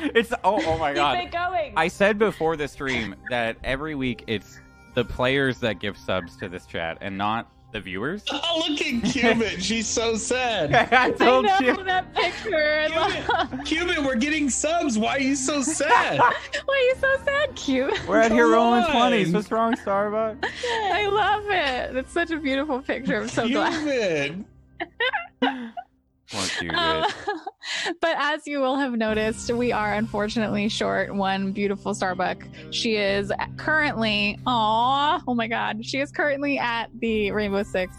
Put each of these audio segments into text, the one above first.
it's oh oh my god. Keep god. it going. I said before the stream that every week it's the players that give subs to this chat and not the viewers. Oh, look at Cubit. She's so sad. I told I told know you. that picture. Cubit, Cubit, we're getting subs. Why are you so sad? Why are you so sad, cute? We're out here rolling twenties. What's wrong, Starbucks? I love it. It's such a beautiful picture. I'm so glad. Cubit. What you Um, but as you will have noticed, we are unfortunately short one beautiful Starbuck. She is currently, aw, oh my god, she is currently at the Rainbow Six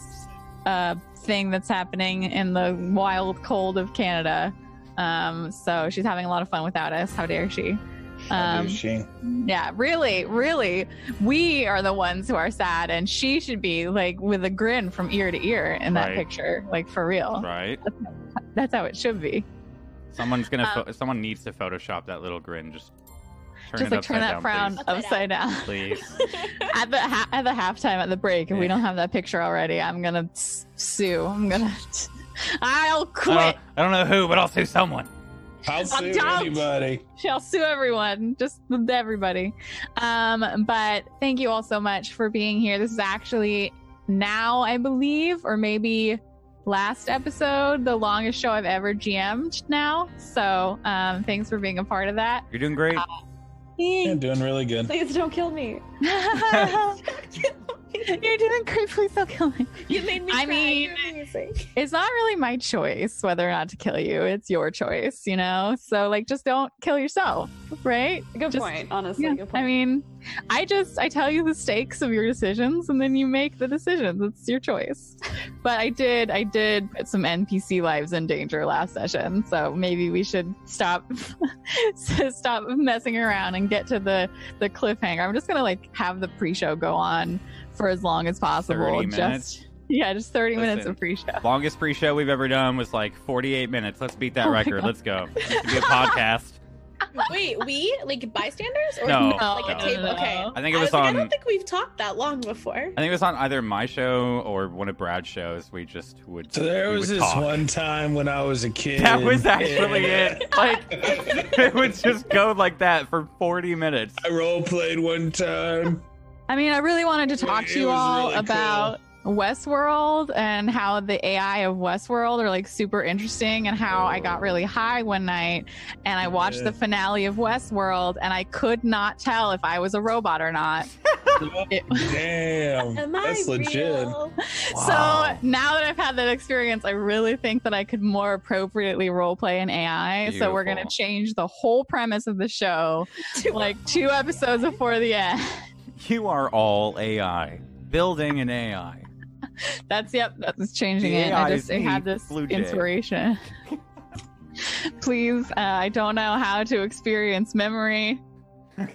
uh, thing that's happening in the wild cold of Canada. Um, so she's having a lot of fun without us. How dare she? Um, do she? yeah, really, really, we are the ones who are sad, and she should be like with a grin from ear to ear in that Right. picture, like for real. Right. That's how it should be. Someone's gonna. Um, pho- someone needs to Photoshop that little grin. Just turn Just it like turn that down, frown please. upside down. please. at the ha- at the halftime at the break, if we don't have that picture already, I'm gonna s- sue. I'm gonna. I'll I quit. don't, I don't know who, but I'll sue someone. I'll sue don't. anybody. I'll sue everyone, just everybody. Um, but thank you all so much for being here. This is actually now, I believe, or maybe last episode, the longest show I've ever GM'd now. So um, thanks for being a part of that. You're doing great. Yeah, doing really good. Please don't kill me. You're doing great. Please don't kill me. You made me. I cry. mean- It's not really my choice whether or not to kill you. It's your choice, you know? So, like, just don't kill yourself, right? Good Just- point. Honestly, Yeah, good point. I mean, I just I tell you the stakes of your decisions, and then you make the decisions. It's your choice. But I did I did put some NPC lives in danger last session, so maybe we should stop stop messing around and get to the the cliffhanger. I'm just gonna like have the pre-show go on for as long as possible. 30 just yeah, just 30 minutes of pre-show. Longest pre-show we've ever done was like 48 minutes. Let's beat that Oh record. Let's go. This should be a podcast. Wait, we like bystanders or No, like no. a table? Okay. I think it I was was like, I don't think we've talked that long before. I think it was on either my show or one of Brad's shows. We just would. So there was would this talk. one time when I was a kid. That was actually and it. Like it would just go like that for 40 minutes. I role played one time. I mean, I really wanted to talk It to you all really about Westworld and how the AI of Westworld are like super interesting and how I got really oh. high one night and I watched Yeah. the finale of Westworld and I could not tell if I was a robot or not. It- Damn, Am I that's legit. real? Wow. So now that I've had that experience, I really think that I could more appropriately role play an AI. So we're gonna change the whole premise of the show, like two episodes before the end. You are all AI. Building an AI. That's yep. That's changing The it. I just I had this Blue inspiration. Please, uh, I don't know how to experience memory.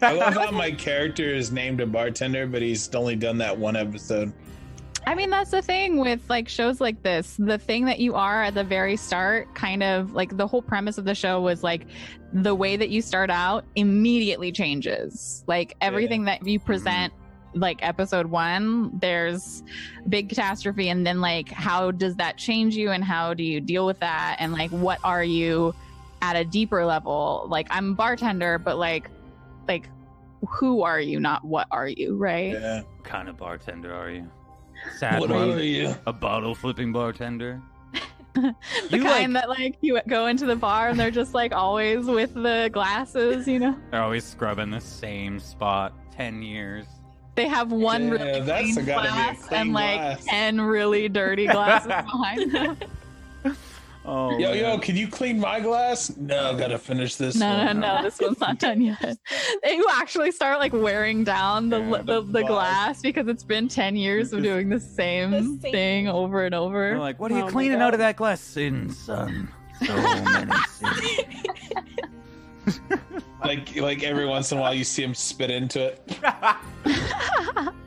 I love how my character is named a bartender, but he's only done that one episode. I mean, that's the thing with like shows like this. The thing that you are at the very start, kind of like the whole premise of the show was like the way that you start out immediately changes. Like everything that you mm-hmm. present, like episode one, there's big catastrophe, and then like how does that change you, and how do you deal with that, and like what are you at a deeper level? Like I'm a bartender, but like, like who are you, not what are you, right? Yeah. What kind of bartender are you? Sad What one. are you? A bottle flipping bartender. the You, kind like- that like you go into the bar and they're just like always with the glasses, you know. They're always scrubbing the same spot. Ten years. They have one Yeah, really that's clean gotta be a glass clean and like glass. ten really dirty glasses behind them. Oh. Yo, yo, can you clean my glass? No, gotta finish this No, no, one. no, this one's not done yet. You actually start like wearing down the Yeah, the, the the glass. glass because it's been ten years of doing the same, The same thing over and over. They're like, what are you Oh cleaning out of that glass? Sin, son. So many sins. Like, like every once in a while, you see him spit into it.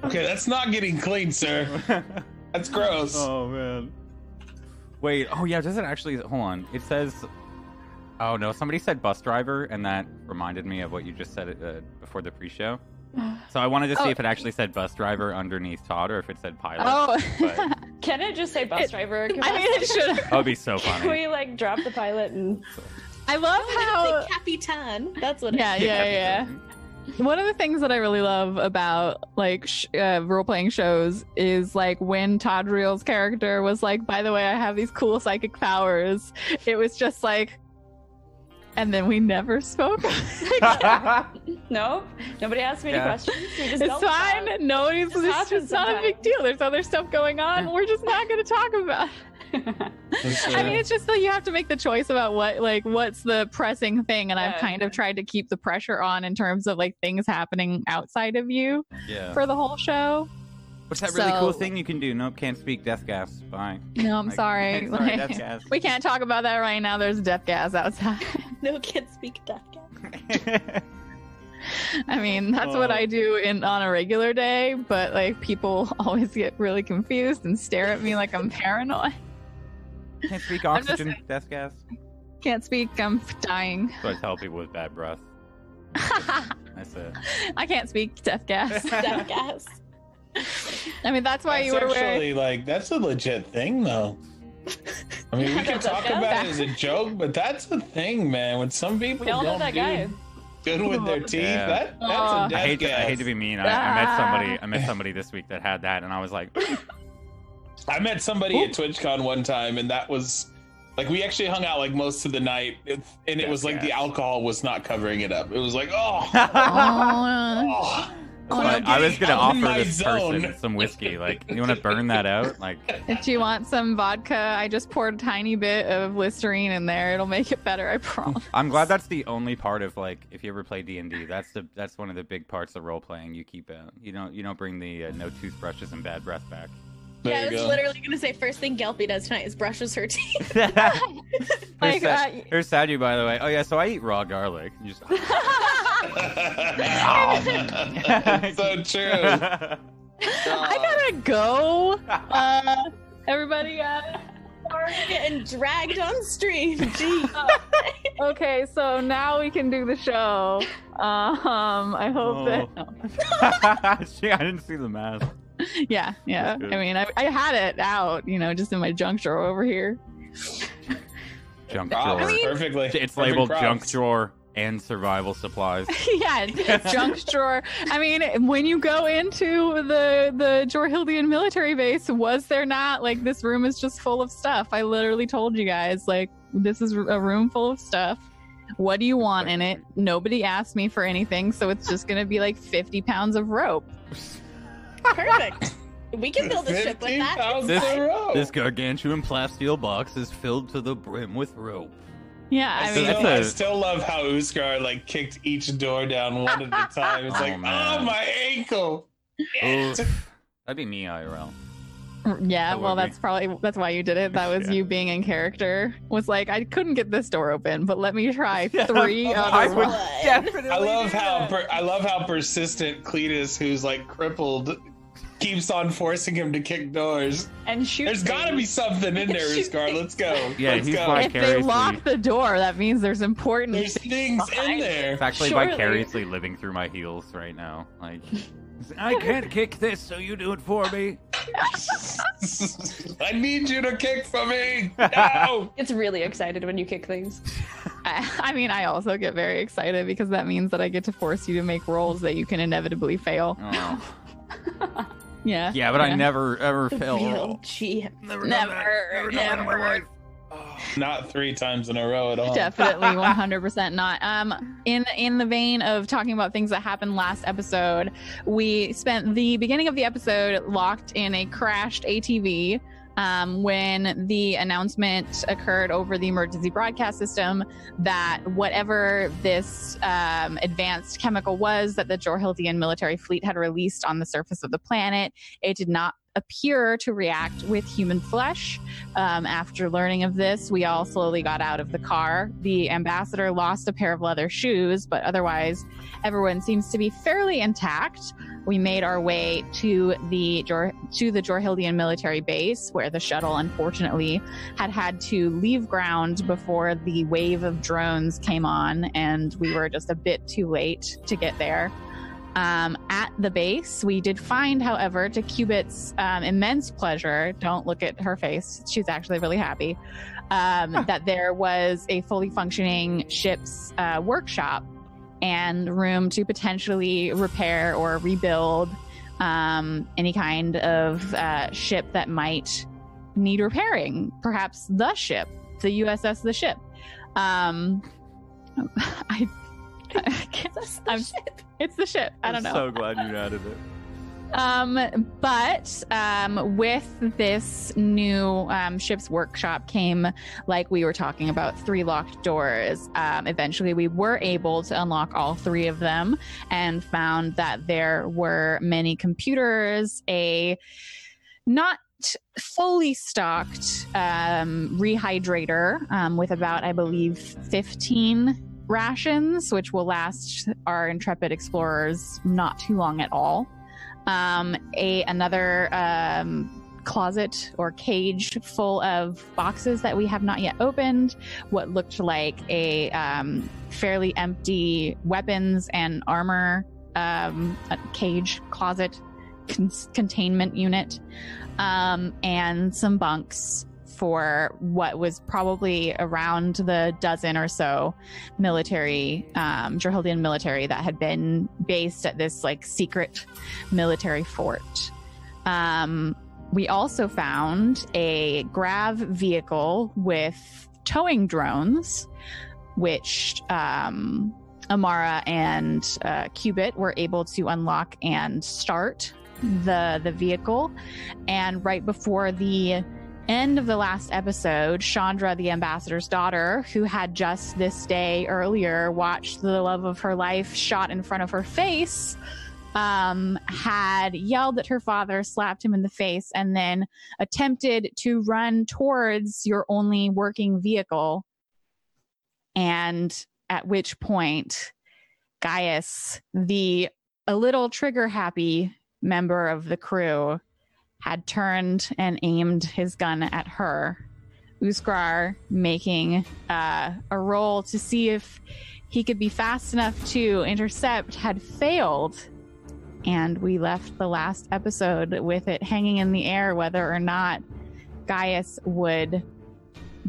Okay, that's not getting clean, sir. That's gross. oh man. Wait. Oh yeah. Does it actually? Hold on. It says. Oh no. Somebody said bus driver, and that reminded me of what you just said uh, before the pre-show. So I wanted to see Oh. if it actually said bus driver underneath Todd, or if it said pilot. Oh, But- Can it just say bus It- driver? I mean, it should. That would be so Can funny. we like drop the pilot and I love how. It's Capitan. That's what. Yeah, it is. yeah, yeah. One of the things that I really love about like sh- uh, role playing shows is like when Todd Reel's character was like, "By the way, I have these cool psychic powers." It was just like, and then we never spoke. Nope. Nobody asked me Yeah. any questions. Just it's fine. Nobody's. Just It's happens just not a big deal. There's other stuff going on. We're just not going to talk about. I mean, it's just that you have to make the choice about what, like, what's the pressing thing, and I've Yeah. kind of tried to keep the pressure on in terms of like things happening outside of you Yeah. for the whole show. What's that really cool thing you can do? Nope, can't speak death gas. Bye. No, I'm Like, sorry. sorry, Like, death gas. we can't talk about that right now. There's death gas outside. No kids speak death gas. I mean, that's what Oh. I do in on a regular day, but like people always get really confused and stare at me like I'm paranoid. Can't speak oxygen, death gas. Can't speak. I'm dying. That's what I tell people with bad breath. That's it. I can't speak death gas. Death gas. I mean, that's why That's you were wearing. actually like that's a legit thing though. I mean, we can talk joke. about it as a joke, but that's a thing, man. When some people We all don't that do guy. good with their teeth, Yeah. that that's Oh. a death I hate, to, I hate to be mean. I, I met somebody. I met somebody this week that had that, and I was like, I met somebody at TwitchCon one time, and that was like we actually hung out like most of the night, it- and it Death was like the alcohol was not covering it up. It was like, oh, Oh, oh. I was gonna Out in offer this zone. person some whiskey. Like, you want to burn that out? Like, if you want some vodka, I just poured a tiny bit of Listerine in there. It'll make it better. I promise. I'm glad that's the only part of like if you ever play D and D. That's the that's one of the big parts of role playing. You keep out. You don't you don't bring the uh, no toothbrushes and bad breath back. There yeah, I was go. literally gonna say first thing Gelpy does tonight is brushes her teeth. Like, here's, Sa- uh, here's Sadu, by the way. Oh yeah, so I eat raw garlic. You just so true. I gotta go. Uh, everybody. Uh, Getting dragged on stream. Gee. okay, so now we can do the show. Um, I hope that. no. Shit, I didn't see the mask. Yeah, yeah. I mean, I, I had it out, you know, just in my junk drawer over here. Junk Props, drawer. perfectly. it's Perfect labeled props. junk drawer and survival supplies. yeah, junk drawer. I mean, when you go into the the Jorhildian military base, was there not like this room is just full of stuff? I literally told you guys like this is a room full of stuff. What do you want in it? Nobody asked me for anything, so it's just gonna be like fifty pounds of rope. Perfect. We can build a ship with that. This- in a row. This gargantuan plasteel box is filled to the brim with rope. Yeah, I, I mean, still, that's still love how Uskar like kicked each door down one at a time. It's Oh, like, ah, man. oh my ankle. That'd be me, IRL. Yeah, That well, would be- that's probably that's why you did it. That was Yeah. you being in character. Was like, I couldn't get this door open, but let me try three other I ones. would- definitely. I love how per- I love how persistent Cletus, who's like crippled, keeps on forcing him to kick doors. and shoot. There's got to be something in there, Shoot Let's go. Yeah, Let's he's go. If they lock the door, that means there's important. There's things in there. It's actually Surely. vicariously living through my heels right now. Like, I can't kick this, so you do it for me. I need you to kick for me. No. It's really excited when you kick things. I, I mean, I also get very excited because that means that I get to force you to make rolls that you can inevitably fail. Oh. Yeah. Yeah, but I never ever fail. Real roll. G. Never, Never. Never done it in my never. life. Not three times in a row at all. Definitely 100% not. Um in in the vein of talking about things that happened last episode, we spent the beginning of the episode locked in a crashed ATV um, when the announcement occurred over the emergency broadcast system that whatever this um, advanced chemical was that the Jorhildian military fleet had released on the surface of the planet, it did not appear to react with human flesh. Um, after learning of this, we all slowly got out of the car. The ambassador lost a pair of leather shoes, but otherwise, everyone seems to be fairly intact. We made our way to the Jor- to the Jorhildian military base, where the shuttle unfortunately had had to leave ground before the wave of drones came on, and we were just a bit too late to get there. Um, at the base. We did find, however, to Cubit's um, immense pleasure, don't look at her face, she's actually really happy, um, that there was a fully functioning ship's uh, workshop and room to potentially repair or rebuild um, any kind of uh, ship that might need repairing. Perhaps the ship, the USS the ship. Um, I, I can't, That's the I'm- ship. it's the ship. I don't know. I'm know. so glad you added it. Um, but um, with this new um, ship's workshop came, like we were talking about, three locked doors. Um, eventually, we were able to unlock all three of them and found that there were many computers, a not fully stocked um, rehydrator um, with about, I believe, 15 rations, which will last our intrepid explorers not too long at all um, a another um, closet or cage full of boxes that we have not yet opened. What looked like a um, fairly empty weapons and armor um, cage closet con- containment unit, um, and some bunks for what was probably around the dozen or so military, um, Jorhildian military that had been based at this like secret military fort. Um, we also found a grav vehicle with towing drones, which um, Amara and uh, Cubit were able to unlock and start the the vehicle. And right before the end of the last episode, Chandra, the ambassador's daughter, who had just this day earlier watched the love of her life shot in front of her face, um, had yelled at her father, slapped him in the face, and then attempted to run towards your only working vehicle. And at which point, Gaius, the a little trigger happy member of the crew, had turned and aimed his gun at her. Uskar making uh, a roll to see if he could be fast enough to intercept had failed. And we left the last episode with it hanging in the air whether or not Gaius would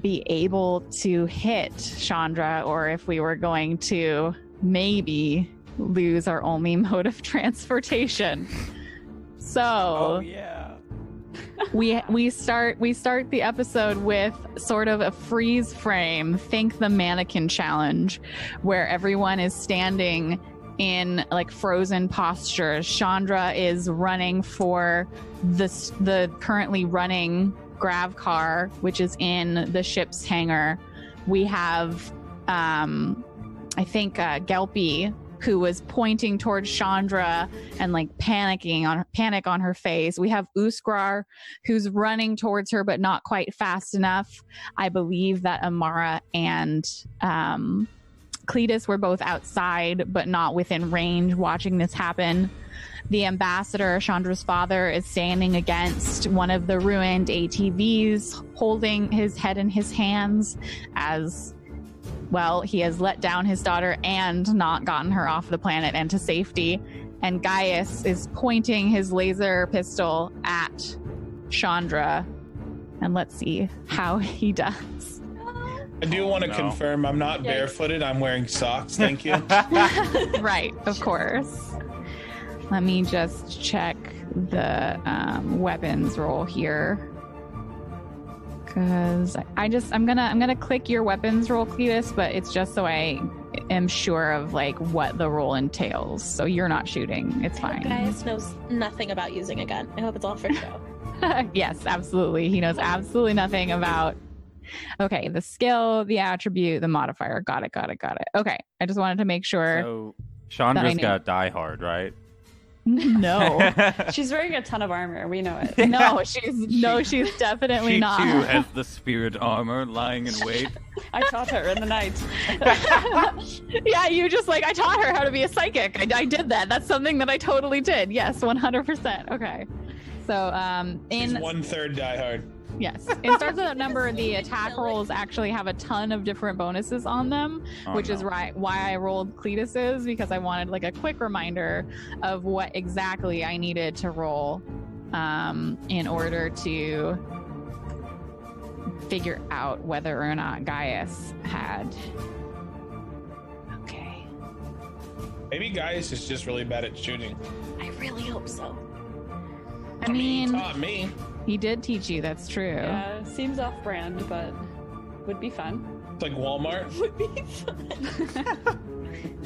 be able to hit Chandra or if we were going to maybe lose our only mode of transportation. So Oh yeah. We we start we start the episode with sort of a freeze frame think the mannequin challenge where everyone is standing in like frozen postures chandra is running for the the currently running grav car which is in the ship's hangar. We have um i think uh gelpy who was pointing towards chandra and like panicking on panic on her face we have uskrar who's running towards her but not quite fast enough. I believe that Amara and um, Cletus were both outside but not within range watching this happen. The ambassador, Chandra's father, is standing against one of the ruined ATVs, holding his head in his hands as well, he has let down his daughter and not gotten her off the planet and to safety. And Gaius is pointing his laser pistol at Chandra. And let's see how he does. I do want to no. confirm I'm not Yikes. barefooted. I'm wearing socks. Thank you. right, of course. Let me just check the um, weapons roll here. Cause I just I'm gonna I'm gonna click your weapons roll, Cletus, but it's just so I am sure of like what the roll entails. So you're not shooting. It's I hope fine. Gaius knows nothing about using a gun. I hope it's all for show. yes, absolutely. He knows absolutely nothing about. Okay, the skill, the attribute, the modifier. Got it. Got it. Got it. Okay, I just wanted to make sure. So Chandra's got Die Hard, right? No, She's wearing a ton of armor. We know it. no, she's no, she's definitely she not. too has the spirit armor lying in wait. I taught her in the night. yeah, you just like I taught her how to be a psychic. I, I did that. That's something that I totally did. Yes, one hundred percent. Okay, so um, He's in one third die Yes. In Stars Without Number, the attack rolls actually have a ton of different bonuses on them, Oh, which is right why I rolled Cletus's because I wanted like a quick reminder of what exactly I needed to roll um, in order to figure out whether or not Gaius had. Okay. Maybe Gaius is just really bad at shooting. I really hope so. I mean, he taught me. He did teach you. That's true. Yeah, seems off brand, but would be fun. It's like Walmart. Would be fun.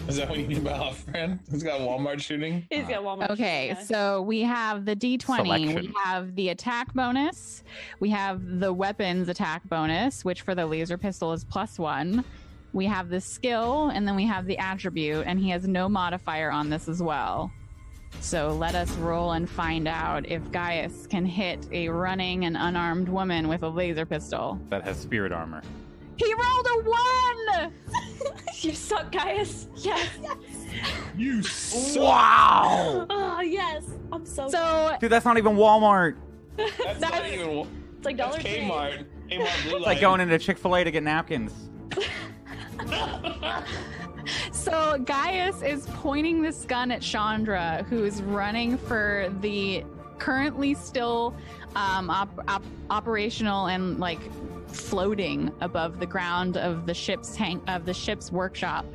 Is that what you mean by off brand? He's got Walmart shooting. He's got Walmart. Okay, yeah. so we have the D20, we have the attack bonus, we have the weapons attack bonus, which for the laser pistol is plus one. We have the skill, and then we have the attribute, and he has no modifier on this as well. So let us roll and find out if Gaius can hit a running and unarmed woman with a laser pistol. That has spirit armor. He rolled a one! you suck, Gaius. Yes. You suck. Wow! Oh yes, I'm so. So Dude, that's not even Walmart. That's not That's- even. It's like Dollar Tree. Kmart. Kmart Blue It's like going into Chick fil A to get napkins. So Gaius is pointing this gun at Chandra, who is running for the currently still um, op- op- operational and like floating above the ground of the ship's tank of the ship's workshop.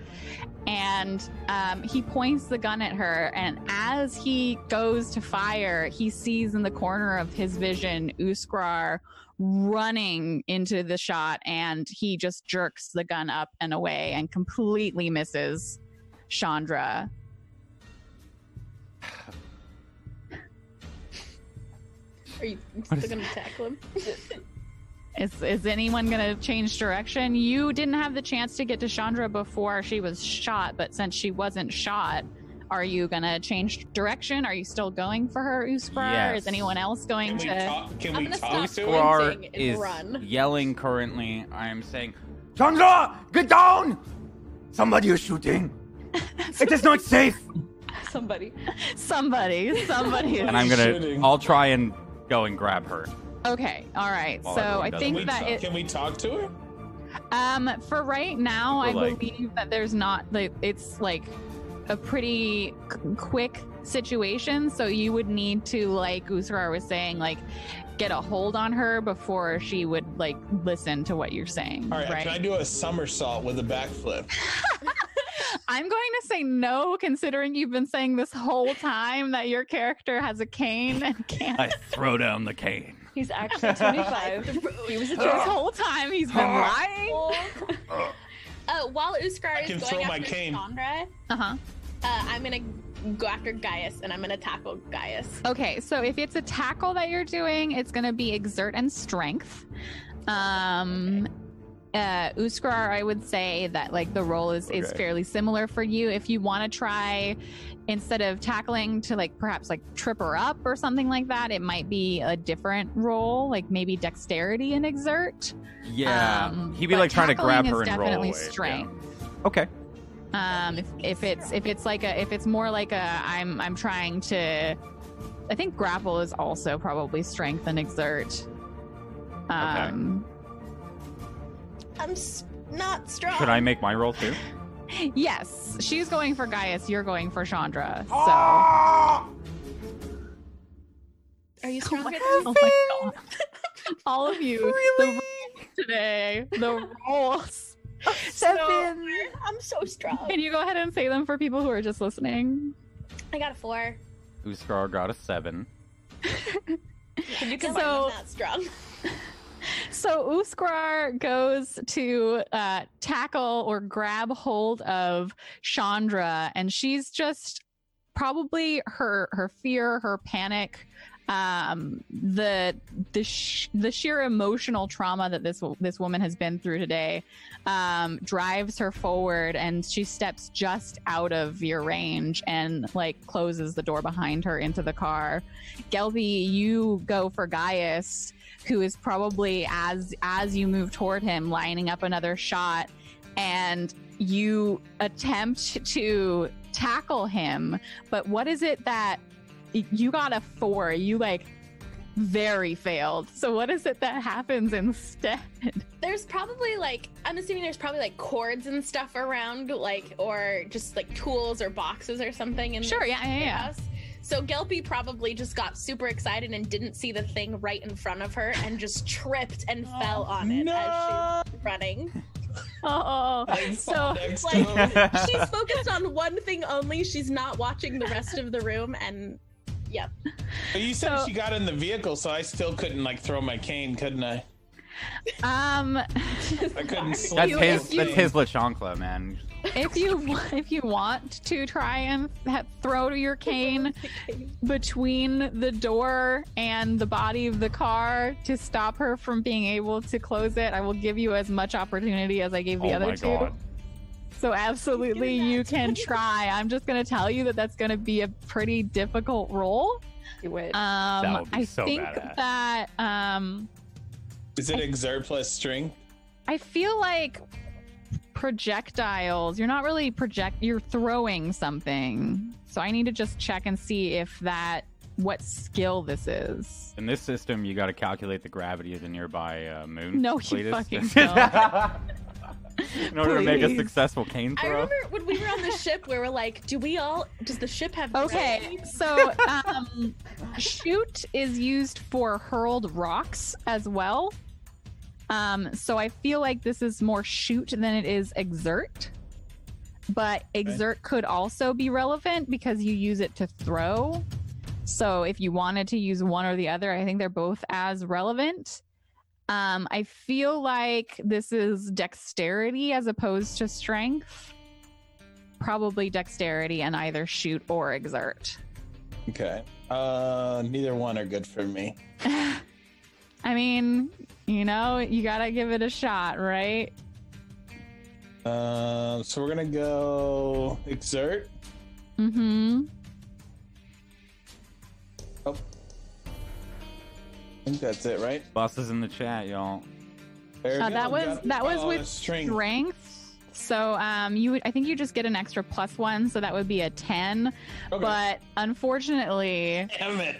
And um, he points the gun at her, and as he goes to fire, he sees in the corner of his vision Uskrar running into the shot and he just jerks the gun up and away and completely misses Chandra. Are you still gonna tackle him? Is is anyone gonna change direction? You didn't have the chance to get to Chandra before she was shot, but since she wasn't shot, are you gonna change direction? Are you still going for her, Uskar? Yes. Is anyone else going Can we to? talk? Can I'm we talk stop to doing him? Skrar Sprinting and is run. yelling currently. I am saying, Chandra, get down! Somebody is shooting. it is not safe. Somebody. Somebody, somebody. is- And I'm gonna. Shooting. I'll try and go and grab her. Okay, all right. While So everyone I does Can think we, that talk, it, can we talk to her? Um, for right now, I like- believe that there's not like it's like a pretty c- quick situation. So you would need to, like Usrar was saying, like get a hold on her before she would like listen to what you're saying. All right, right? Can I do a somersault with a backflip? I'm going to say no, considering you've been saying this whole time that your character has a cane and can't. I throw down the cane. He's actually 25. he was a This jerk. whole time he's been lying. Uh, while Uskar is can going throw my after cane. Chandra, Uh huh. Uh, I'm gonna go after Gaius and I'm gonna tackle Gaius. Okay, so if it's a tackle that you're doing, it's going to be exert and strength. Um, uh, Uskar, I would say that like the role is is fairly similar for you. If you want to try instead of tackling to like perhaps like trip her up or something like that, it might be a different role, like maybe dexterity and exert. Yeah, Um, he'd be like trying to grab her is and roll definitely away. Yeah. strength. Okay. Um, if, if it's if it's like a if it's more like a I'm I'm trying to, I think grapple is also probably strength and exert. Um, I'm s- not strong. Should I make my roll too? yes, she's going for Gaius. You're going for Chandra. So. Are you stronger than Oh my god! All of you, the rolls today, the rolls. Seven. I'm so strong. Can you go ahead and say them for people who are just listening? I got a four. Uskar got a seven. Can you So- so, I'm strong? So Uskar goes to uh, tackle or grab hold of Chandra, and she's just probably her her fear, her panic, um, the the sh- the sheer emotional trauma that this this woman has been through today um, drives her forward, and she steps just out of your range and like closes the door behind her into the car. Gelpy, you go for Gaius who is probably as as you move toward him lining up another shot and you attempt to tackle him but what is it that you got a four you like very failed. So what is it that happens instead? There's probably like I'm assuming there's probably like cords and stuff around, like or just like tools or boxes or something in Sure, this yeah, yeah, yeah. house. So Gelpy probably just got super excited and didn't see the thing right in front of her and just tripped and oh, fell on it as she was running. Oh, so fall next to like- She's focused on one thing only. She's not watching the rest of the room and yep. But you said So- she got in the vehicle, so I still couldn't like throw my cane, couldn't I? um, I couldn't. That's You- his. the That's his La man. if you if you want to try and ha- throw your cane between the door and the body of the car to stop her from being able to close it, I will give you as much opportunity as I gave the oh other my two. god. So absolutely, you can try. I'm just gonna tell you that that's gonna be a pretty difficult roll. Do it. Um, That would be I so think badass. that um, Is it exert plus string? I feel like projectiles. You're not really project. You're throwing something. So I need to just check and see if that what skill this is. In this system, you got to calculate the gravity of the nearby uh, moon. No, you Cletus. fucking In order to make a Please. successful cane I throw. remember when we were on the ship where we're like, do we all does the ship have Okay, gravity? so um, shoot is used for hurled rocks as well. Um, so I feel like this is more shoot than it is exert. But exert could also be relevant because you use it to throw. So if you wanted to use one or the other, I think they're both as relevant. Um, I feel like this is dexterity as opposed to strength. Probably dexterity and either shoot or exert. Okay. Uh, neither one are good for me. I mean, you know, you gotta give it a shot, right? Um, so we're gonna go exert. Mm-hmm. Think that's it, right? Boss is in the chat, y'all. There Uh, that was that was with that's string. strength. So um you would I think you just get an extra plus one, so that would be a ten. Okay. But unfortunately, Damn it.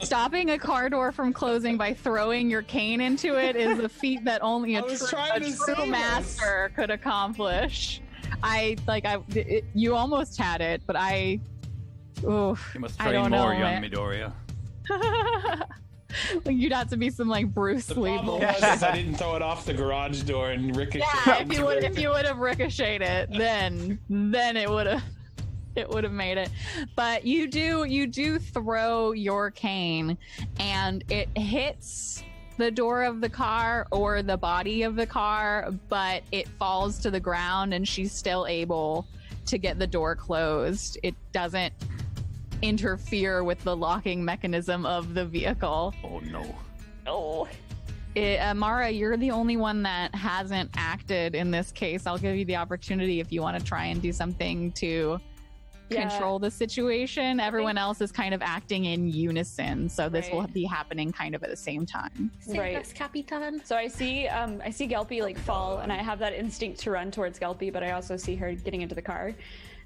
stopping a car door from closing by throwing your cane into it is a feat that only a I was a true save us. master could accomplish. I like I it, you almost had it, but I oof. You must I train don't more, know, young man. Midoriya. like you'd have to be some like Bruce The Lee. problem was is I didn't throw it off the garage door and ricochet. Yeah, if you would if you would have ricocheted it, then then it would have it would have made it. But you do you do throw your cane and it hits the door of the car or the body of the car, but it falls to the ground and she's still able to get the door closed. It doesn't interfere with the locking mechanism of the vehicle. Oh no. Oh. It, uh, Mara, you're the only one that hasn't acted in this case. I'll give you the opportunity if you want to try and do something to Yeah. control the situation. Everyone else is kind of acting in unison, so this will be happening kind of at the same time. Save Right. us, Capitan. So I see, um, I see Gelpy like fall, and I have that instinct to run towards Gelpy, but I also see her getting into the car.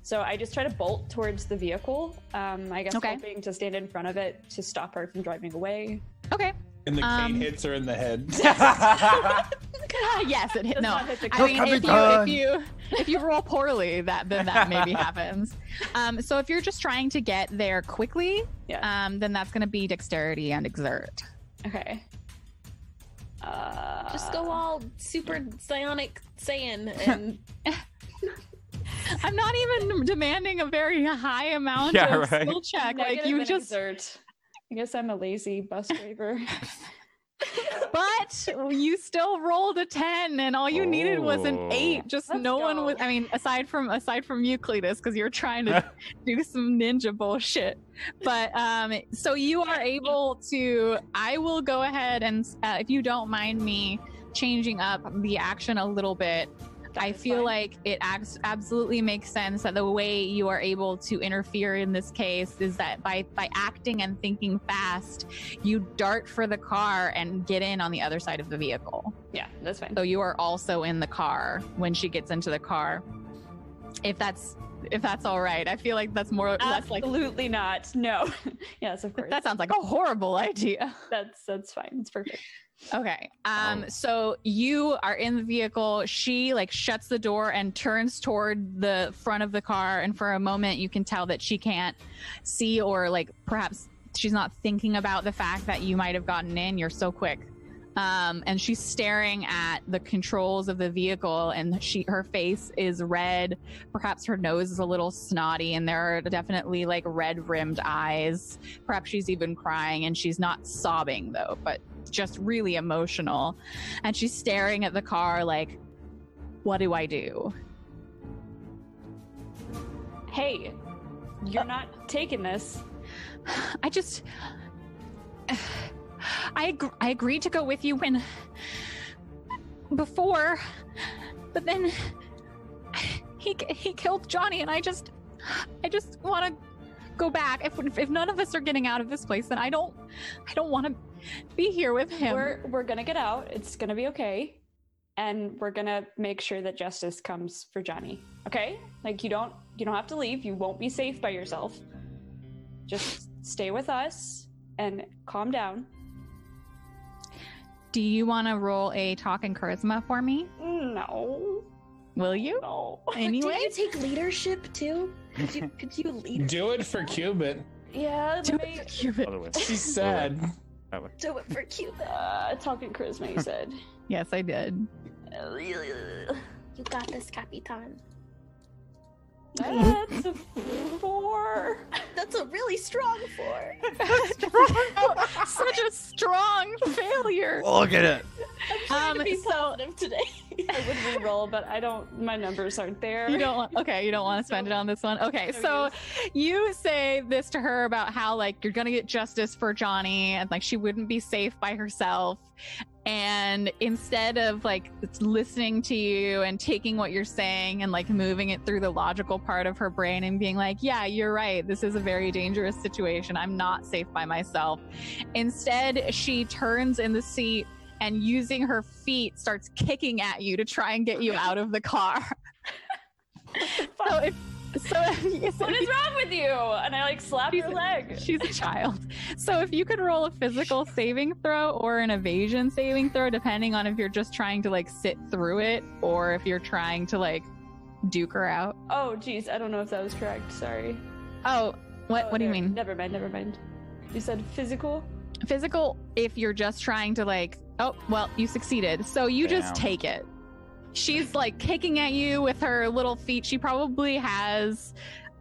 So I just try to bolt towards the vehicle. Um, I guess Okay. hoping to stand in front of it to stop her from driving away. Okay. and the cane Um, hits her in the head. yes, it hit. No, hit the I mean, if you, if you if you roll poorly, that then that maybe happens. Um, so if you're just trying to get there quickly, Yeah. um, then that's going to be dexterity and exert. Okay. Uh, Just go all super psionic Saiyan and I'm not even demanding a very high amount Yeah, of right. skill check. Like you and just, exert. I guess I'm a lazy bus driver. but you still rolled a ten, and all you needed was an Oh. eight. Just Let's no one go. was. I mean, aside from aside from you, Cletus, because you're trying to do some ninja bullshit. But um, so you are able to. I will go ahead and, uh, if you don't mind me changing up the action a little bit. I feel fine. like it acts absolutely makes sense that the way you are able to interfere in this case is that by by acting and thinking fast, you dart for the car and get in on the other side of the vehicle. yeah, that's fine. So you are also in the car when she gets into the car. If that's if that's all right. I feel like that's more less like Absolutely not. No. yes, of course. that sounds like a horrible idea. that's that's fine. It's perfect. Okay. Um Oh. so you are in the vehicle. She like shuts the door and turns toward the front of the car and for a moment you can tell that she can't see or like perhaps she's not thinking about the fact that you might have gotten in. You're so quick. Um, and she's staring at the controls of the vehicle and she her face is red perhaps her nose is a little snotty and there are definitely like red rimmed eyes perhaps she's even crying and she's not sobbing though but just really emotional and she's staring at the car like what do i do Hey, you're not taking this. i just i ag- i agreed to go with you when before but then he he killed johnny and i just i just want to go back if if none of us are getting out of this place then i don't i don't want to be here with him We're we're gonna get out. It's gonna be okay. And we're gonna make sure that justice comes for Johnny. Okay? Like you don't you don't have to leave. You won't be safe by yourself. Just stay with us and calm down. do you want to roll a talk and charisma for me No. will you No. anyway Did you take leadership too? Could you could you lead? Do it for Cubit. Yeah, Do wait. it, Cupid. Other way. She's sad. That way. Do it for Cupid. Uh, talking charisma, you said. Yes, I did. You got this, Capitan. That's a four. That's a really strong four. Such a strong failure. Look at it. Um, to be so positive today. I would re-roll, but I don't. My numbers aren't there. you don't want, okay, you don't want to spend it on this one. Okay, so you say this to her about how like you're gonna get justice for Johnny and like she wouldn't be safe by herself. And instead of like listening to you and taking what you're saying and like moving it through the logical part of her brain and being like, yeah, you're right. This is a very dangerous situation. I'm not safe by myself. Instead, she turns in the seat and using her feet starts kicking at you to try and get you out of the car. so if so, if, so What wrong with you? And I like slap She's- your leg. She's a child. So if you could roll a physical saving throw or an evasion saving throw, depending on if you're just trying to like sit through it or if you're trying to like duke her out. Oh, geez, I don't know if that was correct. Sorry. Oh, what Oh, what do you mean? Never mind. Never mind. You said physical. Physical if you're just trying to like oh well, you succeeded. So you just take it. She's like kicking at you with her little feet. She probably has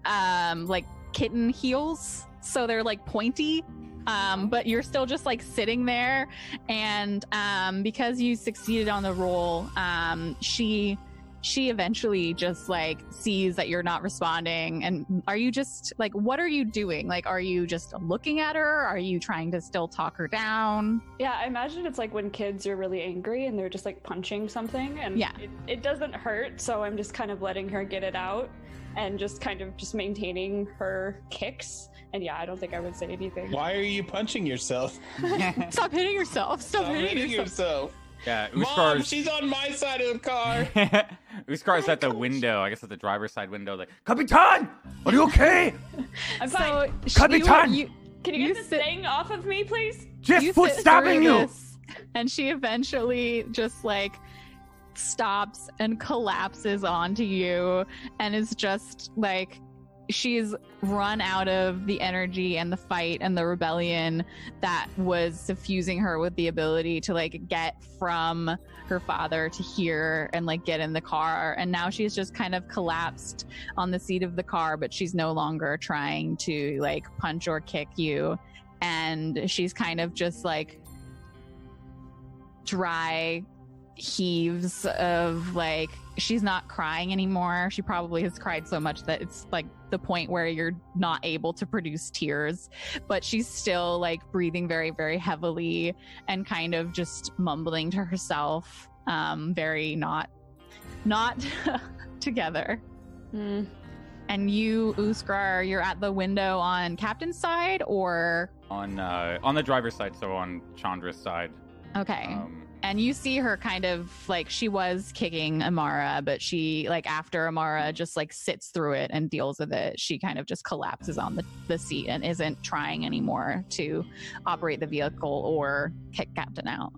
um like kitten heels, so they're like pointy. Um, but you're still just like sitting there, and um, because you succeeded on the roll, um, she she eventually just like sees that you're not responding and are you just like what are you doing like are you just looking at her are you trying to still talk her down Yeah, I imagine it's like when kids are really angry and they're just like punching something, and Yeah. it, it doesn't hurt. So I'm just kind of letting her get it out, and just kind of just maintaining her kicks. And yeah, I don't think I would say anything. Why are you punching yourself? stop hitting yourself stop, Stop hitting hitting yourself yourself. Yeah, Mom, she's on my side of the car. Uskar's oh at the window. I guess at the driver's side window. Like, Capitan, are you okay? I'm fine. so Capitan! you, Can you you get this thing off of me, please? Just you foot sit stopping through you. this, and she eventually just like stops and collapses onto you and is just like she's run out of the energy and the fight and the rebellion that was suffusing her with the ability to like get from her father to here and like get in the car. And now she's just kind of collapsed on the seat of the car but she's no longer trying to like punch or kick you. And she's kind of just like dry heaves of like she's not crying anymore she probably has cried so much that it's like the point where you're not able to produce tears but she's still like breathing very very heavily and kind of just mumbling to herself um very not not together Hmm. and you uskar you're at the window on captain's side or On uh, on the driver's side, so on Chandra's side. okay Um, and you see her kind of like she was kicking Amara, but she like after Amara just like sits through it and deals with it, she kind of just collapses on the, the seat and isn't trying anymore to operate the vehicle or kick Captain out.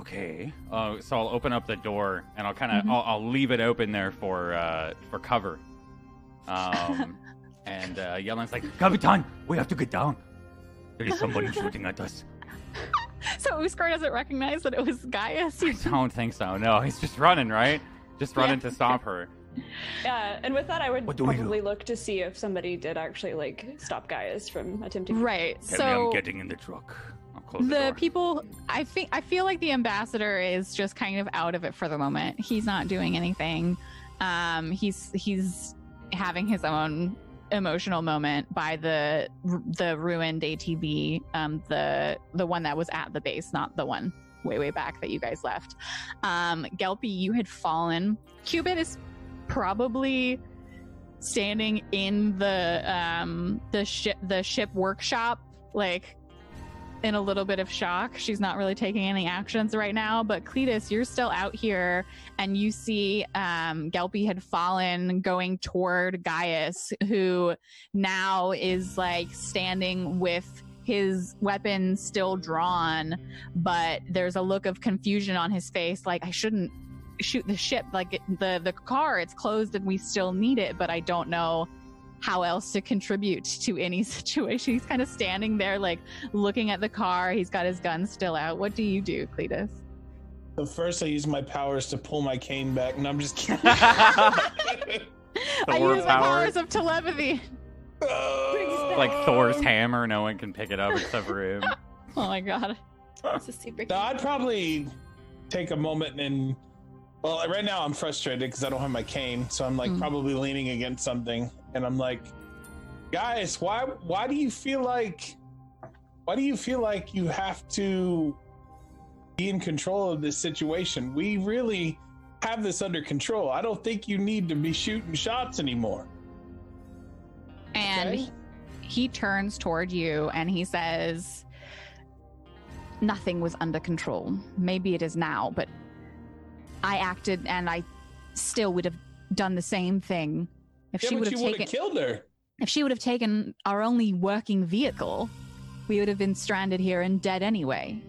Okay. Uh, so I'll open up the door and I'll kind of Mhm. I'll, I'll leave it open there for uh, for cover. Um, and uh, Yelen's like, Capitan, we have to get down. There is somebody shooting at us. So Uskar doesn't recognize that it was Gaius. I don't think so. No, he's just running, right? Just running to stop her. Yeah, and with that, I would What do we do? probably look to see if somebody did actually like stop Gaius from attempting. Right. Tell me so I'm getting in the truck. I'll close the, the door. people i think i feel like the ambassador is just kind of out of it for the moment he's not doing anything um he's he's having his own emotional moment by the the ruined atv um the the one that was at the base not the one way way back that you guys left. Um gelpy you had fallen. Cubit is probably standing in the um the ship the ship workshop like in a little bit of shock. She's not really taking any actions right now. But Cletus, you're still out here, and you see um, Gelpy had fallen going toward Gaius, who now is like standing with his weapon still drawn, but there's a look of confusion on his face, like I shouldn't shoot the ship, like the the car, it's closed and we still need it, but I don't know how else to contribute to any situation. He's kind of standing there, like looking at the car. He's got his gun still out. What do you do, Cletus? So first, I use my powers to pull my cane back, and I'm just kidding. I Thor use my powers. powers of telepathy. like Thor's hammer, no one can pick it up except for him. Oh my god. It's a super. No, I'd probably take a moment and. Well, right now I'm frustrated because I don't have my cane, so I'm like Mm. probably leaning against something, and I'm like, guys, why why do you feel like why do you feel like you have to be in control of this situation? We really have this under control. I don't think you need to be shooting shots anymore. And Okay. he, he turns toward you and he says, Nothing was under control. Maybe it is now, but I acted and I still would have done the same thing if yeah, she would have taken killed her. if she would have taken our only working vehicle, we would have been stranded here and dead anyway.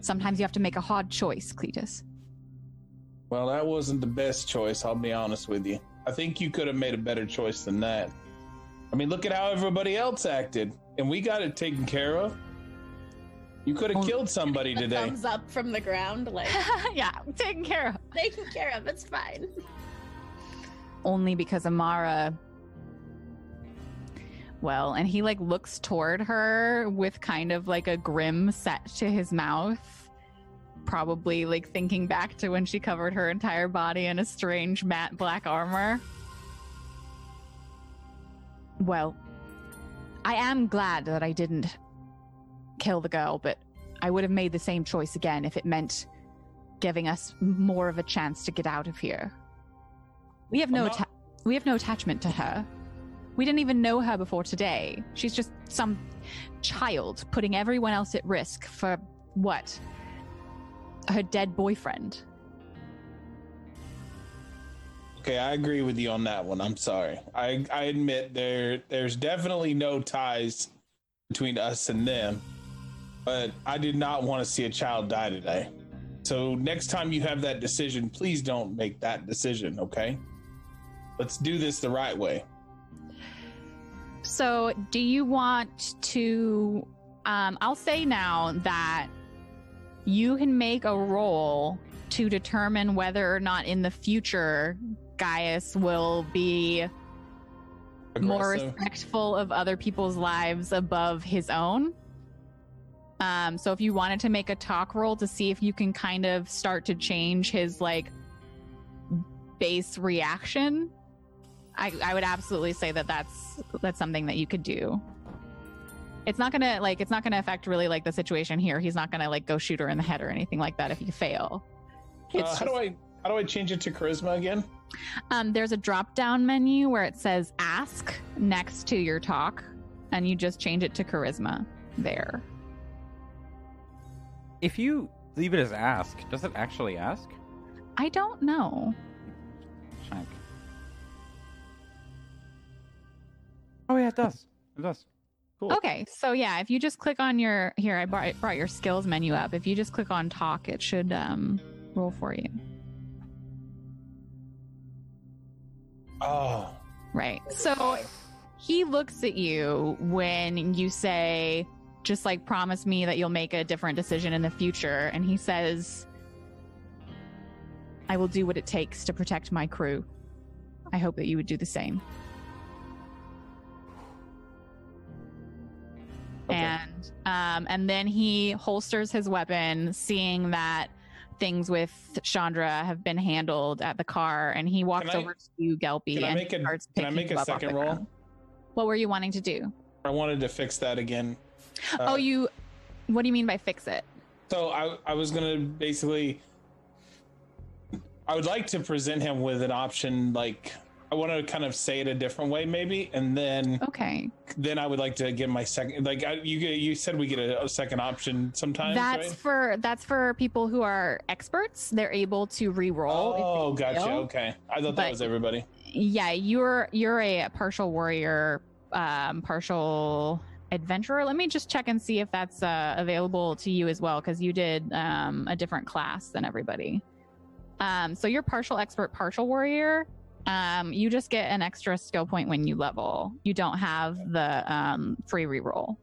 Sometimes you have to make a hard choice, Cletus. Well, that wasn't the best choice, I'll be honest with you. I think you could have made a better choice than that. I mean, look at how everybody else acted, and we got it taken care of. You could have Well- killed somebody today. thumbs up from the ground, like yeah, taken care of. taken care of. It's fine. Only because Amara. Well, and he like looks toward her with kind of like a grim set to his mouth. Probably like thinking back to when she covered her entire body in a strange matte black armor. Well, I am glad that I didn't kill the girl, but I would have made the same choice again if it meant giving us more of a chance to get out of here. We have no not- atta- we have no attachment to her. We didn't even know her before today. She's just some child putting everyone else at risk for what? Her dead boyfriend. Okay, I agree with you on that one. I'm sorry. I I admit there there's definitely no ties between us and them, but I did not want to see a child die today. So next time you have that decision, please don't make that decision, okay? Let's do this the right way. So, do you want to? Um, I'll say now that you can make a roll to determine whether or not in the future Gaius will be more respectful of other people's lives above his own. Um, so if you wanted to make a talk roll to see if you can kind of start to change his like base reaction, I, I would absolutely say that that's that's something that you could do. It's not gonna like it's not gonna affect really like the situation here. He's not gonna like go shoot her in the head or anything like that if you fail. Uh, It's how do I how do I change it to charisma again? um, there's a drop down menu where it says ask next to your talk, and you just change it to charisma there. If you Leave it as ask. Does it actually ask? I don't know. Check. Oh yeah, it does. It does. Cool. Okay, so yeah, if you just click on your here, I brought, brought your skills menu up. If you just click on talk, it should um, roll for you. Oh, Right. So he looks at you when you say, just like promise me that you'll make a different decision in the future. And he says, I will do what it takes to protect my crew. I hope that you would do the same. Okay. And um, and then he holsters his weapon, seeing that things with Chandra have been handled at the car, and he walks I- over to you, Gelpy, can I make a- can I make a second roll? ground. What were you wanting to do? I wanted to fix that again. Uh, oh, you. What do you mean by fix it? So I, I was gonna basically, I would like to present him with an option. Like I want to kind of say it a different way, maybe, and then Okay, then I would like to get my second. Like I, you you said, we get a, a second option sometimes. that's right? for that's for people who are experts. They're able to re-roll. Oh, gotcha. Okay, I thought But- that was everybody. yeah you're you're a partial warrior um partial adventurer let me just check and see if that's uh, available to you as well because you did um a different class than everybody um so you're partial expert partial warrior um you just get an extra skill point when you level you don't have the um free reroll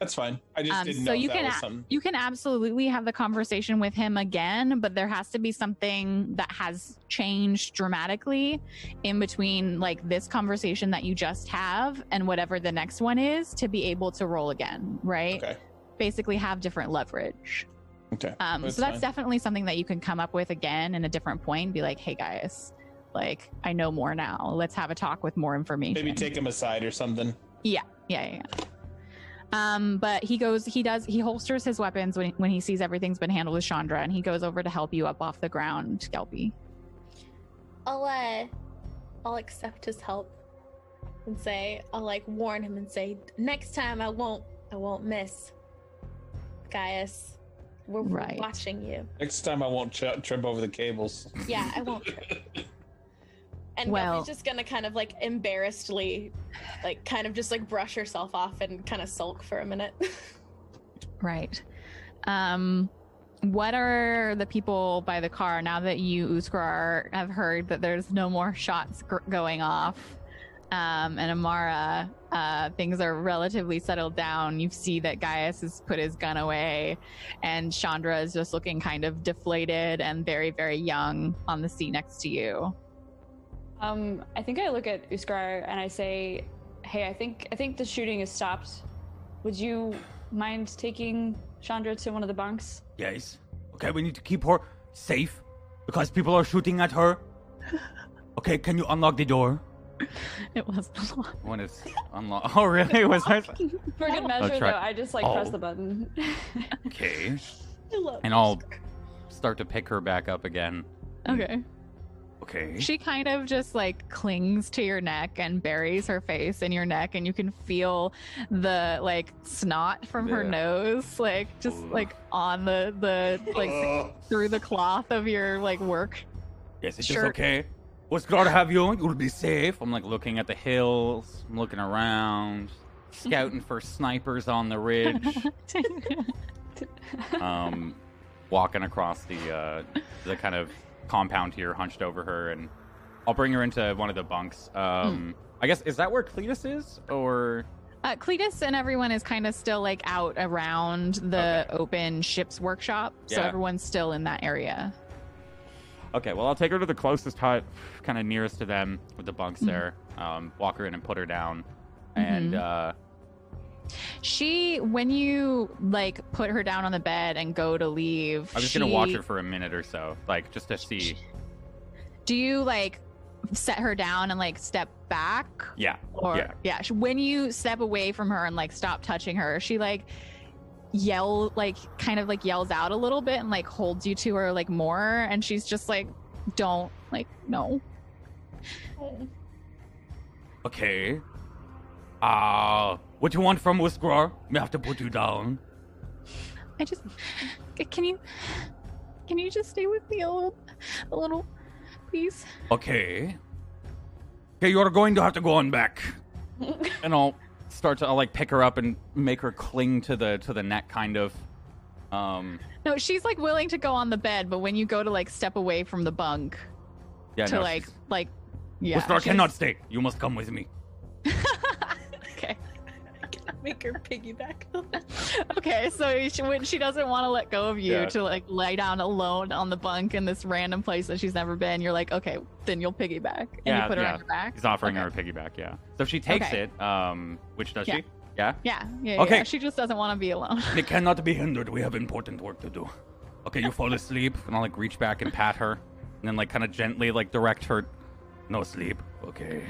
That's fine. I just Um, didn't so know you that can was something. you can absolutely have the conversation with him again, but there has to be something that has changed dramatically in between like this conversation that you just have and whatever the next one is to be able to roll again, right? Okay. Basically have different leverage. Okay. Um, That's so that's fine. definitely something that you can come up with again in a different point. Be like, hey guys, like I know more now. Let's have a talk with more information. Maybe take him aside or something. Yeah, yeah, yeah. yeah. Um, but he goes, he does, he holsters his weapons when, when he sees everything's been handled with Chandra, and he goes over to help you up off the ground, Skelpy. I'll uh, I'll accept his help and say I'll like warn him and say next time I won't I won't miss. Gaius, we're, we're Right. watching you. Next time I won't ch- trip over the cables. Yeah, I won't. And Well- Guppy's just gonna kind of like embarrassedly, like kind of just like brush herself off and kind of sulk for a minute. Right. Um, what are the people by the car now that you, Uskar, have heard that there's no more shots gr- going off? Um, and Amara, uh, things are relatively settled down. You see that Gaius has put his gun away, and Chandra is just looking kind of deflated and very, very young on the seat next to you. Um, I think I look at Uskar and I say, "Hey, I think I think the shooting has stopped. Would you mind taking Chandra to one of the bunks?" Yes. Okay, we need to keep her safe because people are shooting at her. Okay, can you unlock the door? It was When it's unlocked. Oh, really? Was I? For good measure, though, I just like press Oh. the button. Okay. I love And I'll start to pick her back up again. okay. Okay. She kind of just like clings to your neck and buries her face in your neck, and you can feel the like snot from her nose, like just Ugh. like on the the like through the cloth of your like work. Yes, it's Sure. okay. What's glad to have you. On? You'll be safe. I'm like looking at the hills. I'm looking around, scouting for snipers on the ridge. um, walking across the uh, the kind of compound here, hunched over her, and I'll bring her into one of the bunks. Um, I guess is that where Cletus is, or uh, Cletus and everyone is kind of still like out around the Okay. open ship's workshop, so everyone's still in that area. okay? Well, I'll take her to the closest hut, kind of nearest to them, with the bunks Mhm. there. Um, walk her in and put her down, and Mhm. uh, She, when you like put her down on the bed and go to leave, I'm just gonna watch her for a minute or so, like just to see. Do you like set her down and like step back? Yeah, Or yeah. yeah, when you step away from her and like stop touching her, she like yell like kind of like yells out a little bit and like holds you to her like more and she's just like don't like no. Okay. Uh, what you want from Whiskrar? We have to put you down. I just can you can you just stay with me a little, a little, please? Okay. Okay, you're going to have to go on back. and I'll start to I'll like pick her up and make her cling to the to the neck kind of. Um No, she's like willing to go on the bed, but when you go to like step away from the bunk yeah, to no, like she's- like yeah, Ustar cannot stay. You must come with me. okay. Make her piggyback. Okay, so she, when she doesn't want to let go of you Yeah. to like lay down alone on the bunk in this random place that she's never been, you're like, okay, then you'll piggyback and Yeah, you put her yeah. on your back. He's offering Okay. her a piggyback, yeah. So she takes Okay. it, um which does Yeah. she? Yeah? Yeah, yeah, Okay. yeah. She just doesn't want to be alone. It cannot be hindered. We have important work to do. Okay, you fall asleep, and I'll like reach back and pat her, and then like kind of gently like direct her. No sleep. Okay.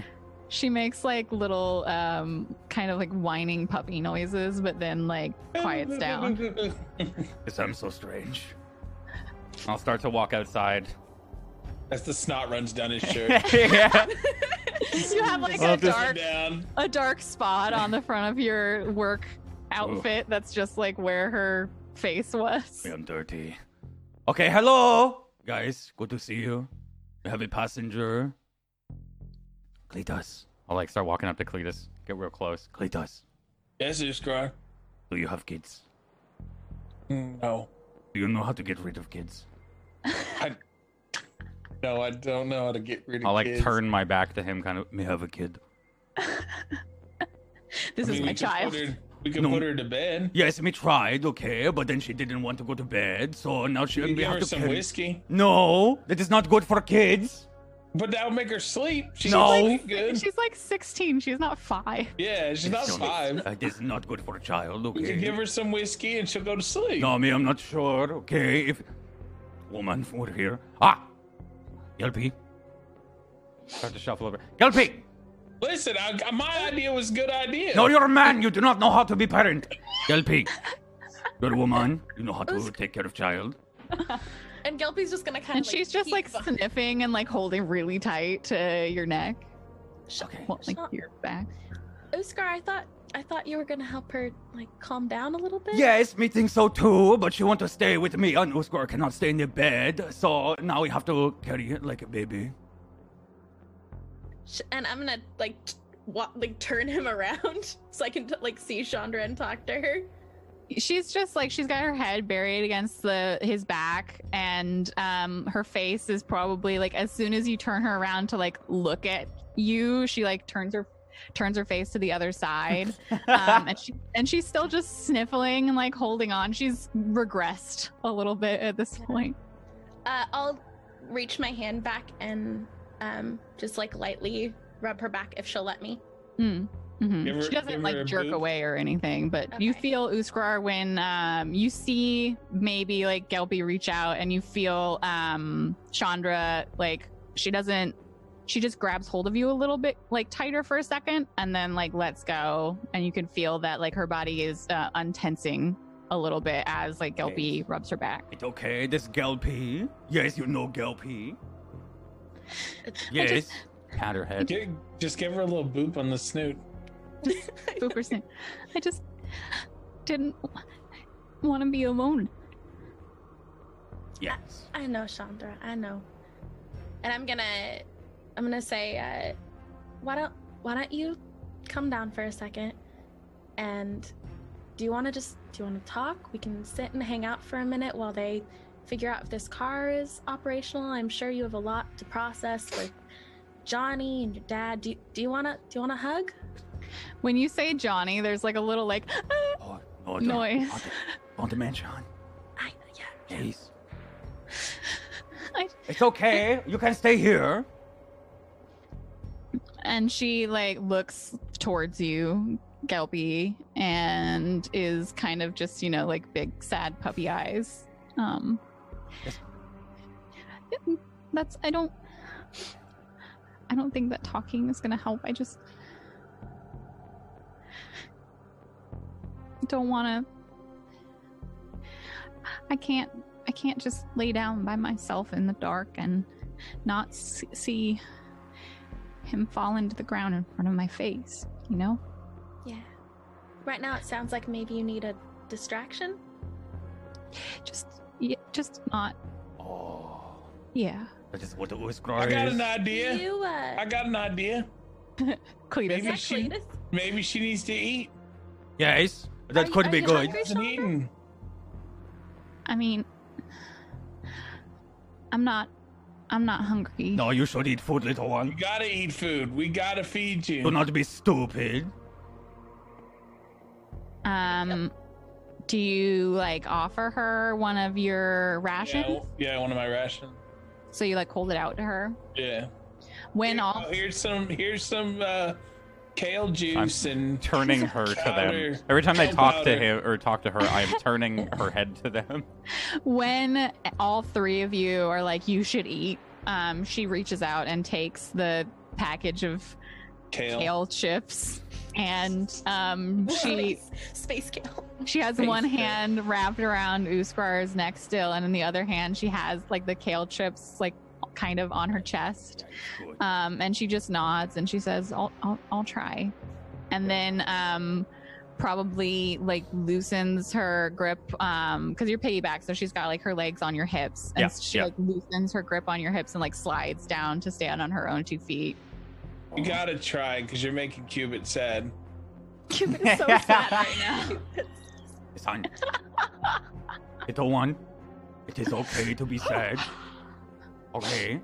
She makes like little, um, kind of like whining puppy noises, but then like quiets down. Yes, I'm so strange. I'll start to walk outside. As the snot runs down his shirt. yeah. you have like Well, a dark, a dark spot on the front of your work outfit that's just like where her face was. I'm dirty. Okay, hello, guys. Good to see you. We have a passenger. Cletus. I'll like start walking up to Cletus. Get real close. Cletus, Yes, Iskrar. do you have kids? Mm, no. Do you know how to get rid of kids? I, no, I don't know how to get rid of I'll like kids. turn my back to him, kind of. May have a kid. This I is mean, my we could child. Put her, we can No. put her to bed. Yes, we tried, okay, but then she didn't want to go to bed, so now she We can we give have her to some carry- whiskey. No, that is not good for kids. But that'll make her sleep. She No. can sleep good. She's like 16. She's not five. Yeah, she's not It's five. uh, This is not good for a child, We okay? can give her some whiskey and she'll go to sleep. No, me, I'm not sure. Okay, if woman, over here. Ah, Gelpy. Start to shuffle over. Gelpy. Listen, I, my idea was a good idea. No, you're a man. You do not know how to be parent. Gelpy. You're a woman. You know how to take care of child. And Gelpy's just gonna kind And of. she's just like sniffing and like holding really tight to your neck. Okay. Well, like Shut- your back. Uskar, I thought I thought you were gonna help her like calm down a little bit. Yes, me think so too, but she want to stay with me. And Oscar cannot stay in the bed, so now we have to carry it like a baby. And I'm gonna like t- wa- like turn him around so I can t- like see Chandra and talk to her. She's just like she's got her head buried against the his back and um her face is probably like as soon as you turn her around to like look at you, she like turns her turns her face to the other side. um and she and she's still just sniffling and like holding on. She's regressed a little bit at this point. Uh, I'll reach my hand back and um just like lightly rub her back if she'll let me. Mm. Mhm. Give her- she doesn't like jerk boot. away or anything, but you feel Uskar when um, you see maybe like Gelpy reach out and you feel um, Chandra like she doesn't. She just grabs hold of you a little bit like tighter for a second and then like lets go and you can feel that like her body is uh, untensing a little bit as like Gelpy rubs her back. It's okay, this Gelpy. Yes, you know Gelpy. Yes. Pat her head. Just give her a little boop on the snoot. Booper snip. I just didn't want to be alone. Yes. I know, Chandra. I know. And I'm gonna, I'm gonna say, uh, why don't, why don't you come down for a second? And do you want to just, do you want to talk? We can sit and hang out for a minute while they figure out if this car is operational. I'm sure you have a lot to process with Johnny and your dad. Do do you wanna, do you wanna hug? When you say Johnny, there's like a little like Oh, no, don't, Noise. Don't, don't mention. I, yeah. Please. I- It's okay. You can stay here. and she like looks towards you, Gelpy, and is kind of just, you know, like big sad puppy eyes. Um Yes. that's I don't I don't think that talking is gonna help. I just don't wanna I can't I can't just lay down by myself in the dark and not see him fall into the ground in front of my face, you know? Yeah. Right now, it sounds like maybe you need a distraction. Just, yeah, just not. Oh, Yeah. that is what the I Uskar got is. an idea. You, uh, I got an idea. Cletus. Maybe Zach she- Cletus? Maybe she needs to eat. Yes, Are that you- could are be good. hungry? Hasn't eaten. I mean, I'm not. I'm not hungry. No, you should eat food, little one. You gotta eat food. We gotta feed you. Do not be stupid. Um, do you like offer her one of your yeah, rations? yeah, one of my rations. So you like hold it out to her Yeah. when Here- all oh, here's some here's some uh, kale juice and Turning her to Powder. them. Every time they talk powder. to him or talk to her, I am turning her head to them. when all three of you are like you should eat um she reaches out and takes the package of kale. kale chips and um she Space kale. she has Space one kale. hand wrapped around Uskar's neck still and in the other hand she has like the kale chips like kind of on her chest um, and she just nods and she says, "I'll, I'll, I'll try," and then um, probably like loosens her grip um, because you're piggyback, so she's got like her legs on your hips, and Yeah, she yeah. like loosens her grip on your hips and like slides down to stand on her own two feet. You gotta try because you're making Cubit sad. Cubit is so sad right now. Son. Little one, it is okay to be sad. Okay?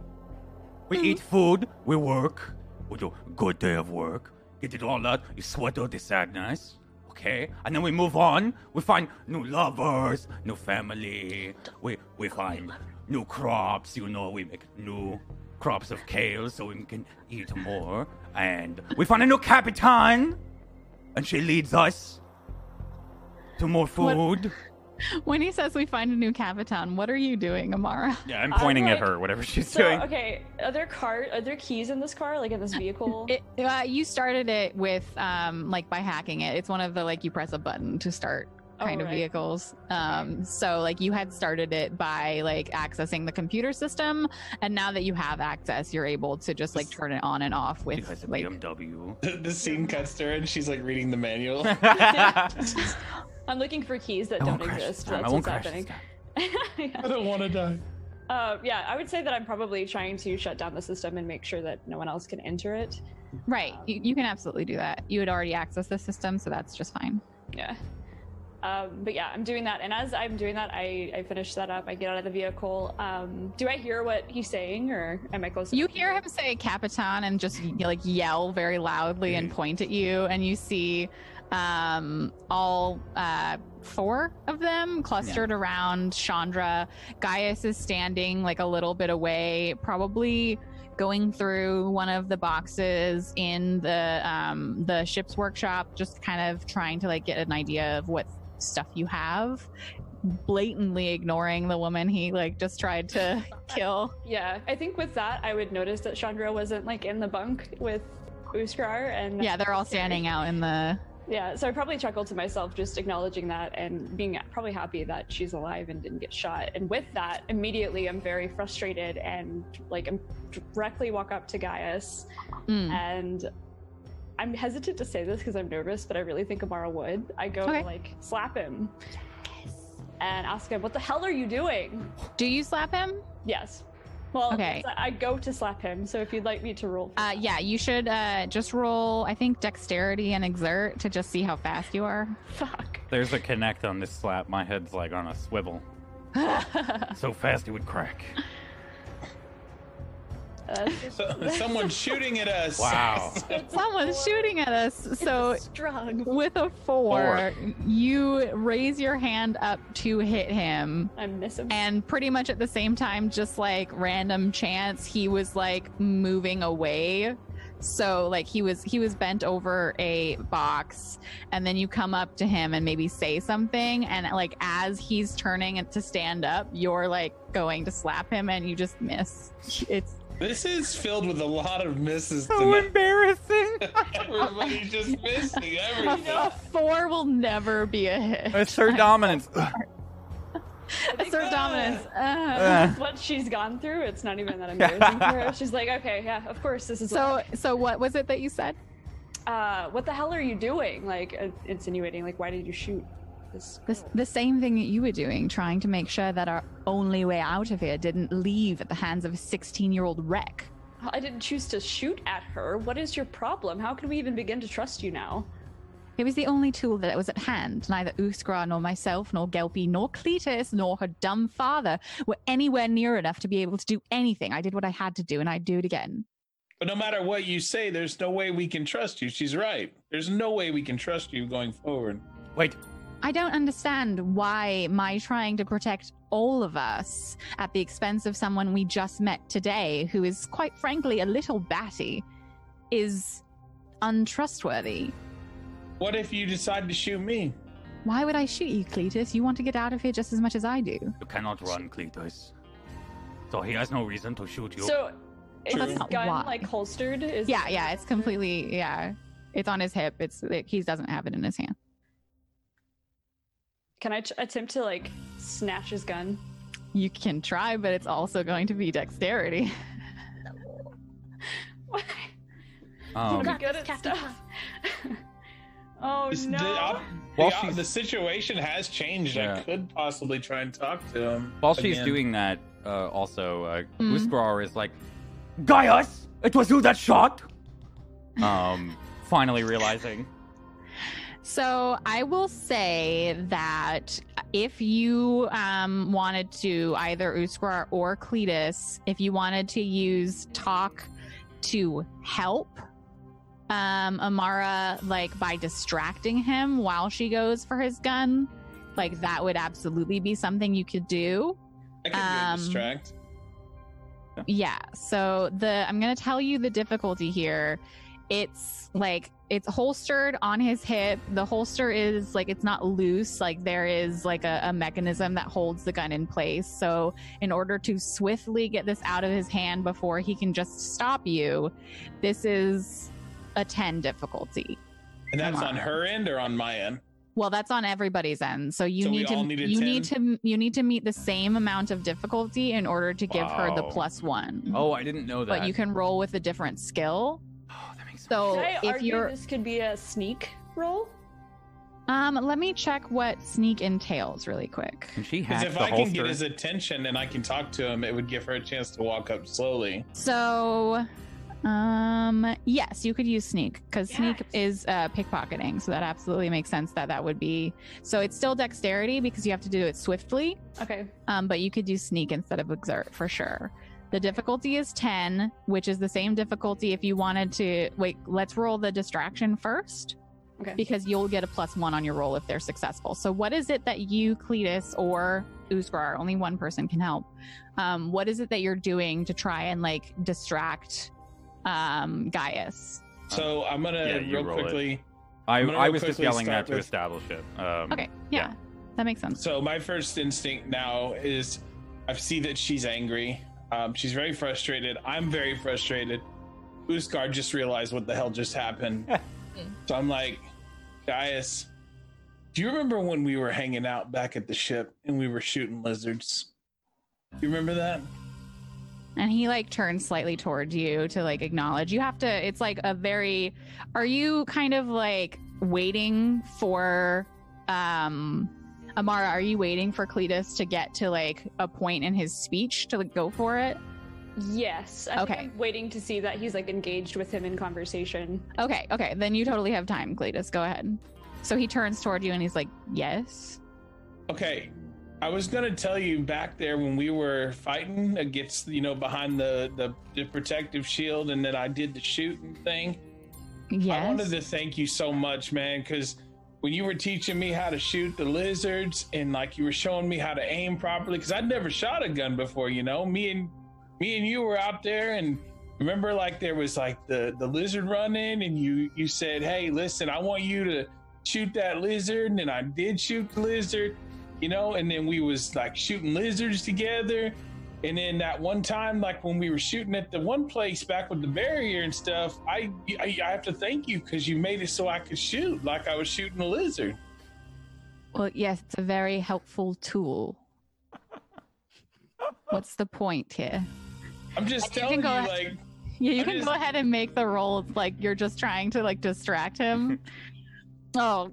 We hmm. eat food, we work, we do a good day of work, get it all out, you sweat out the sadness. Okay? And then we move on, we find new lovers, new family, we we find new crops, you know, we make new crops of kale so we can eat more. And we find a new capitan, and she leads us to more What- food. When he says we find a new Capitan, what are you doing, Amara? Yeah, I'm I'm pointing at her, whatever she's So doing. okay, are there car? Are there keys in this car? Like in this vehicle? It, uh, you started it with um, like by hacking it. It's one of the like you press a button to start kind Oh, of right. vehicles. Um, so like you had started it by like accessing the computer system, and now that you have access, you're able to just like turn it on and off with like. BMW. the scene cuts to her and she's like reading the manual. I'm looking for keys that I don't exist. time. That's I won't what's crash happening. Yeah. I don't want to die. Uh, yeah, I would say that I'm probably trying to shut down the system and make sure that no one else can enter it. Right, you, you can absolutely do that. You had already accessed the system, so that's just fine. Yeah. Um, but yeah, I'm doing that, and as I'm doing that, I, I finish that up. I get out of the vehicle. Um, do I hear what he's saying, or am I close? You enough hear him say Capitan and just like yell very loudly and point at you, and you see um, all uh, four of them clustered around Chandra. Gaius is standing like a little bit away, probably going through one of the boxes in the um, the ship's workshop, just kind of trying to like get an idea of what stuff you have. Blatantly ignoring the woman he like just tried to kill. Yeah, I think with that, I would notice that Chandra wasn't like in the bunk with Uskar, and Yeah, they're all standing out in the Yeah, so I probably chuckled to myself just acknowledging that and being probably happy that she's alive and didn't get shot. And with that, immediately I'm very frustrated and like I'm directly walk up to Gaius Mm. and I'm hesitant to say this because I'm nervous, but I really think Amara would. I go Okay. like slap him and ask him, "What the hell are you doing?" Do you slap him? Yes. Well, Okay. I I go to slap him. So if you'd like me to roll, Uh, yeah, you should uh, just roll, I think, dexterity and exert to just see how fast you are. Fuck. There's a connect on this slap. My head's like on a swivel. So fast it would crack. Uh, So, someone's shooting at us. Wow. Someone's shooting at us. So strong. with a four, you raise your hand up to hit him. I miss him. And pretty much at the same time, just like random chance, he was like moving away. So like he was he was bent over a box, and then you come up to him and maybe say something, and like as he's turning to stand up, you're like going to slap him, and you just miss. It's This is filled with a lot of misses So tonight. embarrassing. Everybody's just missing a, everything. a four will never be a hit. It's her dominance. it's her dominance. Uh, Uh, what she's gone through, it's not even that embarrassing for her. She's like, okay, yeah, of course, this is. so so what was it that you said? uh, what the hell are you doing? Like uh, insinuating, like, why did you shoot? This The, the same thing that you were doing, trying to make sure that our only way out of here didn't leave at the hands of a 16 year old wreck. I didn't choose to shoot at her. What is your problem? How can we even begin to trust you now? It was the only tool that was at hand. Neither Uskra nor myself, nor Gelpy, nor Cletus, nor her dumb father were anywhere near enough to be able to do anything. I did what I had to do, and I'd do it again. But no matter what you say, there's no way we can trust you. She's right. There's no way we can trust you going forward. Wait, I don't understand why my trying to protect all of us at the expense of someone we just met today, who is quite frankly a little batty, is untrustworthy. What if you decide to shoot me? Why would I shoot you, Cletus? You want to get out of here just as much as I do. you cannot run, Cletus. So he has no reason to shoot you. So is True. this gun why. like holstered? Is Yeah, yeah, it's completely yeah. It's on his hip. It's it, he doesn't have it in his hand. Can I attempt to like snatch his gun? You can try, but it's also going to be dexterity. um, I'm got good this, at Captain stuff. oh This- no! The, op- While the, op- the situation has changed. I could possibly try and talk to him. while she's doing that, uh, also, uh, Mm. Uskrar is like, Gaius, it was you that shot. Um, finally realizing. So I will say that if you um, wanted to either Uskar or Cletus, if you wanted to use talk to help um, Amara, like by distracting him while she goes for his gun, like that would absolutely be something you could do. I could um, distract. Yeah. So the I'm gonna tell you the difficulty here. It's like it's holstered on his hip. The holster is like it's not loose. Like there is like a, a mechanism that holds the gun in place. So in order to swiftly get this out of his hand before he can just stop you, this is a 10 difficulty. And that's on on. her end or on my end? Well, that's on everybody's end. So you So need to all need a you need to you need to meet the same amount of difficulty in order to give her the Wow. plus 1. Oh, I didn't know that. but you can roll with a different skill. Oh, that makes sense. So Can I if argue you're this could be a sneak roll? um let me check what sneak entails really quick. Can she Because hack if the I can get his attention and I can talk to him, it would give her a chance to walk up slowly. So um yes, you could use sneak cuz sneak is uh pickpocketing, so that absolutely makes sense that that would be So it's still dexterity because you have to do it swiftly, Okay. um but you could do sneak instead of exert for sure. The difficulty is 10, which is the same difficulty if you wanted to wait, let's roll the distraction first. Okay. because you'll get a plus one on your roll if they're successful. So, what is it that you, Cletus, or Uskar, only one person can help? Um, what is it that you're doing to try and like distract um, Gaius? So I'm gonna Yeah, you real roll it. quickly. I, I'm gonna I real was just yelling start that to with- establish it. Um, Okay, yeah, yeah. that makes sense. So my first instinct now is I see that she's angry. Um, she's very frustrated. I'm very frustrated. Uskar just realized what the hell just happened. so I'm like, Gaius, do you remember when we were hanging out back at the ship and we were shooting lizards? Do You remember that? And he like turns slightly towards you to like acknowledge. You have to. It's like a very. Are you kind of like waiting for? um Amara, are you waiting for Cletus to get to like a point in his speech to like, go for it? Yes. I think Okay. I'm waiting to see that he's like engaged with him in conversation. Okay, okay, then you totally have time, Cletus. Go ahead. So he turns toward you and he's like, "Yes." Okay. I was gonna tell you back there when we were fighting against, you know, behind the the, the protective shield, and then I did the shooting thing. Yes. I wanted to thank you so much, man, because when you were teaching me how to shoot the lizards and like you were showing me how to aim properly, because I'd never shot a gun before, you know. Me and me and you were out there and remember like there was like the the lizard running and you you said, Hey, listen, I want you to shoot that lizard, and then I did shoot the lizard, you know, and then we was like shooting lizards together. And then that one time, like when we were shooting at the one place back with the barrier and stuff, I I, I have to thank you because you made it so I could shoot like I was shooting a lizard. Well, yes, it's a very helpful tool. What's the point here? I'm just You telling you, ahead. like, Yeah, you I can just- go ahead and make the roll like you're just trying to like distract him. oh,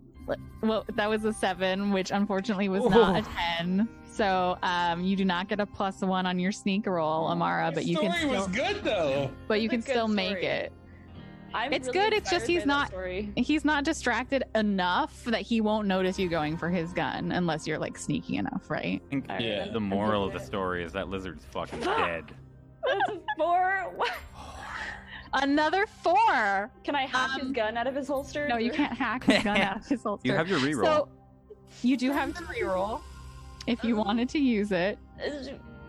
Well, that was a seven, which unfortunately was oh. not a ten. So um, you do not get a plus one on your sneak roll, Amara, but you story can still, was good though. but you It's can good still make it. I'm It's really good, it's just he's not- He's not distracted enough that he won't notice you going for his gun unless you're like sneaky enough, right? I think Yeah. the moral of the story is that lizard's fucking Fuck. dead. That's four. Another four. Can I hack his Um, gun out of his holster? No, you can't hack his gun out of his holster. You have your reroll. So you do have to reroll if you wanted to use it.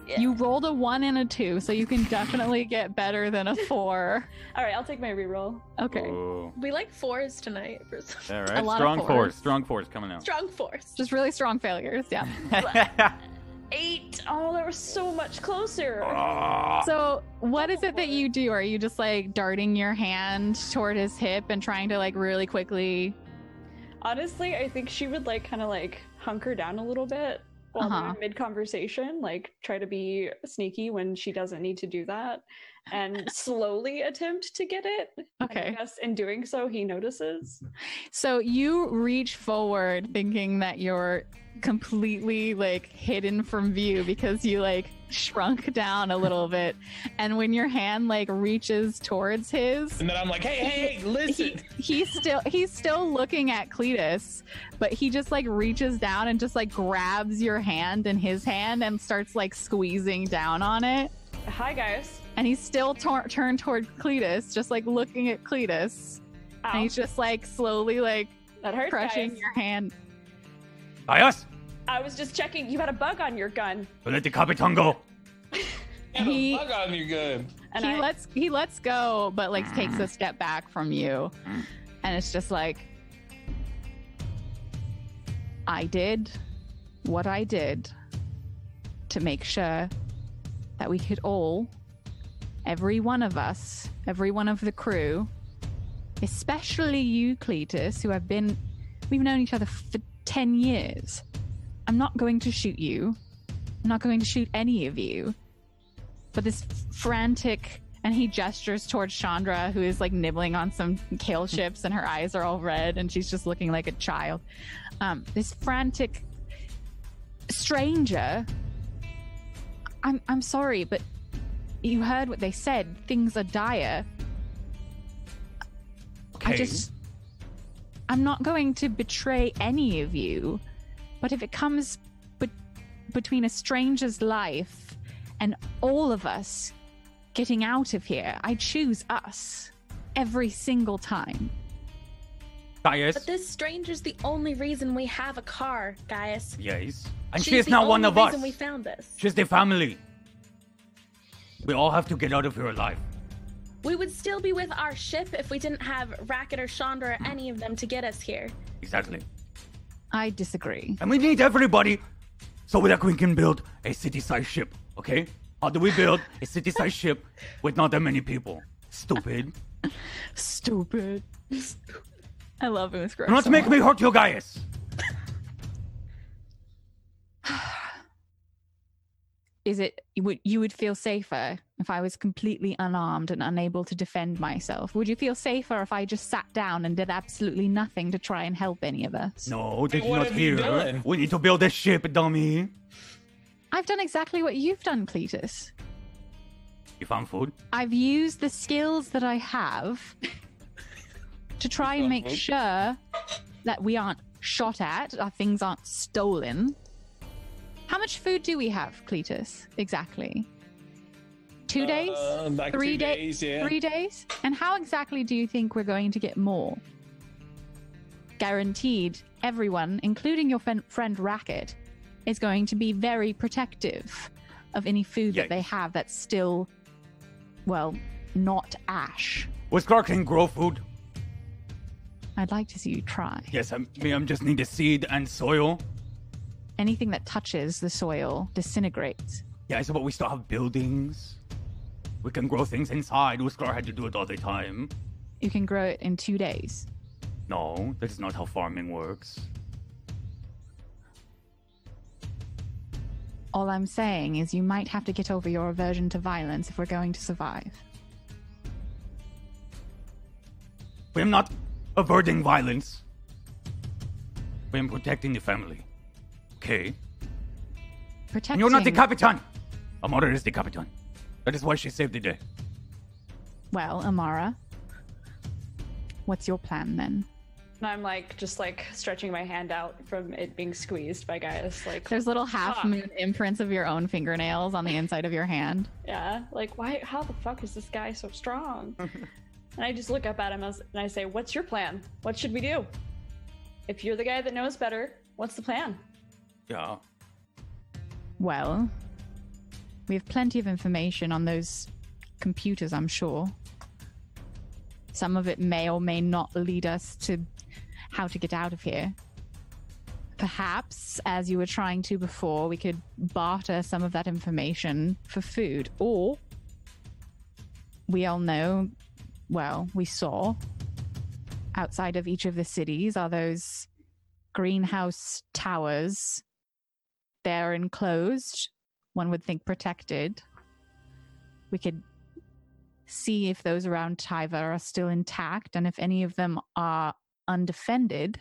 Yeah. You rolled a one and a two, so you can definitely get better than a four. All right, I'll take my reroll. Okay. Ooh. We like fours tonight for some All right, lot of strong fours. force. Strong force coming out. strong force. Just really strong failures, yeah. Eight. Oh, that was so much closer. Ah. So, what is it that you do? Are you just like darting your hand toward his hip and trying to like really quickly? Honestly, I think she would like kind of like hunker down a little bit while Uh-huh. mid conversation, like try to be sneaky when she doesn't need to do that, and slowly attempt to get it. And I Okay. guess in doing so, he notices. So you reach forward thinking that you're completely like hidden from view because you like shrunk down a little bit. And when your hand like reaches towards his, And then I'm like, hey, hey, hey, listen. he, he's still he's still looking at Cletus, but he just like reaches down and just like grabs your hand in his hand and starts like squeezing down on it. Hi, guys. And he's still tor- turned toward Cletus, just like looking at Cletus. And he's just like slowly like that hurts, crushing guys. your hand. Ayos, I was just checking. You had a bug on your gun, let the Capitan go. He- the fuck on you good. and he I lets he lets go, but like mm. takes a step back from you, mm. and it's just like I did what I did to make sure that we could all, every one of us, every one of the crew, especially you, Cletus, who have been, we've known each other for 10 years. I'm not going to shoot you. I'm not going to shoot any of you. But this frantic, and he gestures towards Chandra, who is like nibbling on some kale chips, and her eyes are all red, and she's just looking like a child. Um, this frantic stranger. I'm I'm sorry, but you heard what they said. Things are dire. Okay. I just. I'm not going to betray any of you, but if it comes be- between a stranger's life and all of us getting out of here, I choose us every single time. Gaius. But this stranger's the only reason we have a car, Gaius. Yes. And She's she is the not one of us. reason we found this. She's the family. We all have to get out of here alive. We would still be with our ship if we didn't have Racket or Chandra or any of them to get us here. Exactly. I disagree. And we need everybody so that we can build a city-sized ship, okay? How do we build a city-sized ship with not that many people? Stupid. Stupid. I love Moose Do not make me hurt you guys. Is it you would you would feel safer if I was completely unarmed and unable to defend myself? Would you feel safer if I just sat down and did absolutely nothing to try and help any of us? No, did Hey, you what not have you hear? done? We need to build a ship, dummy. I've done exactly what you've done, Cletus. You found food? I've used the skills that I have to try and make food? sure that we aren't shot at, our things aren't stolen. How much food do we have, Cletus? Exactly. Two days? Uh, like Three two da- days, yeah. Three days? And how exactly do you think we're going to get more? Guaranteed, everyone, including your fen- friend Racket, is going to be very protective of any food that they have that's still, well, not ash. Whisker can grow food. I'd like to see you try. Yes, I'm, me, I'm just need a seed and soil. Anything that touches the soil disintegrates. Yeah, so but we still have buildings. We can grow things inside. Whisker had to do it all the time. You can grow it in two days. No, that is not how farming works. All I'm saying is you might have to get over your aversion to violence if we're going to survive. We am not averting violence. We am protecting the family. Okay? Protecting. You're not the Capitan! Amara is the Capitan. That is why she saved the day. Well, Amara, what's your plan then? And I'm like just like stretching my hand out from it being squeezed by guys. Like There's little half Fuck. moon imprints of your own fingernails on the inside of your hand. yeah, like why? How the fuck is this guy so strong? and I just look up at him as, and I say, "What's your plan? What should we do? If you're the guy that knows better, what's the plan?" Yeah. Well, we have plenty of information on those computers, I'm sure. Some of it may or may not lead us to how to get out of here. Perhaps, as you were trying to before, we could barter some of that information for food. Or, we all know, well, we saw outside of each of the cities are those greenhouse towers they're enclosed, one would think protected. We could see if those around Tiva are still intact and if any of them are undefended,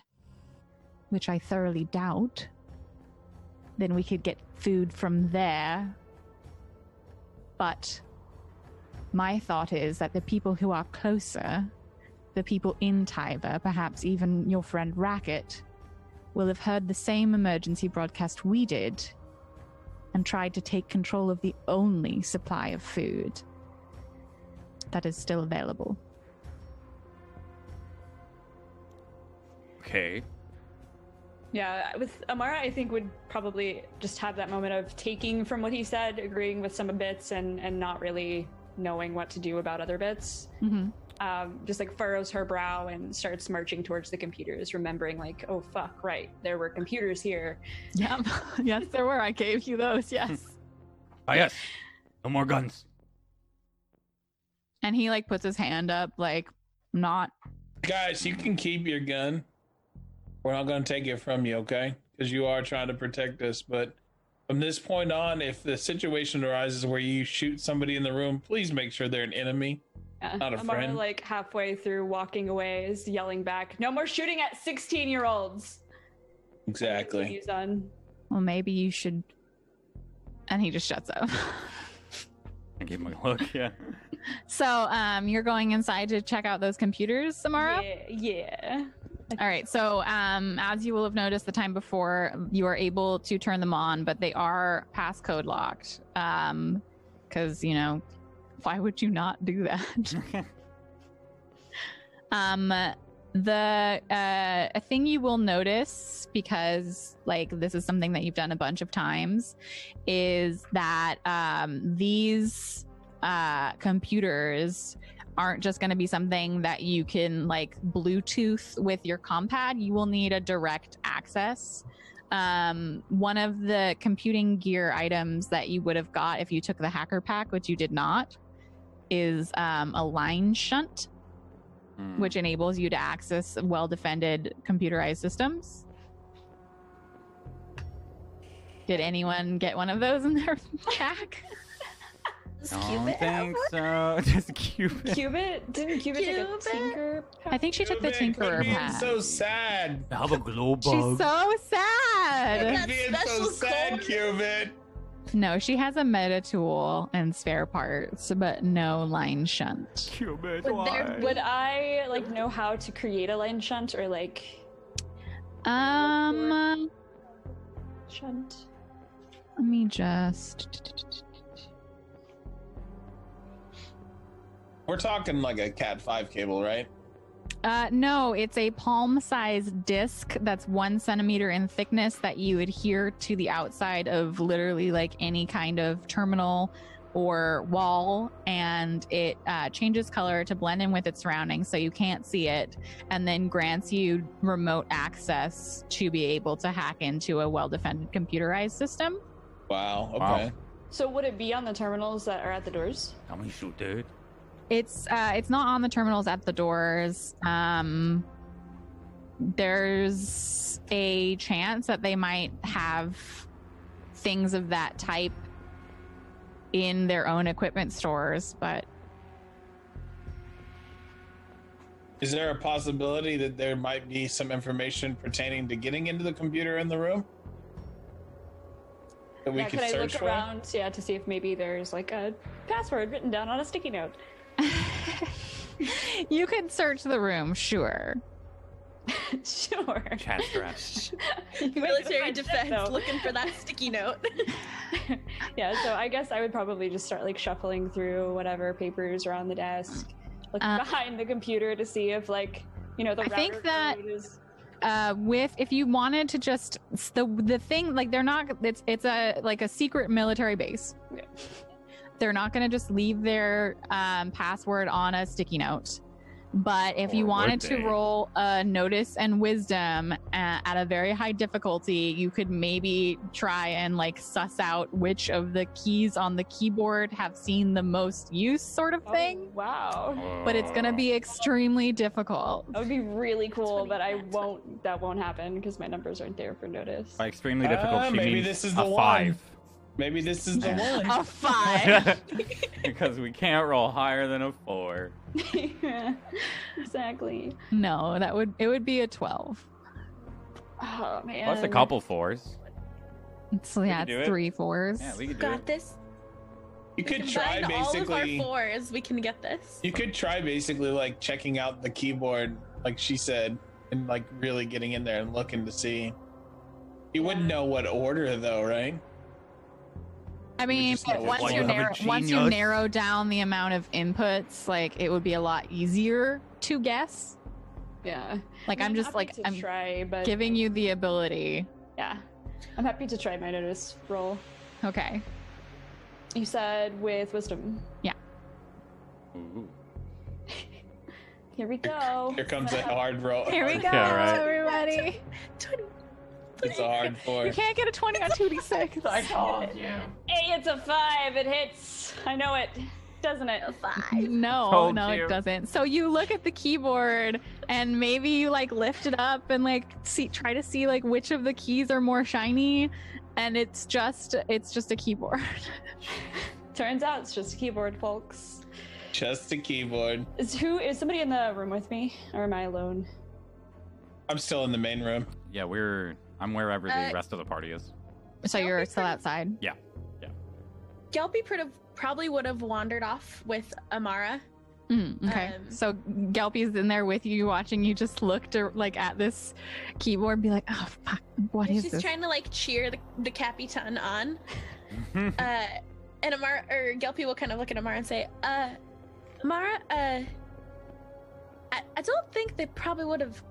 which I thoroughly doubt, then we could get food from there. But my thought is that the people who are closer, the people in Tiva, perhaps even your friend Racket, will have heard the same emergency broadcast we did and tried to take control of the only supply of food that is still available. Okay. Yeah, with Amara, I think would probably just have that moment of taking from what he said, agreeing with some bits, and and not really knowing what to do about other bits. Mm-hmm. Um, just like furrows her brow and starts marching towards the computers, remembering like, oh fuck, right, there were computers here. Yep. yes, there were. I gave you those. Yes. Ah, yes. No more guns. and he like puts his hand up, like not. Guys, you can keep your gun. We're not going to take it from you, okay? Because you are trying to protect us. But from this point on, if the situation arises where you shoot somebody in the room, please make sure they're an enemy. Yeah. Not a Amara, friend. like halfway through walking away, is yelling back, "No more shooting at sixteen-year-olds." Exactly. He's done. Well, maybe you should. And he just shuts up. I gave him a look, yeah. so, um, you're going inside to check out those computers, Samara. Yeah, yeah. All right. So, um, as you will have noticed the time before, you are able to turn them on, but they are passcode locked. Um, because you know, why would you not do that? um, the uh, a thing you will notice because like this is something that you've done a bunch of times is that um these uh computers aren't just going to be something that you can like Bluetooth with your compad. You will need a direct access. Um, one of the computing gear items that you would have got if you took the hacker pack, which you did not, is um, a line shunt, Hmm. which enables you to access well defended computerized systems. Did anyone get one of those in their pack? Don't think so. Just Cupid. Cubit didn't Cubit take a Cubit? tinker? I think she took the Tinkerer being pack. so sad. I have a glow bug. She's so sad. Got Quit being so sad, cold. Cubit. No, she has a meta tool and spare parts, but no line shunt. Would there- Would I like know how to create a line shunt or like Um, shunt? let me just. We're talking like a Cat 5 cable, right? Uh, no, it's a palm-sized disc that's one centimeter in thickness that you adhere to the outside of literally like any kind of terminal or wall, and it uh, changes color to blend in with its surroundings, so you can't see it, and then grants you remote access to be able to hack into a well-defended computerized system. Wow. Okay. Wow. So would it be on the terminals that are at the doors? Tell me shoot, dude. It's uh it's not on the terminals at the doors. Um there's a chance that they might have things of that type in their own equipment stores, but Is there a possibility that there might be some information pertaining to getting into the computer in the room that we yeah, could can I look for? around? Yeah, to see if maybe there's like a password written down on a sticky note. you could search the room, sure. sure. Chat stress. You might Military find defense though. looking for that sticky note. yeah, so I guess I would probably just start like shuffling through whatever papers are on the desk, looking Uh, behind the computer to see if like you know the I think router that- uh with if you wanted to just the the thing like they're not it's it's a like a secret military base Yeah. They're not going to just leave their um, password on a sticky note but if you Or would wanted to roll a notice and wisdom uh, at a very high difficulty you could maybe try and like suss out which of the keys on the keyboard have seen the most use sort of Oh, thing wow. but it's going to be extremely difficult That would be really cool, but I won't. That won't happen because my numbers aren't there for notice. By extremely difficult, Ah, she maybe means this is a the one. five. Maybe this is the Yeah. one. a five because we can't roll higher than a four. yeah, exactly. no that would it would be a 12 Oh man. Plus a couple fours. So yeah, could do it's it. three fours. Yeah, we could do Got it. this. You could try Combine all of our fours. We can get this. You could try basically like checking out the keyboard, like she said, and like really getting in there and looking to see. You wouldn't know what order though, right? I mean, just know but once which you narrow once you narrow down the amount of inputs, like it would be a lot easier to guess. Yeah. Like I I'm mean, just happy like to I'm try, but giving you the ability. yeah, I'm happy to try my notice roll. Okay. You said with wisdom. Ooh. Here we go. Here comes a hard roll. Here we go, Yeah, right. everybody. Twenty. It's a hard four. You can't get a 20 on 2d6. I told you. Hey, it's a five. It hits. I know it, doesn't it? A Five. No, Told no, you. it doesn't. So you look at the keyboard and maybe you like lift it up and like see try to see like which of the keys are more shiny and it's just it's just a keyboard. Turns out it's just a keyboard, folks. Just a keyboard. Is who is somebody in the room with me, or am I alone? I'm still in the main room. Yeah, we're. I'm wherever the Uh, rest of the party is. So Don't you're be still pretty- outside. Gelpy could have probably would have wandered off with Amara. Mm, okay. Um, so Gelpy's in there with you, watching you just look to, like at this keyboard, and be like, "Oh fuck, what And is she's this?" trying to like cheer the, the Capitan on. Uh, and Amara or Gelpy will kind of look at Amara and say, "Uh, Amara, uh, I, I don't think they probably would have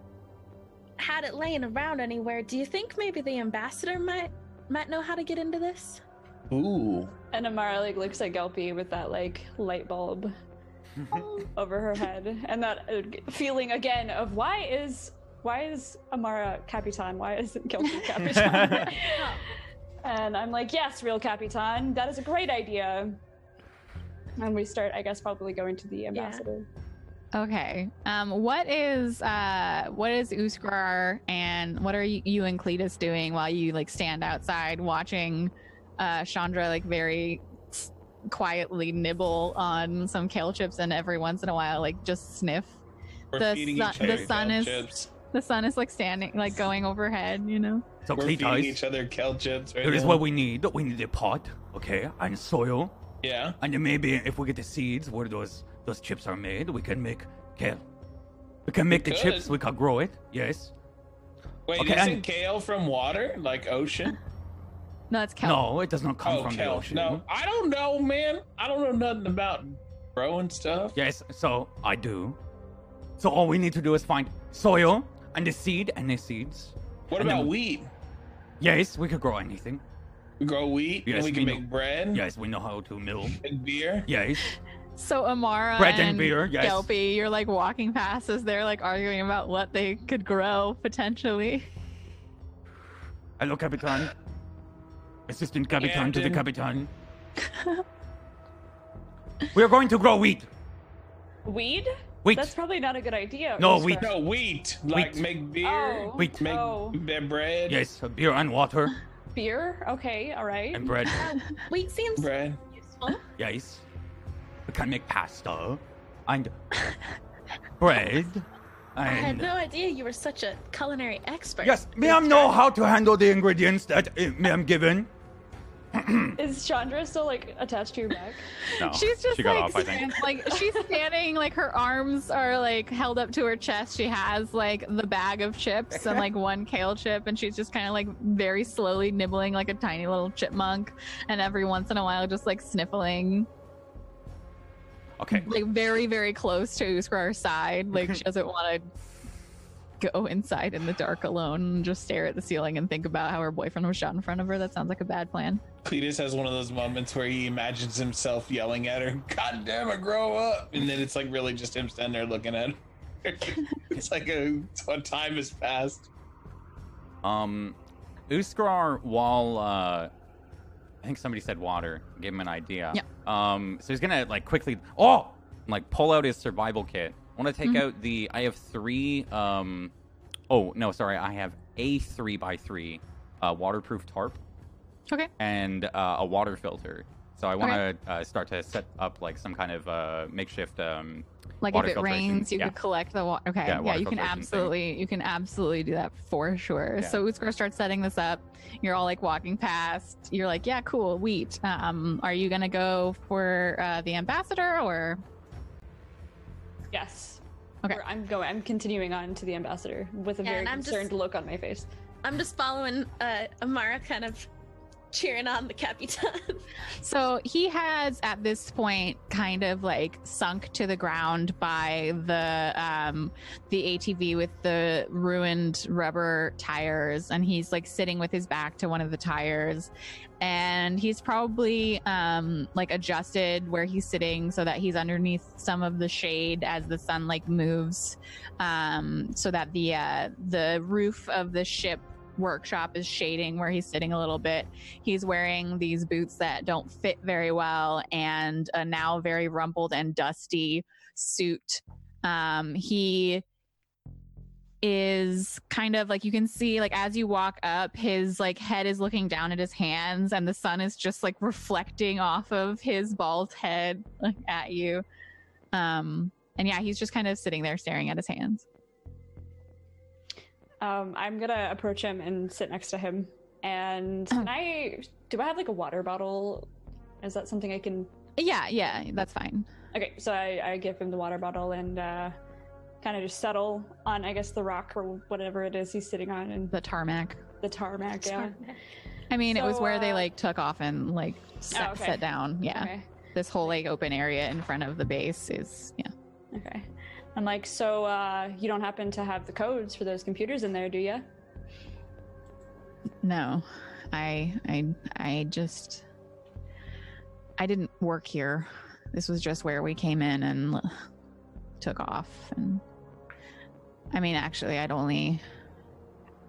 had it laying around anywhere. Do you think maybe the ambassador might might know how to get into this?" Ooh. And Amara like looks at Gelpy with that like light bulb over her head, and that uh, feeling again of why is why is Amara Capitan? Why isn't Gelpy Capitan? and I'm like, yes, real Capitan. That is a great idea. And we start, I guess, probably going to the ambassador. Okay. Um, what is uh, what is Uskar and what are you, you and Cletus doing while you like stand outside watching uh, Chandra like very s- quietly nibble on some kale chips and every once in a while like just sniff. We're The feeding sun- each the other sun kale is- chips. The sun is like standing like going overhead, you know. So We're feeding each other kale chips right here is now. what we need. We need a pot, okay, and soil, Yeah. and then maybe if we get the seeds where those those chips are made, we can make kale. We can make the could. chips. We can grow it. Yes. Wait, Okay, isn't and- kale from water, like ocean? No, it's kelp. No, it does not come oh, from the ocean. No, I don't know, man. I don't know nothing about growing stuff. Yes, so I do. So all we need to do is find soil and the seed and the seeds. What And about then- wheat? Yes, we could grow anything. We grow wheat Yes, and we can we make know. bread. Yes, we know how to mill. Make beer. Yes. So Amara Bread and and beer, yes. Gelpy, you're like walking past as they're like arguing about what they could grow potentially. Hello, Capitan. Assistant Capitan to the Captain. Capitan. we are going to grow wheat. Weed? Wheat. That's probably not a good idea. No, Uskar. wheat. No, wheat. Like Wheat. make beer. Oh, Wheat. Make oh, bread. Yes, beer and water beer. Okay, all right. and bread. Uh, wheat seems Bread. useful. Yes. We can make pasta and bread I had no idea you were such a culinary expert. Yes, This ma'am know how to handle the ingredients that uh, ma'am given. Is Chandra still like attached to your back? No, She's just she got like, off, I think. stand- like she's standing, like her arms are like held up to her chest. She has like the bag of chips and like one kale chip, and she's just kind of like very slowly nibbling like a tiny little chipmunk, and every once in a while just like sniffling, Okay. like very very close to Uskar's side. Like she doesn't want to go inside in the dark alone and just stare at the ceiling and think about how her boyfriend was shot in front of her. That sounds like a bad plan. Cletus has one of those moments where he imagines himself yelling at her, God damn it, grow up. And then it's like really just him standing there looking at her. it's like a, a time has passed. Um, Uskar, while uh, I think somebody said water, gave him an idea. Yeah. Um, so he's gonna like quickly, oh, like pull out his survival kit. I want to take Mhm. out the. I have three. Um, oh no, sorry, I have a three by three, uh, waterproof tarp Okay. and uh, a water filter. So I want to uh, start to set up like some kind of uh, makeshift. Um, Like Water if it rains, you yeah. could collect the water. Okay, Yeah, yeah, you can filtration thing. absolutely, you can absolutely do that for sure. Yeah. So Uskar starts setting this up. You're all like walking past. You're like, yeah, cool, wheat. Um, are you gonna go for uh, the ambassador or? Yes. Okay. Or I'm going. I'm continuing on to the ambassador with a Yeah, very and I'm just- concerned look on my face. I'm just following uh, Amara, kind of cheering on the Capitan. So he has at this point kind of like sunk to the ground by the um the ATV with the ruined rubber tires and he's like sitting with his back to one of the tires and he's probably um like adjusted where he's sitting so that he's underneath some of the shade as the sun like moves um so that the uh the roof of the ship workshop is shading where he's sitting a little bit. He's wearing these boots that don't fit very well and a now very rumpled and dusty suit. Um, he is kind of like you can see like as you walk up his like head is looking down at his hands and the sun is just like reflecting off of his bald head like at you. Um and yeah he's just kind of sitting there staring at his hands Um, I'm gonna approach him and sit next to him. And can I? Do I have like a water bottle? Is that something I can? yeah yeah that's fine Okay, so I, I give him the water bottle and uh, kind of just settle on, I guess, the rock or whatever it is he's sitting on, and the tarmac the tarmac. Yeah. i mean it was So, where they uh, like took off and like sat, okay. sat down yeah Okay. this whole like open area in front of the base is yeah Okay. I'm like, so uh, you don't happen to have the codes for those computers in there, do you? no. I i i just i didn't work here. This was just where we came in and took off and i mean actually i'd only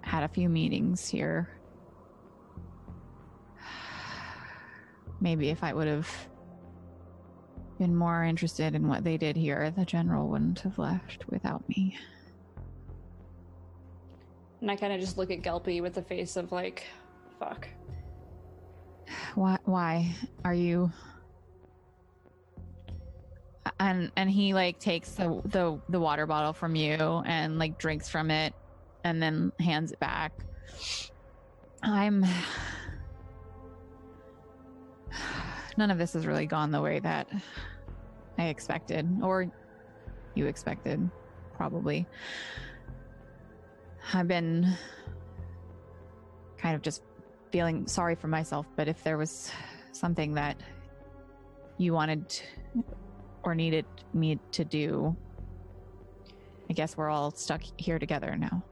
had a few meetings here. Maybe if i would have been more interested in what they did here the general wouldn't have left without me And I kind of just look at Gelpy with the face of like, fuck. Why? Why are you? And and he like takes the the the water bottle from you and like drinks from it, and then hands it back. I'm. None of this has really gone the way that I expected, or you expected, probably. I've been kind of just feeling sorry for myself, but if there was something that you wanted or needed me to do, I guess we're all stuck here together now.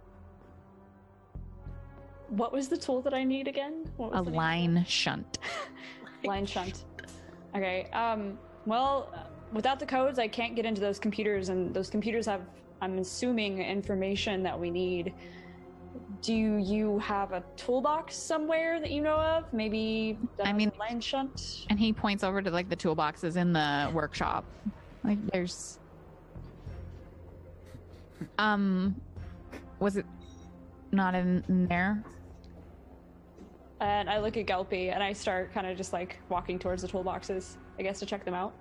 What was the tool that I need again? What was A the name of it? line shunt. line shunt. Okay. Um. Well, without the codes, I can't get into those computers, and those computers have, I'm assuming, information that we need. Do you have a toolbox somewhere that you know of? Maybe. I mean- line shunt. And he points over to like the toolboxes in the workshop. Like there's um was it not in there? And I look at Gelpy, and I start kind of just like walking towards the toolboxes, I guess, to check them out.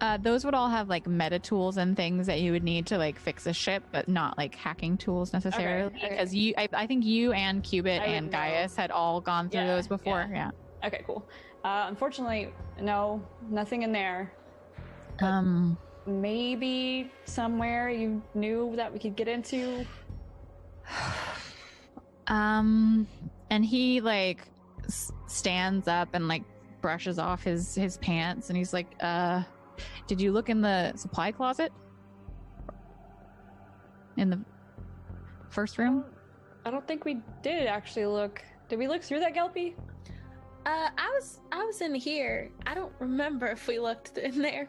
Uh, those would all have like meta tools and things that you would need to like fix a ship, but not like hacking tools necessarily. okay. Because you, I, I think you and Cubit I and. Gaius had all gone through Yeah, those before. Yeah. Okay, cool. Uh, unfortunately, no, nothing in there. But- Um. Maybe somewhere you knew that we could get into. Um, and he like s- stands up and like brushes off his his pants, and he's like, "Uh, did you look in the supply closet? In the first room? I don't think we did actually look. Did we look through that, Gelpy? Uh, I was I was in here. I don't remember if we looked in there.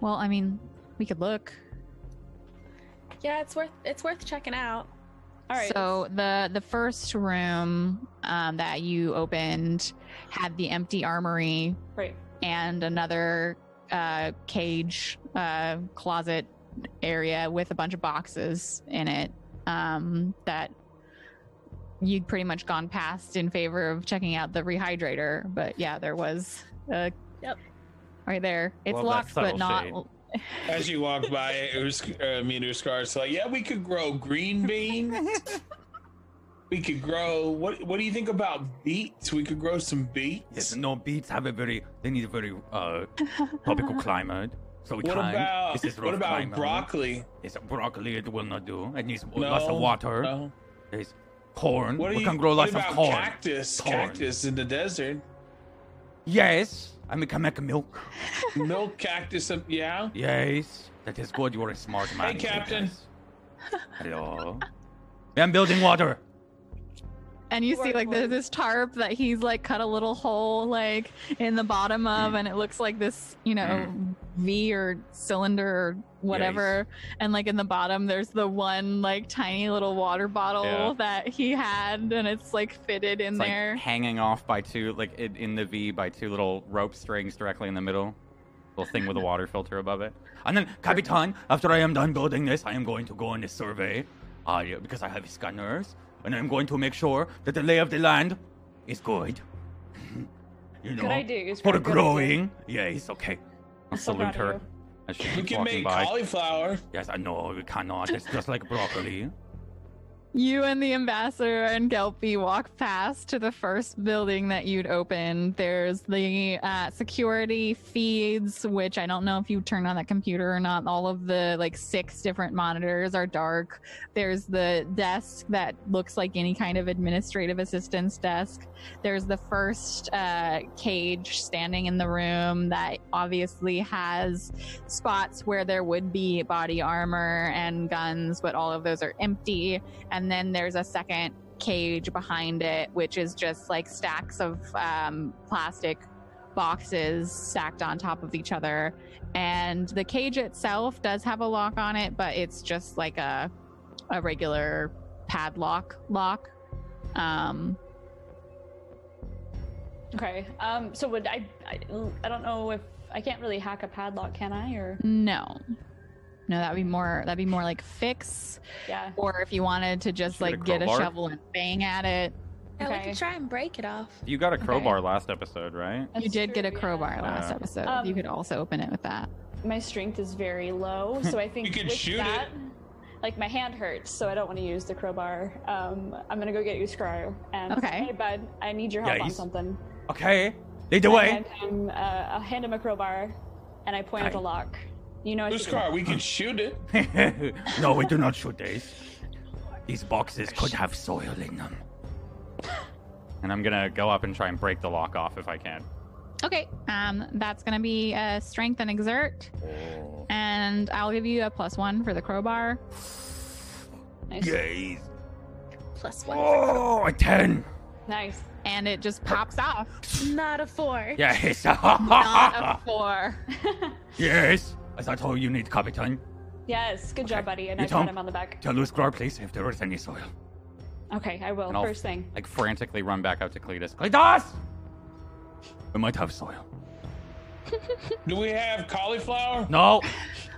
Well, I mean, we could look. Yeah, it's worth it's worth checking out. All right. So the the first room um, that you opened had the empty armory right. and another uh, cage uh, closet area with a bunch of boxes in it um, that you'd pretty much gone past in favor of checking out the rehydrator. But yeah, there was uh, Yep. right there. It's Love that locked, but not. shade. As you walk by, Urs- uh, me and Uskar's like, yeah, we could grow green beans. we could grow. What What do you think about beets? We could grow some beets. Yes, no, beets have a very, they need a very uh, tropical climate. So we What can. about this is what rough about climate. broccoli? Yes, broccoli it will not do. It needs No, lots of water. no. There's corn. What, we you, can grow lots of corn. cactus? Corn. Cactus in the desert. Yes, and we can make milk. Milk cactus. uh, Yeah. Yes, that is good. You're a smart man. Hey, Captain. Hello. I'm building water. And you see like the, work. this tarp that he's like cut a little hole like in the bottom of, and it looks like this, you know, V or cylinder or whatever. And like in the bottom, there's the one like tiny little water bottle Yeah. that he had, and it's like fitted in It's like there. hanging off by two, like in, in the V by two little rope strings directly in the middle. Little thing with a water filter above it. And then, Capitan, after I am done building this, I am going to go on a survey, uh, because I have scanners, and I'm going to make sure that the lay of the land is good. you know, Good idea. It's for good idea. growing. Yes, okay. I'll salute her you. as she We can make by. cauliflower. Yes, I know we cannot. It's just like broccoli. You and the ambassador and Gelpy walk past to the first building that you'd open. There's the uh, security feeds, which I don't know if you turned on that computer or not. All of the like six different monitors are dark. There's the desk that looks like any kind of administrative assistance desk. There's the first uh, cage standing in the room that obviously has spots where there would be body armor and guns, but all of those are empty. And then there's a second cage behind it, which is just like stacks of um, plastic boxes stacked on top of each other. And the cage itself does have a lock on it, but it's just like a a regular padlock lock. Um, Okay. Um. So would I, I? I don't know if I can't really hack a padlock, can I? Or no, no, that'd be more that'd be more like fix, yeah. or if you wanted to just Shoot like get a crowbar? shovel and bang at it. Yeah, we could try and break it off. You got a Okay. crowbar last episode, right? you That's did get a crowbar yeah. last Yeah. episode. Um, you could also open it with that. My strength is very low, so I think You could with shoot it. that, like my hand hurts, so I don't want to use the crowbar. Um. I'm gonna go get you Scryo. And Okay. Hey, bud. I need your help on Yes. something. Okay, lead the I way. hand him, uh, I'll hand him a crowbar, and I point at the lock. You know. I should- Uskar, we can shoot it. no, we do not shoot these. These boxes could have soil in them. And I'm gonna go up and try and break the lock off if I can. Okay, um, that's gonna be uh, strength and exert, Oh. and I'll give you a plus one for the crowbar. Nice. Yes. Plus one. Oh, a ten. Nice. And it just pops off. Not a four. Yes. Not a four. yes. Is that all you need, Capitan? yes. Good job, buddy. And You I pat him on the back. Tell Uskar, please, if there is any soil. Okay, I will. And I'll- First thing. Like frantically run back out to Cletus. Cletus! We might have soil. Do we have cauliflower? No.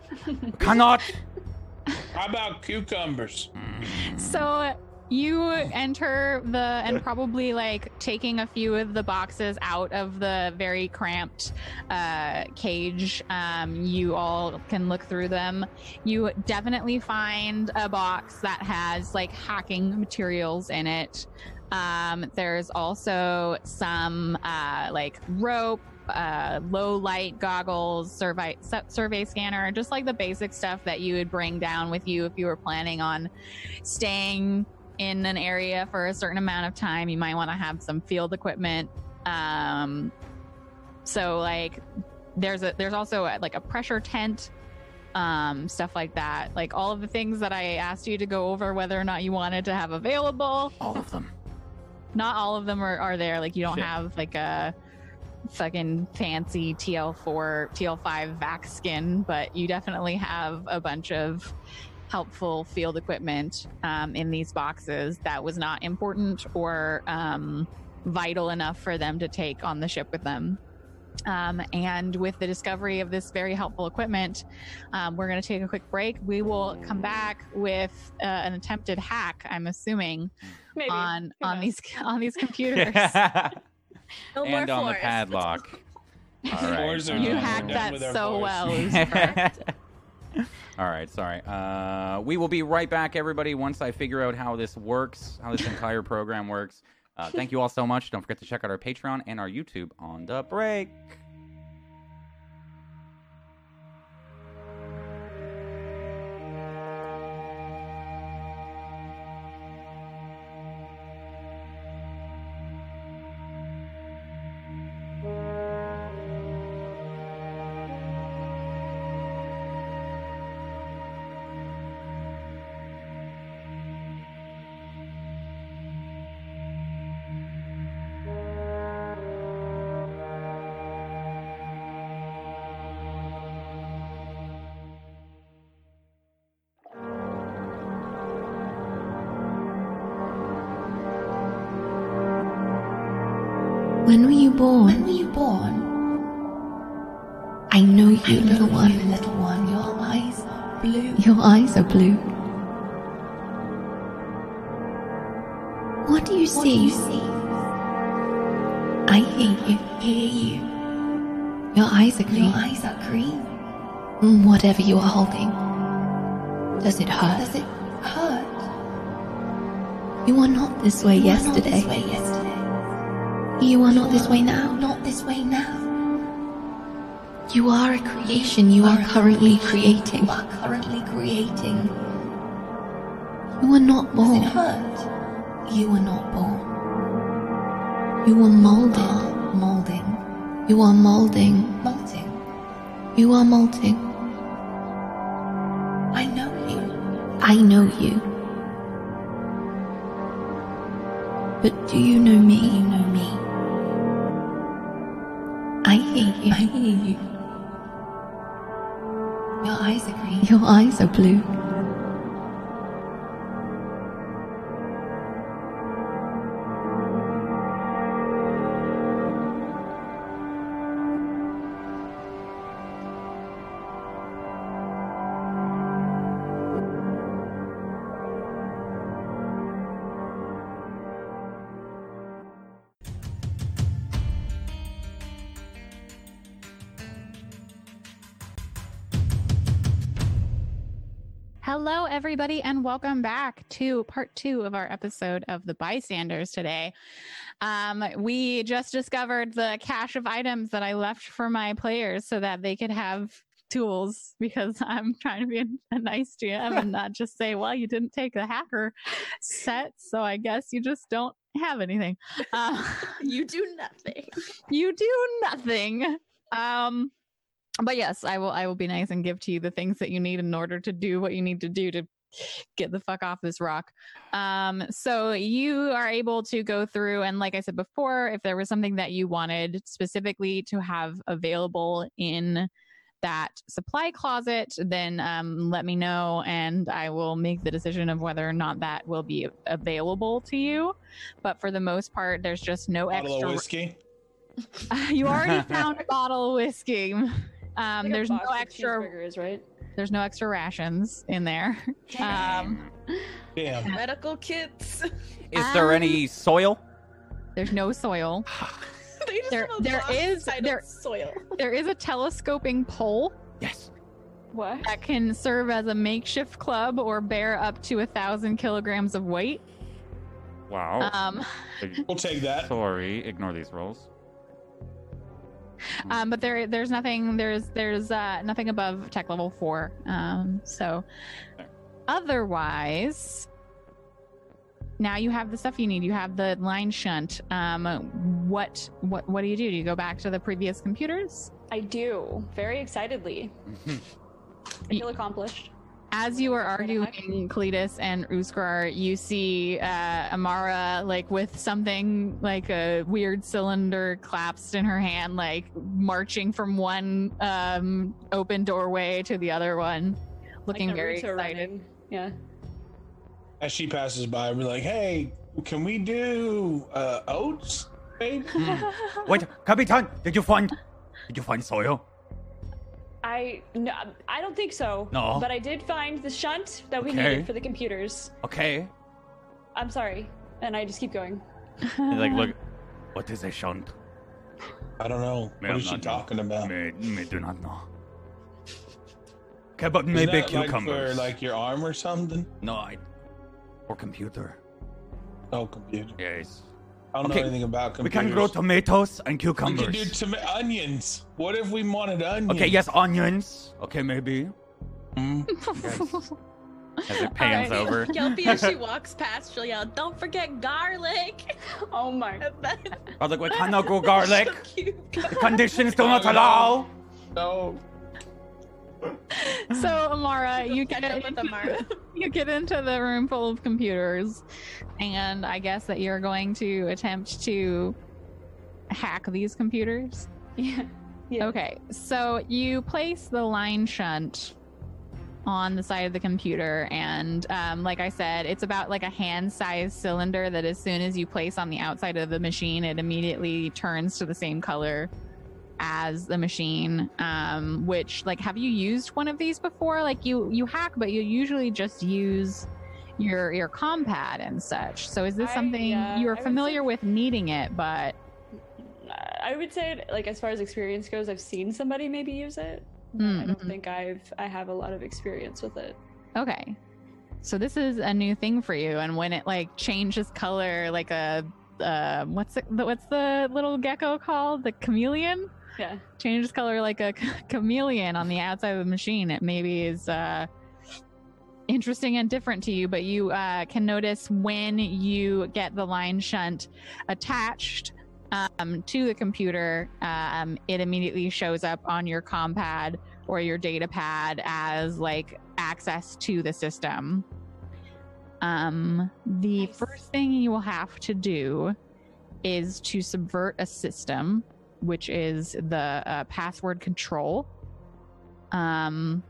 Cannot. How about cucumbers? So you enter the and probably like taking a few of the boxes out of the very cramped uh, cage. Um, you all can look through them. You definitely find a box that has like hacking materials in it. Um, there's also some uh, like rope, uh, low light goggles, survey survey scanner, just like the basic stuff that you would bring down with you if you were planning on staying in an area for a certain amount of time. You might want to have some field equipment. Um, so like there's a there's also a, like a pressure tent um stuff like that like all of the things that i asked you to go over whether or not you wanted to have available All of them. not all of them are, are there. Like you don't Shit. have like a fucking fancy TL4, TL5 vac skin, but you definitely have a bunch of helpful field equipment um, in these boxes that was not important or um, vital enough for them to take on the ship with them. Um, and with the discovery of this very helpful equipment, um, we're going to take a quick break. We will come back with uh, an attempted hack. I'm assuming Maybe. on Who on these on these computers. No more and on the padlock. All right. You hacked that so well. All right, sorry. Uh, we will be right back, everybody, once I figure out how this works, how this entire program works. Uh, thank you all so much. Don't forget to check out our Patreon and our YouTube on the break. Eyes are blue. What do you see? I hear you. Hear you. Your eyes are green. Your eyes are green. Mm, Whatever you are holding. Does it hurt? Does it hurt? You are not this way yesterday. You are not this way now. Not this way now. You are a creation. You are currently creating. You are currently creating. You are not born. Does it hurt? You are not born. You are molded. molding. You are molding. Molding. You are molding. I know you. I know you. But do you know me? You know me. I hear you. I hear you. Your eyes are green. Your eyes are blue. Everybody, and welcome back to part two of our episode of the bystanders today. Um, we just discovered the cache of items that I left for my players so that they could have tools because I'm trying to be a, nice GM and not just say, well, you didn't take the hacker set, so I guess you just don't have anything. Uh, You do nothing. you do nothing. Um, but yes, I will. I will be nice and give to you the things that you need in order to do what you need to do to get the fuck off this rock. Um, so you are able to go through and, like I said before, if there was something that you wanted specifically to have available in that supply closet, then um, let me know, and I will make the decision of whether or not that will be available to you. But for the most part, there's just no Bottle extra. of whiskey. you already found a bottle of whiskey. Um, Like there's no extra. cheeseburgers, right? There's no extra rations in there. Um, Damn. Medical kits. Is there any soil? There's no soil. they just There- have a there box is- titled there- soil. There is a telescoping pole Yes. What? that can serve as a makeshift club or bear up to a thousand kilograms of weight. Wow. Um, We'll take that. Sorry, ignore these rolls. Um, but there, there's nothing. There's, there's uh, nothing above tech level four. Um, so, otherwise, now you have the stuff you need. You have the line shunt. Um, what, what, what do you do? Do you go back to the previous computers? I do. Very excitedly. I feel accomplished. As you are What the heck? arguing Cletus and Uskar, you see uh, Amara like with something like a weird cylinder collapsed in her hand, like marching from one um, open doorway to the other one, looking Like very Naruto excited. running. Yeah. As she passes by, we're like, hey, can we do uh, oats, babe? Wait, Capitan, did you find did you find soil? I no, I don't think so. No. But I did find the shunt that we Okay. needed for the computers. Okay. I'm sorry, and I just keep going. He's like, look, What is a shunt? I don't know. May What I is she not know. talking about? May, may do not know. Okay, but Is maybe that, cucumbers. Like for like your arm or something? no, I, or computer. Oh, computer. Yes. I don't Okay, know anything about We can grow tomatoes and cucumbers. We can do toma- onions. What if we wanted onions? okay, yes, onions. Okay, maybe. Mm. as it pans Alright. over. Gelpy, as she walks past, she'll yell, "Don't forget garlic!" Oh my. And then But like, we cannot grow garlic. so cute. Conditions do not allow. No. So Amara, you get into Amara. the- you get into the room full of computers, and I guess that you're going to attempt to hack these computers. Yeah. Yeah. Okay, so you place the line shunt on the side of the computer, and um, like I said, it's about like a hand-sized cylinder that as soon as you place on the outside of the machine, it immediately turns to the same color as the machine. Um, which, like, have you used one of these before? Like, you you hack, but you usually just use your your compad and such. So, is this I, something uh, you are familiar say- with needing it? But I would say, like, as far as experience goes, I've seen somebody maybe use it. but I don't Mhm. think I've I have a lot of experience with it. Okay. So this is a new thing for you, and when it like changes color, like a uh, what's it, what's the little gecko called? The chameleon Yeah. changes color like a chameleon on the outside of the machine. It maybe is uh, interesting and different to you, but you uh, can notice when you get the line shunt attached um, to the computer, um, it immediately shows up on your compad or your data pad as like access to the system. Um, the Nice. first thing you will have to do is to subvert a system, which is the uh, password control. Um,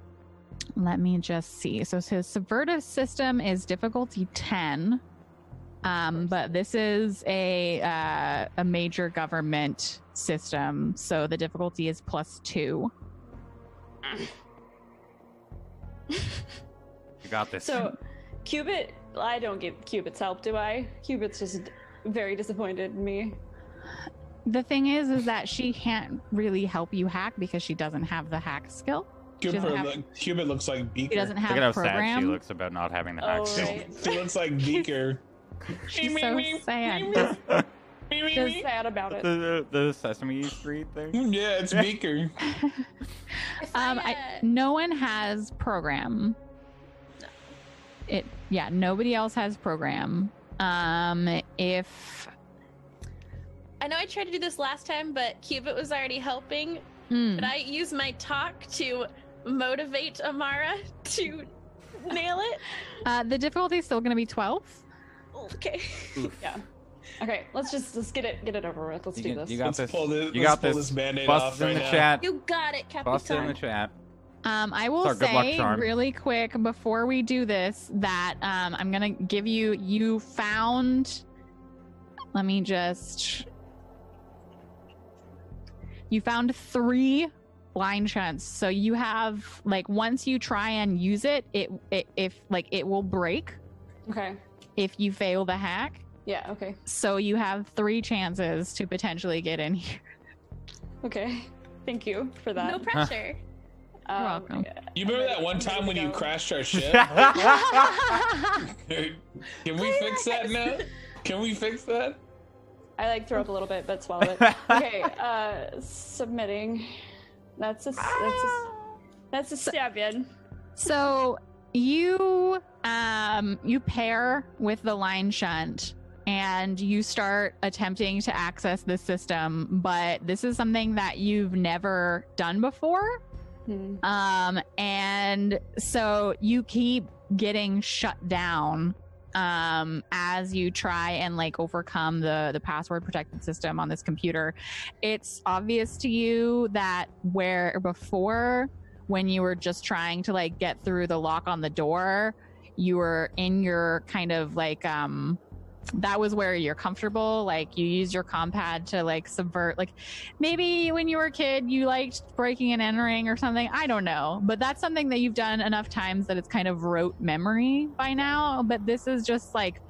let me just see. So, so subvert a system is difficulty 10. Um, but this is a uh, a major government system, so the difficulty is plus two. You got this. So, Cubit, I don't give Cubit's help, do I? Cubit's just very disappointed in me. The thing is, is that she can't really help you hack because she doesn't have the hack skill. Cubit, doesn't have- look, Cubit looks like Beaker. She doesn't Look have at how program. sad she looks about not having the hack Oh, skill. right. She looks like Beaker. She's so sad. Just sad about it. The, the Sesame Street thing. yeah, it's Beaker. Um, I, I, no one has program. It yeah, nobody else has program. Um, if I know I tried to do this last time, but Cubit was already helping. hmm, But I use my talk to motivate Amara to nail it. uh, the difficulty is still going to be twelve. Okay. Yeah. Okay, let's just let's get it get it over with. Let's You, do can- this. you got Let's this. pull this- you got this. this Band-Aid Bust off it in right the now. chat. You got it, Captain. Bust in the chat. Um, I will Sorry, good luck, say really quick before we do this that um, I'm gonna give you. You found. Let me just. You found three line shunts, so you have like once you try and use it, it, it if like it will break Okay. if you fail the hack. Yeah. Okay. So you have three chances to potentially get in here. Okay. Thank you for that. No pressure. Um, welcome. You remember that one time when you crashed our ship? Can we fix that now? Can we fix that? I like throw up a little bit, but swallow it. Okay. Uh, submitting. That's a. That's a. That's a stab in. So you um you pair with the line shunt and you start attempting to access the system, but this is something that you've never done before. Hmm. Um, and so you keep getting shut down um as you try and like overcome the the password protected system on this computer it's obvious to you that where before when you were just trying to like get through the lock on the door you were in your kind of like um that was where you're comfortable like you use your compad to like subvert like maybe when you were a kid you liked breaking and entering or something i don't know but that's something that you've done enough times that it's kind of rote memory by now but this is just like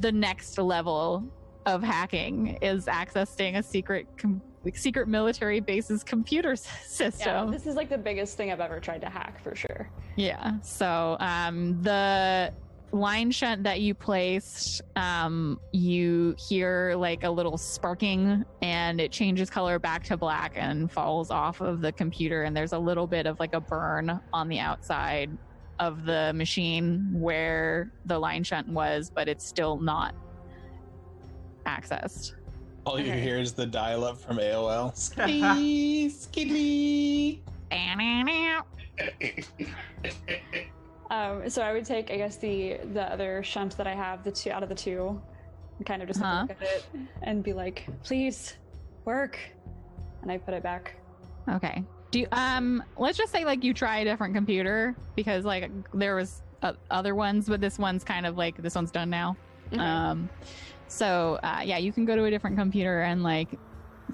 the next level of hacking is accessing a secret com- secret military base's computer s- Yeah. system This is like the biggest thing I've ever tried to hack for sure. yeah. So um the line shunt that you placed, um, you hear like a little sparking and it changes color back to black and falls off of the computer and there's a little bit of like a burn on the outside of the machine where the line shunt was, but it's still not accessed. All you Okay. hear is the dial-up from AOL. Skidly, skidly. Um, so I would take, I guess, the the other shunt that I have, the two out of the two, and kind of just Uh-huh. look at it and be like, "Please, work," and I put it back. Okay. Do you, um let's just say like you try a different computer because like there was uh, other ones but this one's kind of like this one's done now. Okay. Um so uh yeah, you can go to a different computer and like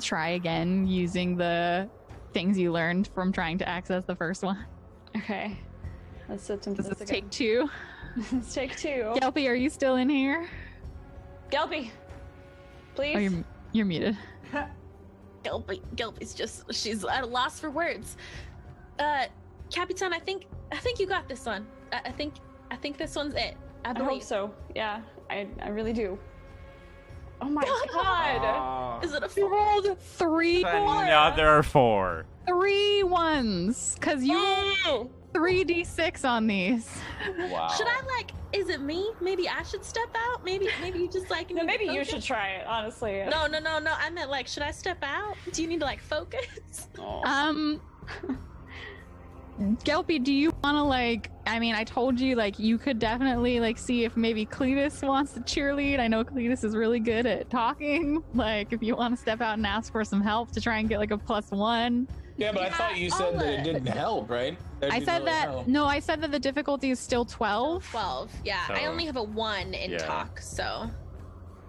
try again using the things you learned from trying to access the first one. okay. Let's attempt This this is take 2. Let's take two. Gelpy, are you still in here? Gelpy, please. Oh, you're you're muted. Gelpy, Gelpy's just she's at a loss for words. Uh, Capitan, I think I think you got this one. I, I think I think this one's it. I I believe. hope so. Yeah, I I really do. Oh my god. Is it a four? rolled 3 Another four. three ones cuz you rolled 3d6 on these. Wow. Should I like? Is it me? Maybe I should step out. Maybe maybe you just like. No, maybe you should try it. Honestly. No, no, no, no. I meant like, should I step out? Do you need to like focus? Oh. Um, Gelpy, do you want to like? I mean, I told you like you could definitely like see if maybe Cletus wants to cheerlead. I know Cletus is really good at talking. Like, if you want to step out and ask for some help to try and get like a plus one. Yeah, but I thought you said that it didn't help, right? That I didn't said really that help. no, I said that the difficulty is still twelve. Twelve. Yeah, I So- only have a one in Yeah. talk, so,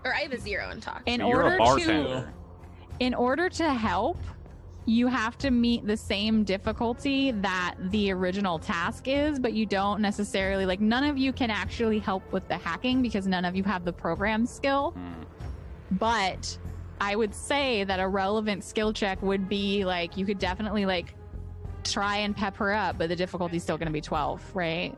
or I have a zero in talk. In So you're order a to bartender. in order to help, you have to meet the same difficulty that the original task is, but you don't necessarily like none of you can actually help with the hacking because none of you have the program skill. Hmm. But I would say that a relevant skill check would be like you could definitely like try and pep her up, but the difficulty's still going to be 12, right?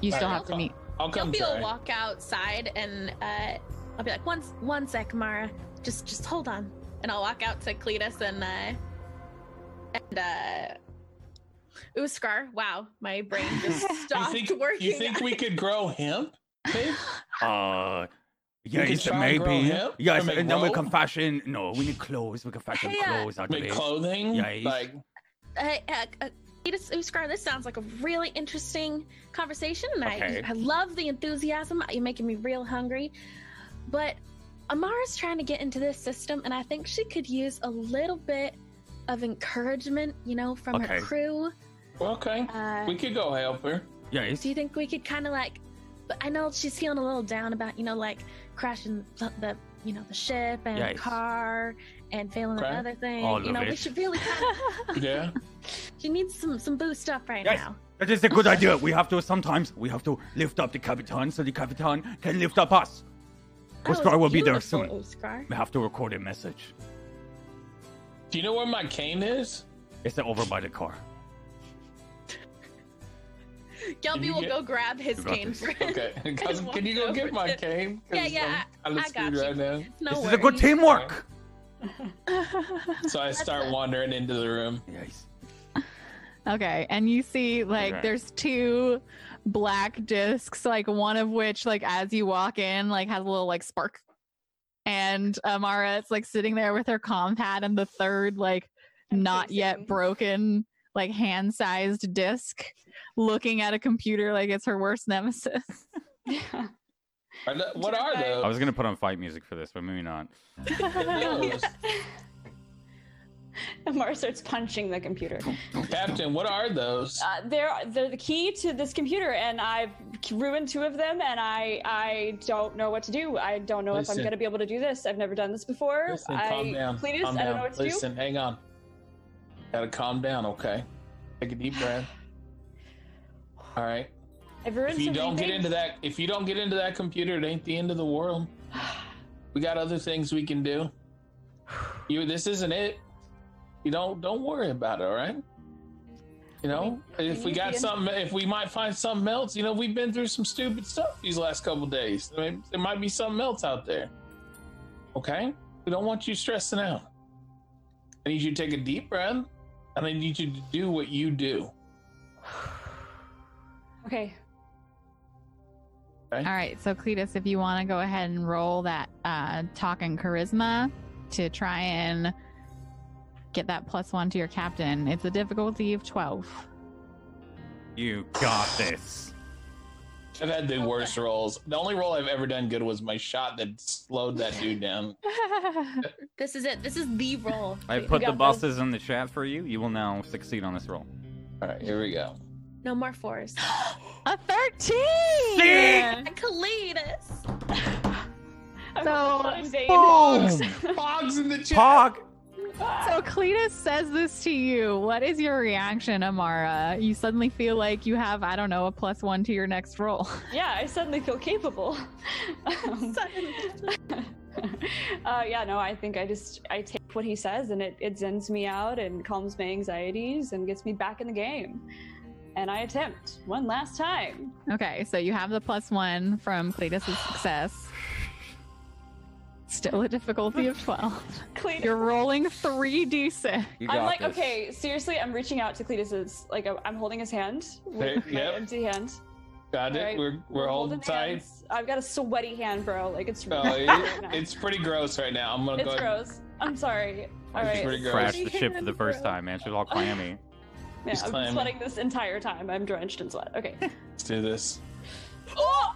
You still Alright, have to I'll meet. I'll come Gelpy will try. walk outside and uh, I'll be like, one, one sec, Mara. Just, just hold on. And I'll walk out to Cletus and, uh, and, uh, Uskar. Wow, my brain just You stopped think, working. you think we could grow hemp? babe? Uh, could yes, try maybe. hemp Yes, and then we can fashion. No, we need clothes. We can fashion Hey, uh, clothes out of Make it. clothing? Yeah, he's- Like, uh, uh, Uskar, this sounds like a really interesting conversation, and Okay. I, I love the enthusiasm. You're making me real hungry. But Amara's trying to get into this system, and I think she could use a little bit of encouragement, you know, from Okay. her crew. okay. Uh, We could go help her. Yes. do you think we could kind of like? But I know she's feeling a little down about, you know, like crashing the, the you know, the ship and Yes. the car and failing Okay. another thing. All you of know, we should really kind of. Yeah. she needs some some boost up right Yes. now. That is a good idea. We have to sometimes we have to lift up the Capitan so the Capitan can lift up us. That Uskar will be there beautiful, soon. Uskar. We have to record a message. Do you know where my cane is? It's over by the car. Gelpy will get- go grab his You cane this. for him. Okay, and cousin, can you go get my to- cane? 'Cause Yeah, yeah, I'm kinda I got you. right now. No this worries. is a good teamwork. So I start wandering into the room. Yes. Okay, and you see like Okay. there's two black discs, like one of which, like as you walk in, like has a little like spark. And uh, Amara is like sitting there with her comm pad, and the third, like I'm not yet broken, like hand-sized disc, looking at a computer like it's her worst nemesis. Yeah. Are the- what are those? I was gonna put on fight music for this, but maybe not. those? Amara starts punching the computer. Captain, what are those? Uh, they're they're the key to this computer, and I've ruined two of them, and I I don't know what to do. I don't know if I'm gonna be able to do this. I've never done this before. Listen, I, calm down. Cletus, calm I don't down. know what to Listen, hang on. Gotta calm down, okay? Take a deep breath. All right. If you don't get into that, if you don't get into that computer, it ain't the end of the world. We got other things we can do. You, this isn't it. You don't, don't worry about it. All right. You know, if we got something, if we might find something else, you know, we've been through some stupid stuff these last couple days. I mean, there might be something else out there. Okay, we don't want you stressing out. I need you to take a deep breath, and I need you to do what you do. Okay. All right, so Cletus, if you want to go ahead and roll that uh, talk and charisma to try and get that plus one to your captain, it's a difficulty of 12. You got this. I've had the worst rolls. The only roll I've ever done good was my shot that slowed that dude down. This is it. This is the roll. I We- put the got bosses in the chat for you. You will now succeed on this roll. All right, here we go. No more fours. a 13! Cletus. I'm So- mundane. Boom! Fogs in the chat. Pog! So Cletus says this to you. What is your reaction, Amara? You suddenly feel like you have, I don't know, a plus one to your next roll. yeah, I suddenly feel capable. Um, uh, yeah, no, I think I just I take what he says and it it zens me out and calms my anxieties and gets me back in the game. And I attempt one last time. Okay, so you have the plus one from Cletus's success. Still a difficulty of 12. Cletus. You're rolling 3d6. You I'm like, this. okay, seriously, I'm reaching out to Cletus's, like, I'm holding his hand with There- my yep. empty hand. Got it. Alright, We're we're holding tight. hands. I've got a sweaty hand, bro. Like, it's Oh, really it- right now. it's pretty gross right now. I'm gonna It's go. ahead- gross. I'm sorry. All It's right. pretty gross. Crashed the ship for the first time, man. She was all clammy. Yeah, He's I'm climbing. sweating this entire time. I'm drenched in sweat. Okay. Let's do this. oh!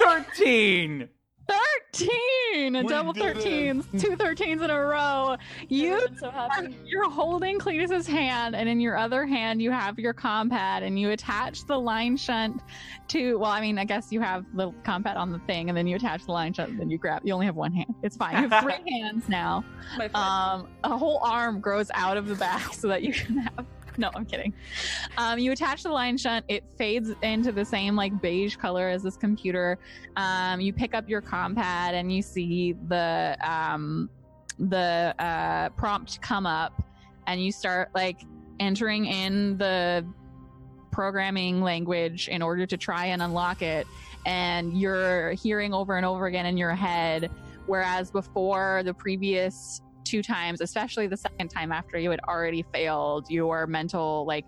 13! 13! A We double did it. 13s. Two 13s in a row. you so happy. you're holding Cletus's hand, and in your other hand, you have your compad, and you attach the line shunt to. Well, I mean, I guess you have the compad on the thing, and then you attach the line shunt, and then you grab. You only have one hand. It's fine. You have three hands now. My. Um, a whole arm grows out of the back so that you can have. No, I'm kidding. Um, you attach the line shunt. It fades into the same like beige color as this computer. Um, you pick up your compad and you see the um, the uh, prompt come up, and you start like entering in the programming language in order to try and unlock it. And you're hearing over and over again in your head whereas before the previous two times especially the second time after you had already failed your mental like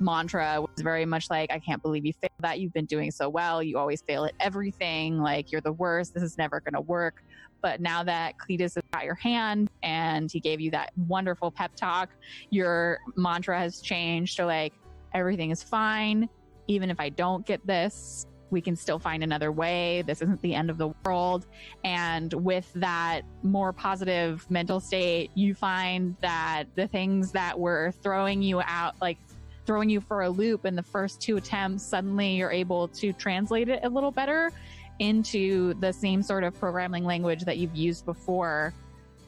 mantra was very much like i can't believe you failed that. You've been doing so well. You always fail at everything. Like you're the worst. This is never going to work. But now that cletus has got your hand and he gave you that wonderful pep talk your mantra has changed to like everything is fine. Even if i don't get this we can still find another way this isn't the end of the world and with that more positive mental state, you find that the things that were throwing you out, like throwing you for a loop in the first two attempts, suddenly you're able to translate it a little better into the same sort of programming language that you've used before.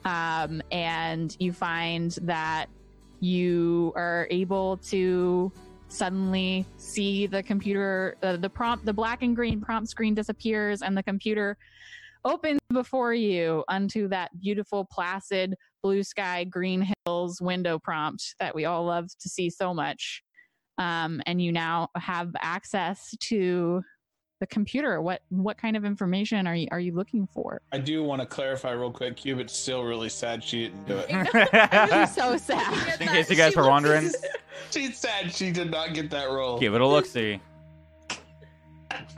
Um, and you find that you are able to suddenly see the computer uh, the prompt the black and green prompt screen disappears and the computer opens before you unto that beautiful placid blue sky green hills window prompt that we all love to see so much. Um, and you now have access to the computer what what kind of information are you are you looking for I do want to clarify real quick. Cubit's still really sad she didn't do it. She's so sad In case you guys were wondering, She's sad she did not get that role. give it a look see.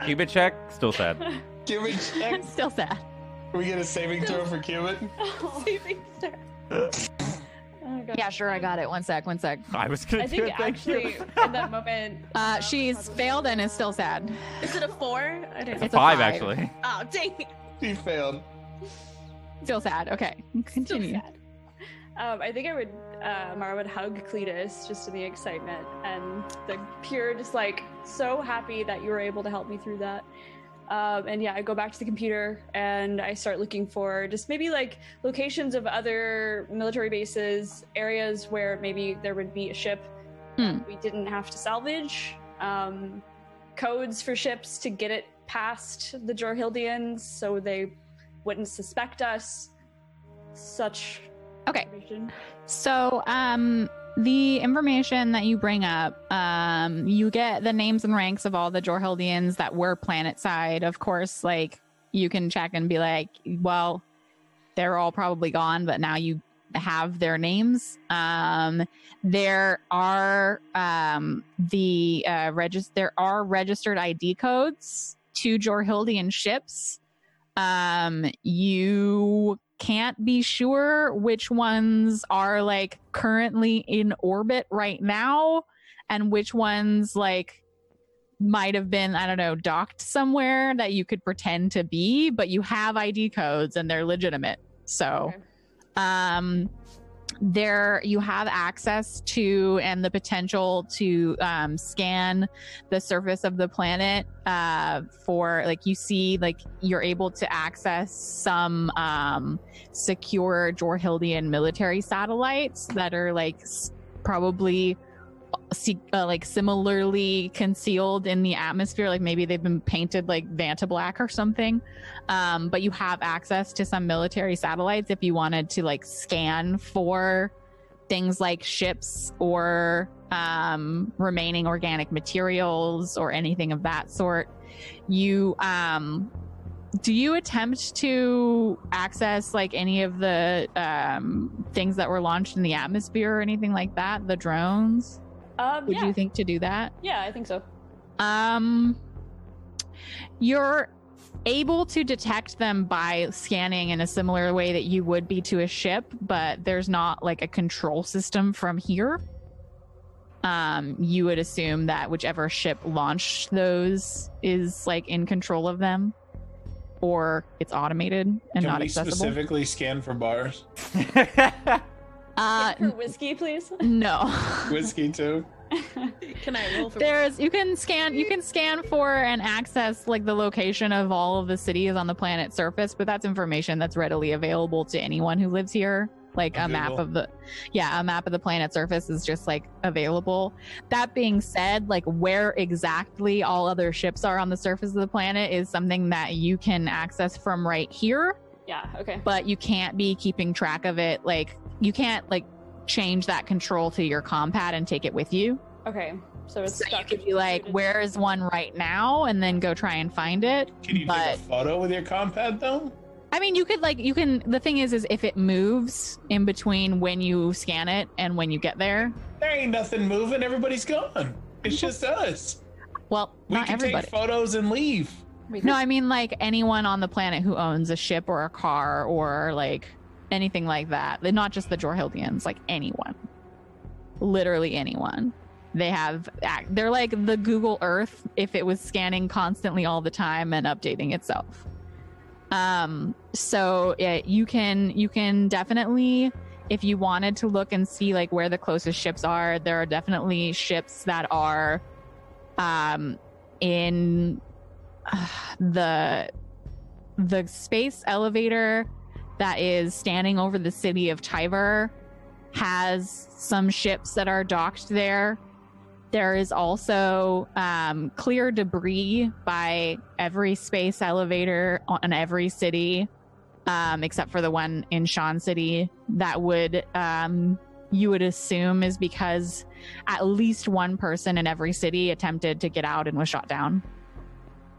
Cubit check, still sad. Cubit check. still sad Can we get a saving throw for Cubit? Saving throw. Oh, yeah sure i got it one sec one sec I was gonna I do think it. Thank you. actually in that moment. uh she's failed and is still sad Is it a four? I don't know. It's a Five, five. actually. Oh, dang it. She failed. still sad okay continue sad. Um, I think I would, uh, Mara would hug Cletus just in the excitement and the pure, just like so happy that you were able to help me through that. Um, and yeah, I go back to the computer and I start looking for just maybe like locations of other military bases, areas where maybe there would be a ship Hmm. we didn't have to salvage, um, codes for ships to get it past the Jorhildians so they wouldn't suspect us. Such okay. So, um, the information that you bring up, um, you get the names and ranks of all the Jorhildians that were planet side. Of course, like you can check and be like, well, they're all probably gone, but now you have their names. Um, there are um, the uh, regis- there are registered ID codes to Jorhildian ships. Um, you can't be sure which ones are like currently in orbit right now and which ones like might have been i don't know docked somewhere that you could pretend to be but you have id codes and they're legitimate so Okay. um there you have access to and the potential to um, scan the surface of the planet uh, for like you see like you're able to access some um, secure Jorhildian military satellites that are like probably uh, like similarly concealed in the atmosphere like maybe they've been painted like vanta black or something. Um, but you have access to some military satellites if you wanted to like scan for things like ships or um, remaining organic materials or anything of that sort. You um, do you attempt to access like any of the um, things that were launched in the atmosphere or anything like that? The drones Um, would yeah, you think to do that yeah, I think so. um, you're able to detect them by scanning in a similar way that you would be to a ship, but there's not like a control system from here. Um, you would assume that whichever ship launched those is like in control of them, or it's automated and Can not we accessible. specifically scan for bars? Uh, For whiskey, please. no. Whiskey too. Can I roll for There's you can scan you can scan for and access like the location of all of the cities on the planet's surface, but that's information that's readily available to anyone who lives here. Like a On map of the yeah, a map of the planet's surface is just like available. That being said, like where exactly all other ships are on the surface of the planet is something that you can access from right here Yeah. Okay. but you can't be keeping track of it like you can't like change that control to your compad and take it with you Okay. So it's so you could be like where is one right now and then go try and find it Can you but take a photo with your compad though? i mean you could like you can the thing is is if it moves in between when you scan it and when you get there There ain't nothing moving. Everybody's gone. It's just us. well We not can everybody take photos and leave. No i mean like anyone on the planet who owns a ship or a car or like anything like that. Not just the jorhildians like anyone. Literally anyone. They have they're like the google earth if it was scanning constantly all the time and updating itself. Um so it, you can you can definitely if you wanted to look and see like where the closest ships are there are definitely ships that are um in the the space elevator that is standing over the city of Tiver has some ships that are docked there. There is also um, clear debris by every space elevator on every city, um, except for the one in Sean City. That would um, you would assume is because at least one person in every city attempted to get out and was shot down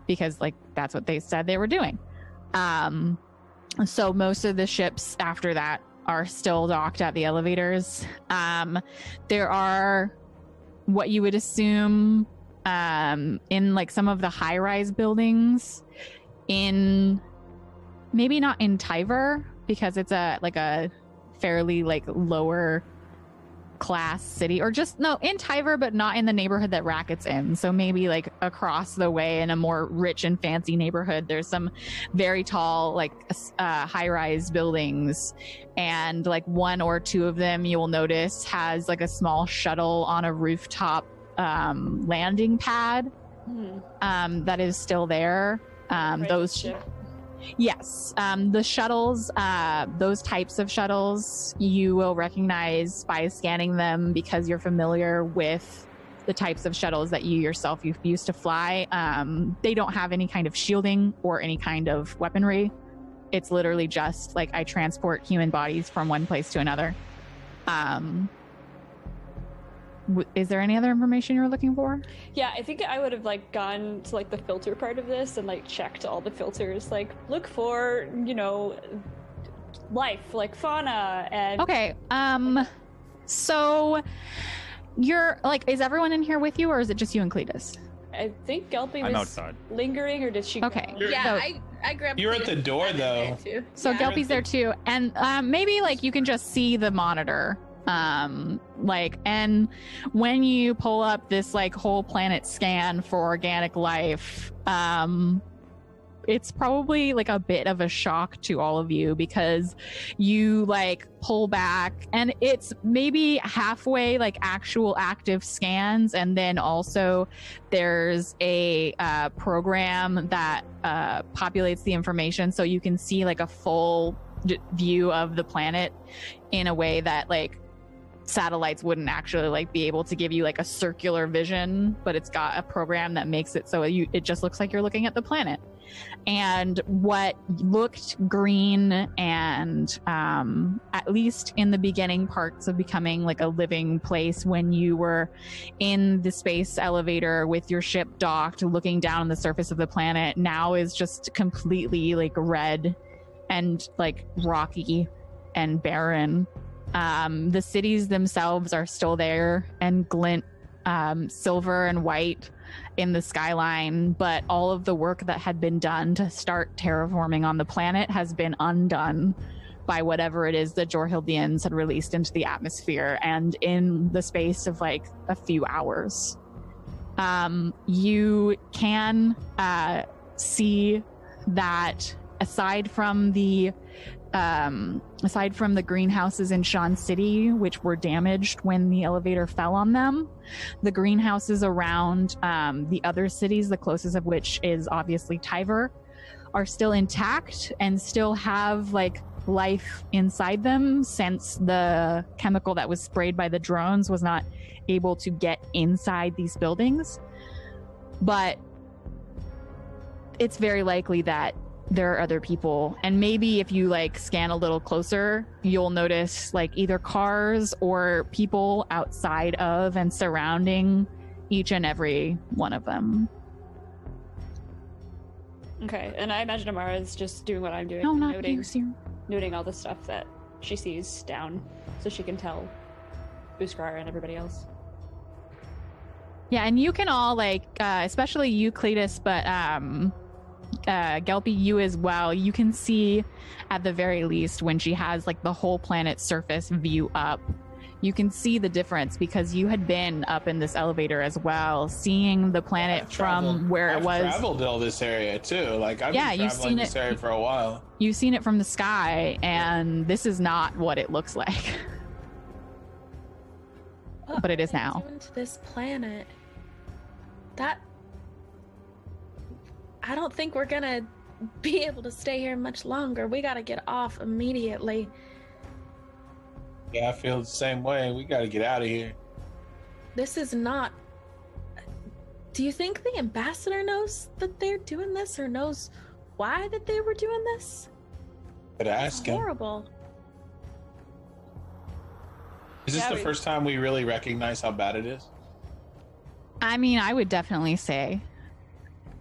because like that's what they said they were doing. Um, so most of the ships after that are still docked at the elevators. Um, there are what you would assume um, in like some of the high rise buildings in maybe not in Tiver because it's a like a fairly like lower class city or just no in Tiver but not in the neighborhood that Racket's in so maybe like across the way in a more rich and fancy neighborhood there's some very tall like uh, high rise buildings and like one or two of them you will notice has like a small shuttle on a rooftop um, landing pad Hmm. um, that is still there um, those ship. Yes, um, the shuttles, uh, those types of shuttles, you will recognize by scanning them because you're familiar with the types of shuttles that you yourself you've used to fly. Um, they don't have any kind of shielding or any kind of weaponry. It's literally just like I transport human bodies from one place to another. Um, w- is there any other information you're looking for? Yeah, I think I would have like gone to like the filter part of this and like checked all the filters. Like look for you know life, like fauna and Okay. Um, so you're like, is everyone in here with you, or is it just you and Cletus? I think Gelpy was I'm outside. lingering, or did she? Okay. You're- Yeah, So- I, I grabbed. You're at the door, I'm in there, though. So Yeah. Gelpy's there too, and um, maybe like you can just see the monitor. Um, like, and when you pull up this like whole planet scan for organic life, um, it's probably like a bit of a shock to all of you because you like pull back and it's maybe halfway like actual active scans. And then also there's a uh, program that uh, populates the information so you can see like a full d- view of the planet in a way that like satellites wouldn't actually like be able to give you like a circular vision but it's got a program that makes it so you it just looks like you're looking at the planet. And what looked green and um, at least in the beginning parts of becoming like a living place when you were in the space elevator with your ship docked looking down on the surface of the planet now is just completely like red and like rocky and barren um, the cities themselves are still there and glint um, silver and white in the skyline, but all of the work that had been done to start terraforming on the planet has been undone by whatever it is the Jorhildians had released into the atmosphere and in the space of like a few hours. Um, you can uh, see that aside from the um, aside from the greenhouses in Sean City, which were damaged when the elevator fell on them, the greenhouses around um, the other cities, the closest of which is obviously Tiver, are still intact and still have like life inside them since the chemical that was sprayed by the drones was not able to get inside these buildings. But it's very likely that there are other people. And maybe if you like scan a little closer you'll notice like either cars or people outside of and surrounding each and every one of them. Okay, and I imagine Amara is just doing what I'm doing, no not noting, you noting all the stuff that she sees down, so she can tell Uskar and everybody else. yeah and you can all like uh especially you cletus but um uh gelpy you as well you can see at the very least when she has like the whole planet surface view up you can see the difference because you had been up in this elevator as well seeing the planet I've from traveled- where it I've was traveled all this area too. Like I've Yeah, been you've traveling seen this it- area for a while. you've seen it from the sky and this is not what it looks like What but it are is they now. to this planet. That. I don't think we're gonna be able to stay here much longer. We gotta get off immediately. Yeah, I feel the same way. We got to get out of here. This is not. Do you think the ambassador knows that they're doing this or knows why that they were doing this? But ask him. Horrible. Is this Yeah, the we- first time we really recognize how bad it is? I mean, I would definitely say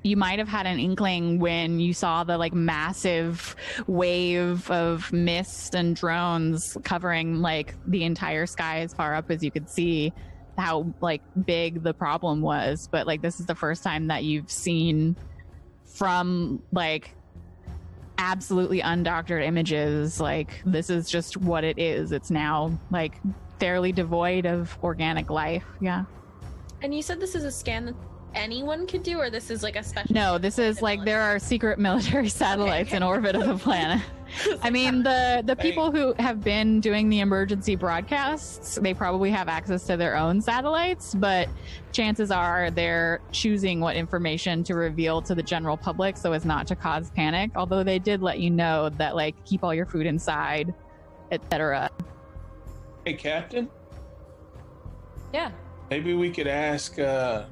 you might have had an inkling when you saw the like massive wave of mist and drones covering like the entire sky as far up as you could see how like big the problem was. But like this is the first time that you've seen from like absolutely undoctored images like this is just what it is. It's now like fairly devoid of organic life. Yeah. And you said this is a scan that anyone could do, or this is like a special? No, this is like there are secret military satellites okay. in orbit of the planet. I mean, the the people who have been doing the emergency broadcasts, they probably have access to their own satellites, but chances are they're choosing what information to reveal to the general public so as not to cause panic. Although they did let you know that like keep all your food inside, etc. Hey, Captain, Yeah. maybe we could ask uh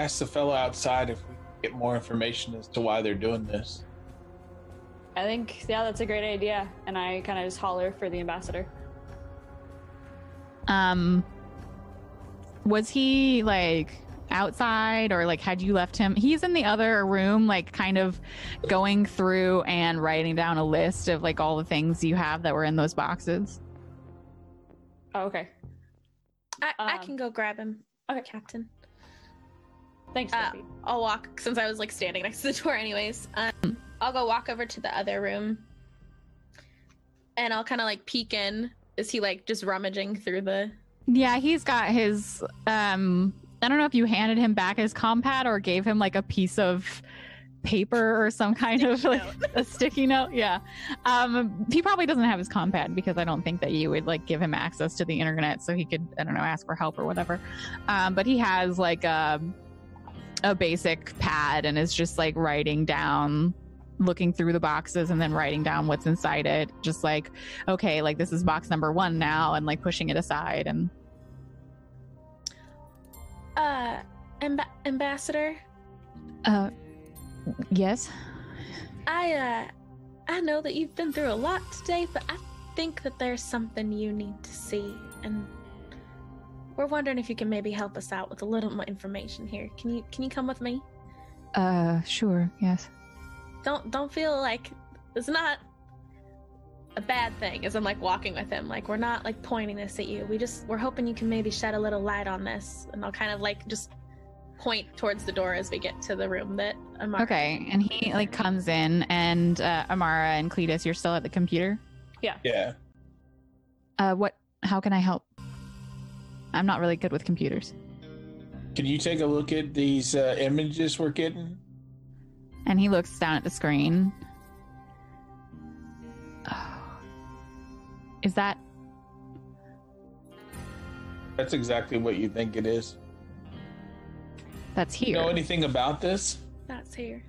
ask the fellow outside if we can get more information as to why they're doing this. I think yeah, that's a great idea. And I kind of just holler for the ambassador. Um, was he like outside or like had you left him? He's in the other room, like kind of going through and writing down a list of like all the things you have that were in those boxes. Oh, okay. I, I Um, can go grab him. okay. Captain. Thanks, Uh, I'll walk since I was like standing next to the door, anyways. Um, I'll go walk over to the other room, and I'll kind of like peek in. Is he like just rummaging through the? Yeah, he's got his um I don't know if you handed him back his compad or gave him like a piece of paper or some kind of like a sticky note. Yeah. Um he probably doesn't have his compad because I don't think that you would like give him access to the internet so he could I don't know ask for help or whatever. Um but he has like a a basic pad and is just like writing down looking through the boxes and then writing down what's inside it just like okay like this is box number 1 now and like pushing it aside and Uh, amb- ambassador. Uh, yes. I uh, I know that you've been through a lot today, but I think that there's something you need to see, and we're wondering if you can maybe help us out with a little more information here. Can you can you come with me? Uh, sure. Yes. Don't don't feel like it's not a bad thing as I'm like walking with him. Like we're not like pointing this at you. We just we're hoping you can maybe shed a little light on this. And I'll kind of like just point towards the door as we get to the room that Amara. Okay. And he like comes in, and uh, Amara and Cletus, you're still at the computer. Yeah. Yeah. Uh, what? How can I help? I'm not really good with computers. Can you take a look at these uh, images we're getting? And he looks down at the screen. Is that That's exactly what you think it is. that's here. You here? know anything about this? That's here.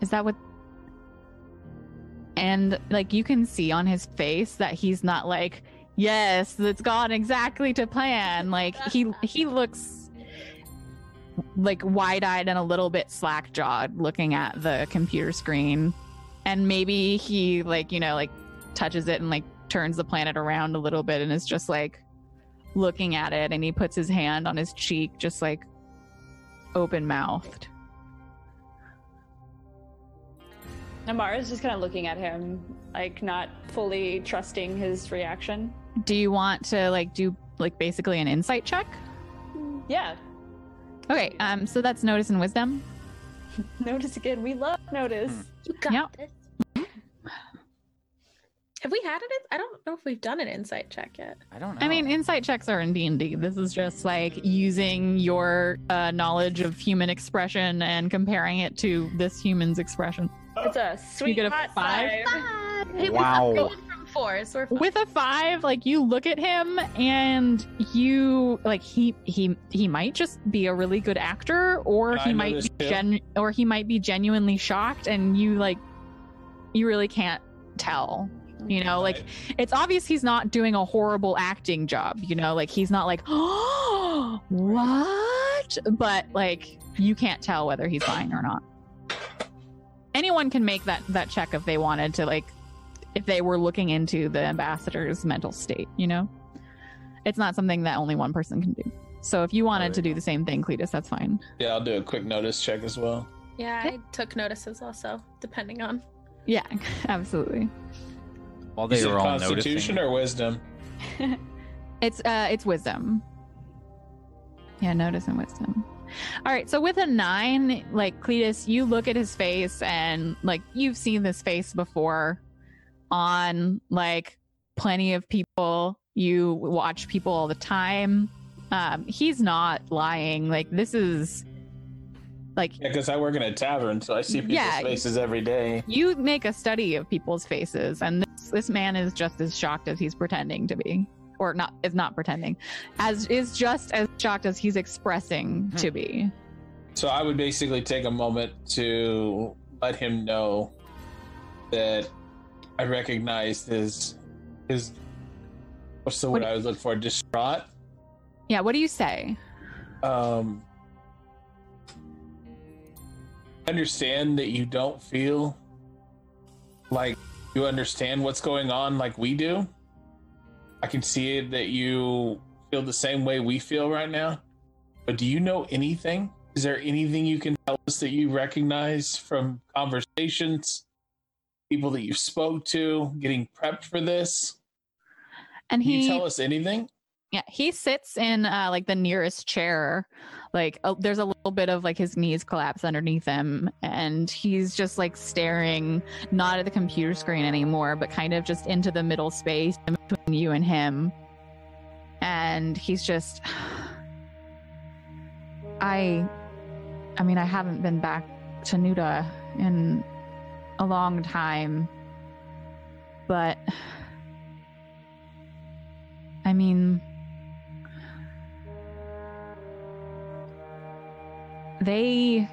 Is that what? And like you can see on his face that he's not like, yes, it's gone exactly to plan. Like he he looks like wide-eyed and a little bit slack-jawed looking at the computer screen. And maybe he like, you know, like touches it and like turns the planet around a little bit and is just like looking at it and he puts his hand on his cheek just like open-mouthed. Amara's just kind of looking at him, like not fully trusting his reaction. Do you want to like do like basically an insight check? Yeah. Okay, um, so that's notice and wisdom. Notice again. We love notice. You got Yep. this. Have we had it? I don't know if we've done an insight check yet. I don't know. I mean, insight checks are in D and D. This is just like using your uh, knowledge of human expression and comparing it to this human's expression. It's a sweet you get a hot five? Hey, we're Wow. Going four, so we're fine. With a five, like you look at him and you like he he he might just be a really good actor, or I he might be gen or he might be genuinely shocked, and you like you really can't tell. You know, like it's obvious he's not doing a horrible acting job. You know, like he's not like, oh, what? But like you can't tell whether he's lying or not. Anyone can make that that check if they wanted to, like if they were looking into the ambassador's mental state. You know, it's not something that only one person can do. So if you wanted to do the same thing, Cletus, that's fine. Yeah, I'll do a quick notice check as well. Yeah, I took notices also, depending on. Yeah, absolutely. While Is they it were all Constitution noticing. or Wisdom? It's uh it's wisdom. Yeah, notice and wisdom. All right, so with a nine, like Cletus, you look at his face and like you've seen this face before on like plenty of people. You watch people all the time. Um, he's not lying. Like this is like Yeah, because I work in a tavern, so I see people's Yeah. faces every day. you make a study of people's faces, and this this man is just as shocked as he's pretending to be, or not is not pretending, as is just as shocked as he's expressing to be. So I would basically take a moment to let him know that I recognized his his what's the word What- I was looking for? Distraught. Yeah, what do you say? Um understand that you don't feel like you understand what's going on like we do. I can see it that you feel the same way we feel right now. But do you know anything? Is there anything you can tell us that you recognize from conversations, people that you spoke to, getting prepped for this? And he Can you tell us anything? Yeah, he sits in uh, like the nearest chair. Like uh, there's a little bit of like his knees collapse underneath him, and he's just like staring not at the computer screen anymore, but kind of just into the middle space in between you and him. And he's just, I, I mean, I haven't been back to Nuda in a long time, but I mean. they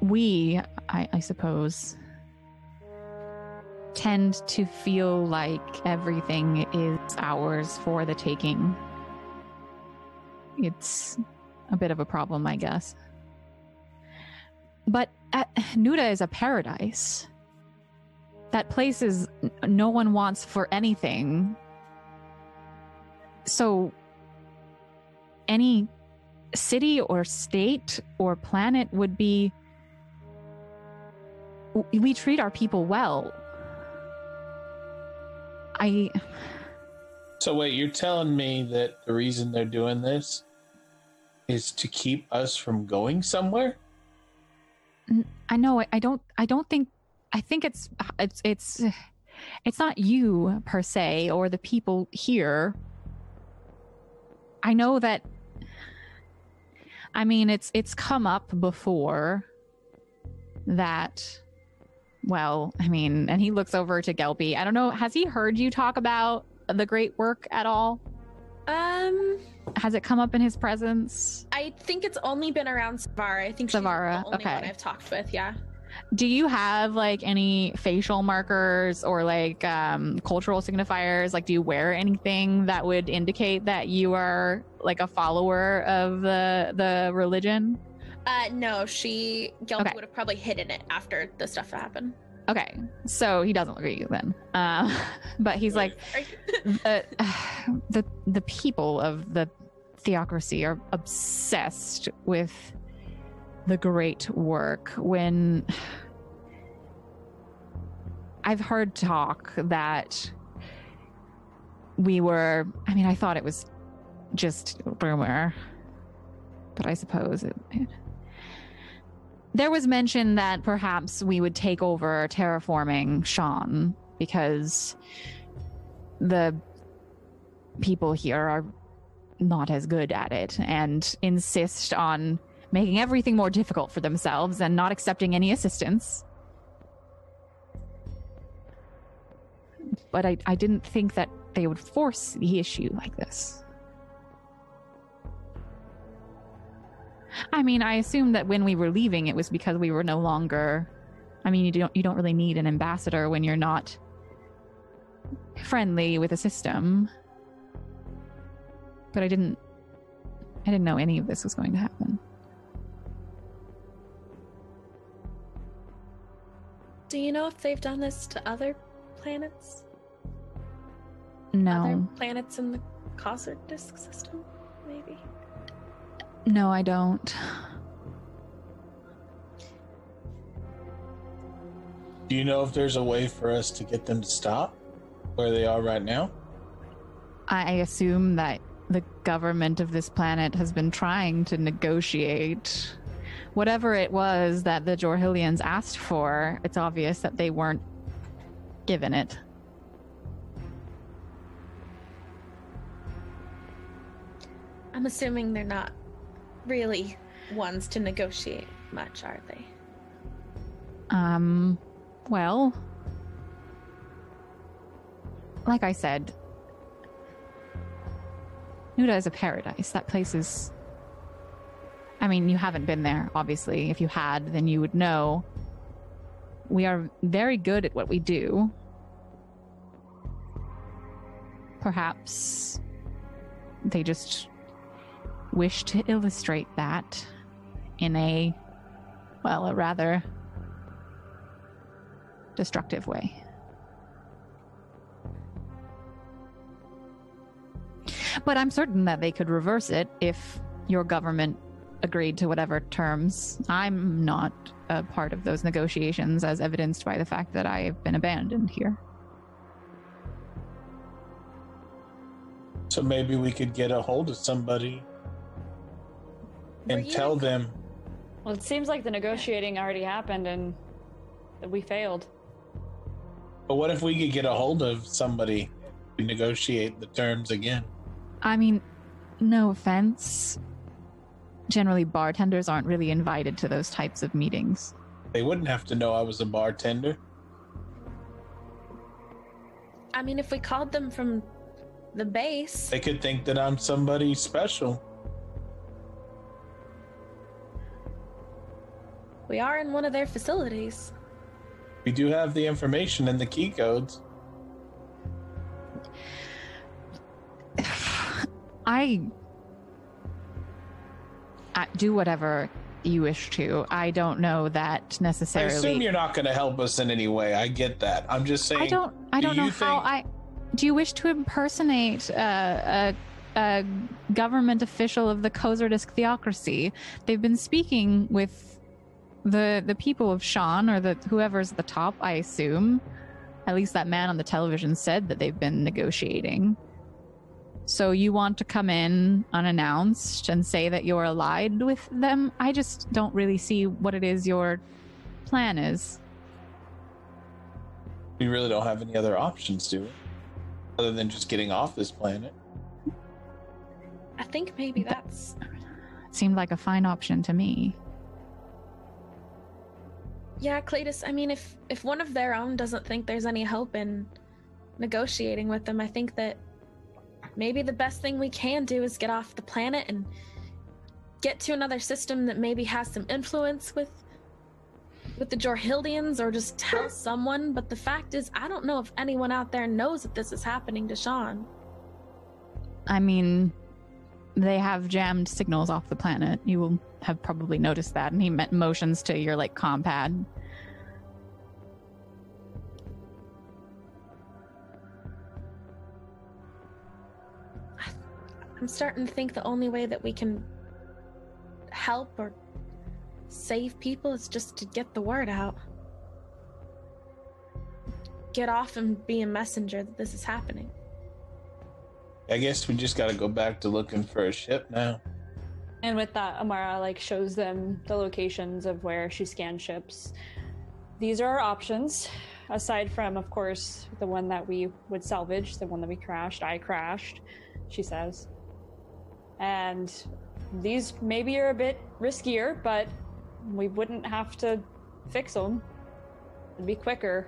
we I, I suppose tend to feel like everything is ours for the taking it's a bit of a problem i guess but at, nuda is a paradise. That place is no one wants for anything. So any city or state or planet would be we treat our people well. I So wait, you're telling me that the reason they're doing this is to keep us from going somewhere? I know i don't i don't think i think it's it's it's it's not you per se or the people here. I know that i mean it's it's come up before that well i mean and he looks over to gelpy i don't know has he heard you talk about the great work at all? Um, has it come up in his presence I think it's only been around Savara. I think Savara, the only okay. one I've talked with. Yeah. do you have like any facial markers or like um cultural signifiers like do you wear anything that would indicate that you are like a follower of the the religion Uh, no, she Gelpy Okay. would have probably hidden it after the stuff that happened. okay so he doesn't look at you then uh, but he's like the, the the people of the theocracy are obsessed with the great work when I've heard talk that we were I mean I thought it was just rumor but I suppose it, it there was mention that perhaps we would take over terraforming Sean because the people here are not as good at it and insist on making everything more difficult for themselves and not accepting any assistance. But I, I didn't think that they would force the issue like this. I mean, I assumed that when we were leaving, it was because we were no longer I mean, you don't you don't really need an ambassador when you're not friendly with a system. But I didn't I didn't know any of this was going to happen. Do you know if they've done this to other planets? No. Other planets in the Cosser disk system, maybe? No, I don't. Do you know if there's a way for us to get them to stop where they are right now? I assume that the government of this planet has been trying to negotiate whatever it was that the Jorhildians asked for. It's obvious that they weren't given it. I'm assuming they're not really ones to negotiate much, are they? Um, well, like I said, Nuda is a paradise. That place is. I mean, you haven't been there, obviously. If you had, then you would know. We are very good at what we do. Perhaps they just wish to illustrate that in a, well, a rather destructive way. But I'm certain that they could reverse it if your government agreed to whatever terms. I'm not a part of those negotiations, as evidenced by the fact that I have been abandoned here. So maybe we could get a hold of somebody and you tell them Well, it seems like the negotiating already happened and we failed. But what if we could get a hold of somebody to negotiate the terms again? I mean, no offense. Generally, bartenders aren't really invited to those types of meetings. They wouldn't have to know I was a bartender. I mean, if we called them from the base, They could think that I'm somebody special. we are in one of their facilities. We do have the information and the key codes. I, I do whatever you wish to. I don't know that necessarily. I assume you're not going to help us in any way. I get that. I'm just saying. I don't. I do don't know how. think- I do you wish to impersonate uh, a, a government official of the Kozardisk theocracy? They've been speaking with the the people of Sean or the whoever's at the top. I assume. At least that man on the television said that they've been negotiating. So you want to come in unannounced and say that you're allied with them? I just don't really see what it is your plan is. We really don't have any other options, do we? Other than just getting off this planet. I think maybe that's It seemed like a fine option to me. yeah, Cletus. I mean, if if one of their own doesn't think there's any hope in negotiating with them, I think that maybe the best thing we can do is get off the planet and get to another system that maybe has some influence with with the Jorhildians or just tell someone. But the fact is, I don't know if anyone out there knows that this is happening to Sean. I mean, they have jammed signals off the planet. You will have probably noticed that. And he motions to your like compad. I'm starting to think the only way that we can help or save people is just to get the word out. Get off and be a messenger that this is happening. I guess we just got to go back to looking for a ship now. And with that, Amara like shows them the locations of where she scanned ships. These are our options, aside from, of course, the one that we would salvage, the one that we crashed. I crashed, she says. And these maybe are a bit riskier, but we wouldn't have to fix them. It'd be quicker.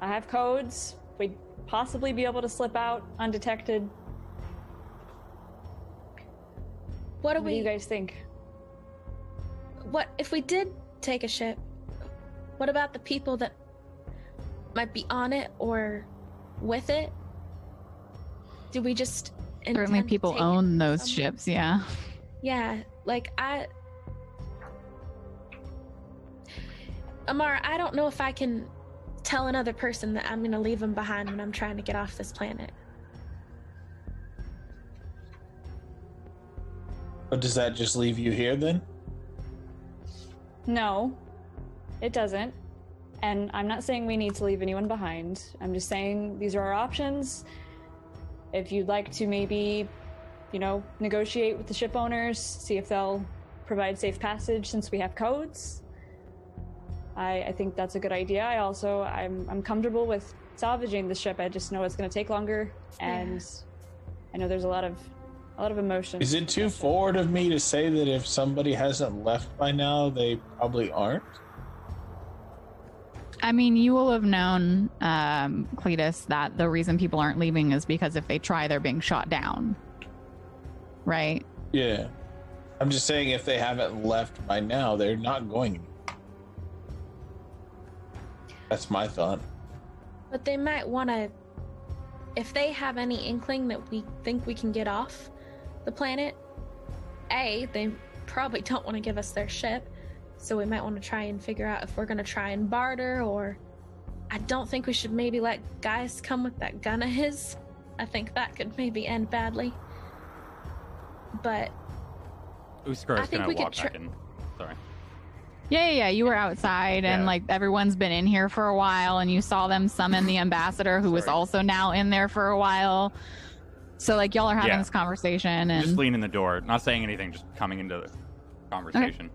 I have codes. We'd possibly be able to slip out undetected. What do What do you guys think? what if we did take a ship? What about the people that might be on it or with it? Do we just Certainly, people own those ships. Yeah. Yeah, like I. amar I don't know if I can tell another person that I'm gonna leave them behind when I'm trying to get off this planet. But does that just leave you here then? No, it doesn't. And I'm not saying we need to leave anyone behind. I'm just saying these are our options. If you'd like to maybe, you know, negotiate with the ship owners, see if they'll provide safe passage since we have codes. I, I think that's a good idea. I also I'm I'm comfortable with salvaging the ship. I just know it's gonna take longer and I know there's a lot of a lot of emotion. Is it too forward of me to say that if somebody hasn't left by now, they probably aren't? I mean, you will have known, um, Cletus, that the reason people aren't leaving is because if they try, they're being shot down. Right? Yeah. I'm just saying if they haven't left by now, they're not going. That's my thought. But they might want to. If they have any inkling that we think we can get off the planet, A, they probably don't want to give us their ship. So we might want to try and figure out if we're going to try and barter or. I don't think we should maybe let guys come with that gun of his. I think that could maybe end badly. But Uskar I is think gonna we could walk try- Sorry. Yeah, yeah, yeah. You were outside, and Yeah. like everyone's been in here for a while, and you saw them summon the ambassador, who was also now in there for a while. So like y'all are having Yeah. this conversation, and Just and lean in the door, not saying anything, just coming into the conversation.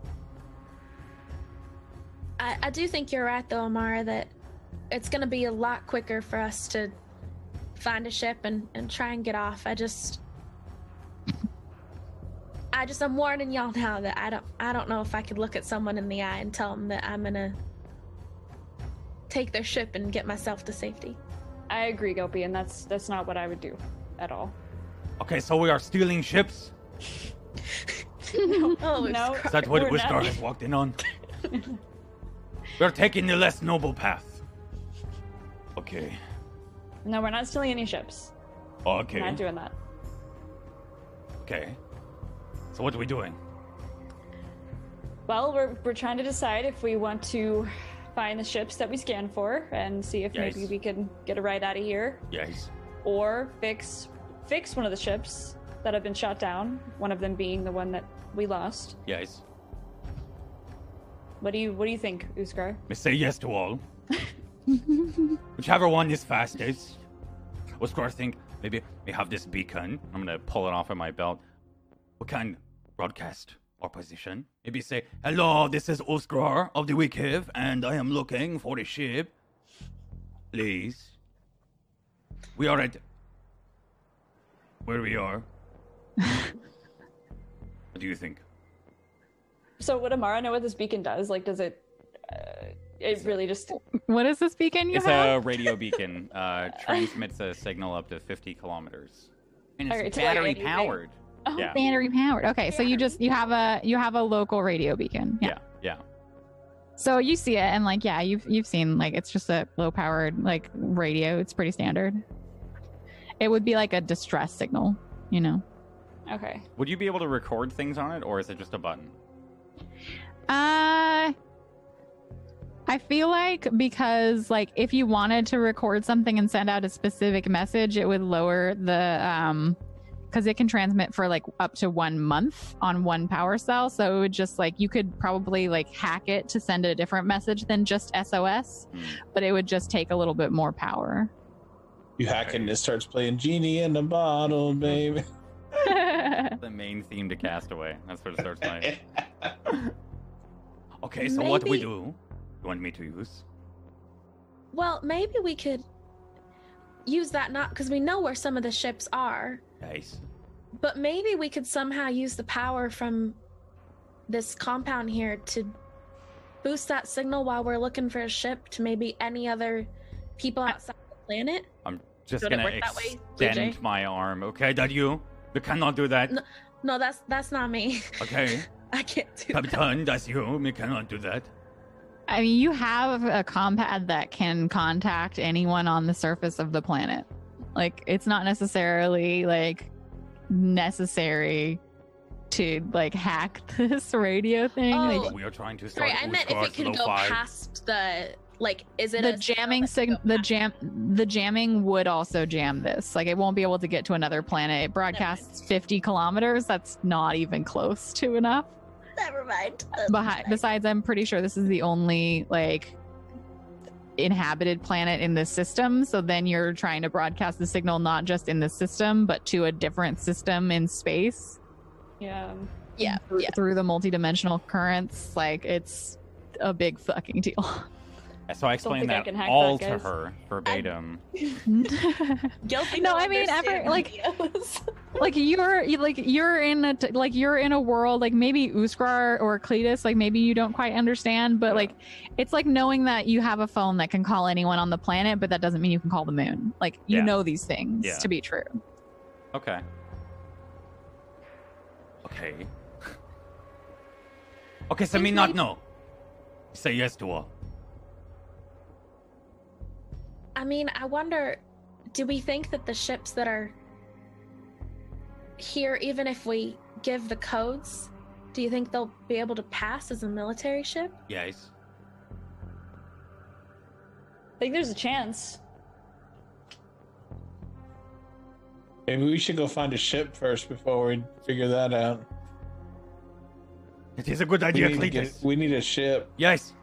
I, I do think you're right, though, Amara, that it's going to be a lot quicker for us to find a ship and, and try and get off. I just. I just I'm warning y'all now that I don't I don't know if I could look at someone in the eye and tell them that I'm gonna take their ship and get myself to safety. I agree, Gopi, and that's that's not what I would do at all. Okay, so we are stealing ships. Oh, no, Is that what we're Uskar has walked in on? We're taking the less noble path. Okay. No, we're not stealing any ships. Okay. We're not doing that. Okay. So what are we doing? Well, we're we're trying to decide if we want to find the ships that we scan for and see if maybe we can get a ride out of here, Yes. or fix fix one of the ships that have been shot down. One of them being the one that we lost. Yes. What do you What do you think, Uskar? We say yes to all. Whichever one is fastest. Uskar think maybe we have this beacon. I'm gonna pull it off of my belt. We can broadcast our position. Maybe say, Hello, this is Uskar of the Wikiv, and I am looking for a ship. Please. We are at where we are. what do you think? So, would Amara know what this beacon does? Like, does it? Uh, it really just what is this beacon you It's have? a radio beacon. Uh, transmits a signal up to 50 kilometers. And it's Alright, so like battery anything- powered. Oh, Yeah. Battery powered. Okay, so you just you have a you have a local radio beacon. Yeah, yeah. So you see it, and like yeah, you've you've seen like it's just a low powered like radio. It's pretty standard. It would be like a distress signal, you know. okay. Would you be able to record things on it, or is it just a button? Uh I feel like because like if you wanted to record something and send out a specific message, it would lower the um because it can transmit for like up to one month on one power cell. So it would just like you could probably like hack it to send a different message than just SOS, Hmm. but it would just take a little bit more power. You hack it and it starts playing Genie in the Bottle, baby. The main theme to Castaway. That's what it starts playing. Okay, so what do we do? You want me to use? Well, maybe we could use that not because we know where some of the ships are, Yes. but maybe we could somehow use the power from this compound here to boost that signal while we're looking for a ship to maybe any other people outside the planet. I'm just Would it gonna work that way, extend my arm. Okay. Okay, that you? We cannot do that. No. No, that's that's not me. Okay. I can't do that. Captain, that's you. We cannot do that. I mean, you have a compad that can contact anyone on the surface of the planet. Like, it's not necessarily like necessary to like hack this radio thing. Oh, Like, We are trying to start Sorry, I meant if it could go Lo-Fi. past the like. Is it the a jamming signal signal, the jam, the jamming would also jam this. Like, it won't be able to get to another planet. It broadcasts 50 kilometers. That's not even close to enough. Never mind. That's Behi- fine. besides, I'm pretty sure this is the only like inhabited planet in this system. So then you're trying to broadcast the signal not just in the system, but to a different system in space Yeah. yeah, through, yeah. through the multidimensional currents. Like it's a big fucking deal. So I explained think I that can hack all that, to her verbatim. Guilty. No, I mean, ever- like- like you're like you're in a t- like you're in a world like maybe Uskar or Cletus like maybe you don't quite understand but like it's like knowing that you have a phone that can call anyone on the planet but that doesn't mean you can call the moon like you Yeah. know these things Yeah. to be true Okay. Okay. Okay, so me not know. Say yes to her. I mean, I wonder. Do we think that the ships that are here, even if we give the codes, do you think they'll be able to pass as a military ship? Yes. I think there's a chance. Maybe we should go find a ship first before we figure that out. It is a good We idea, need, get, we need a ship. Yes.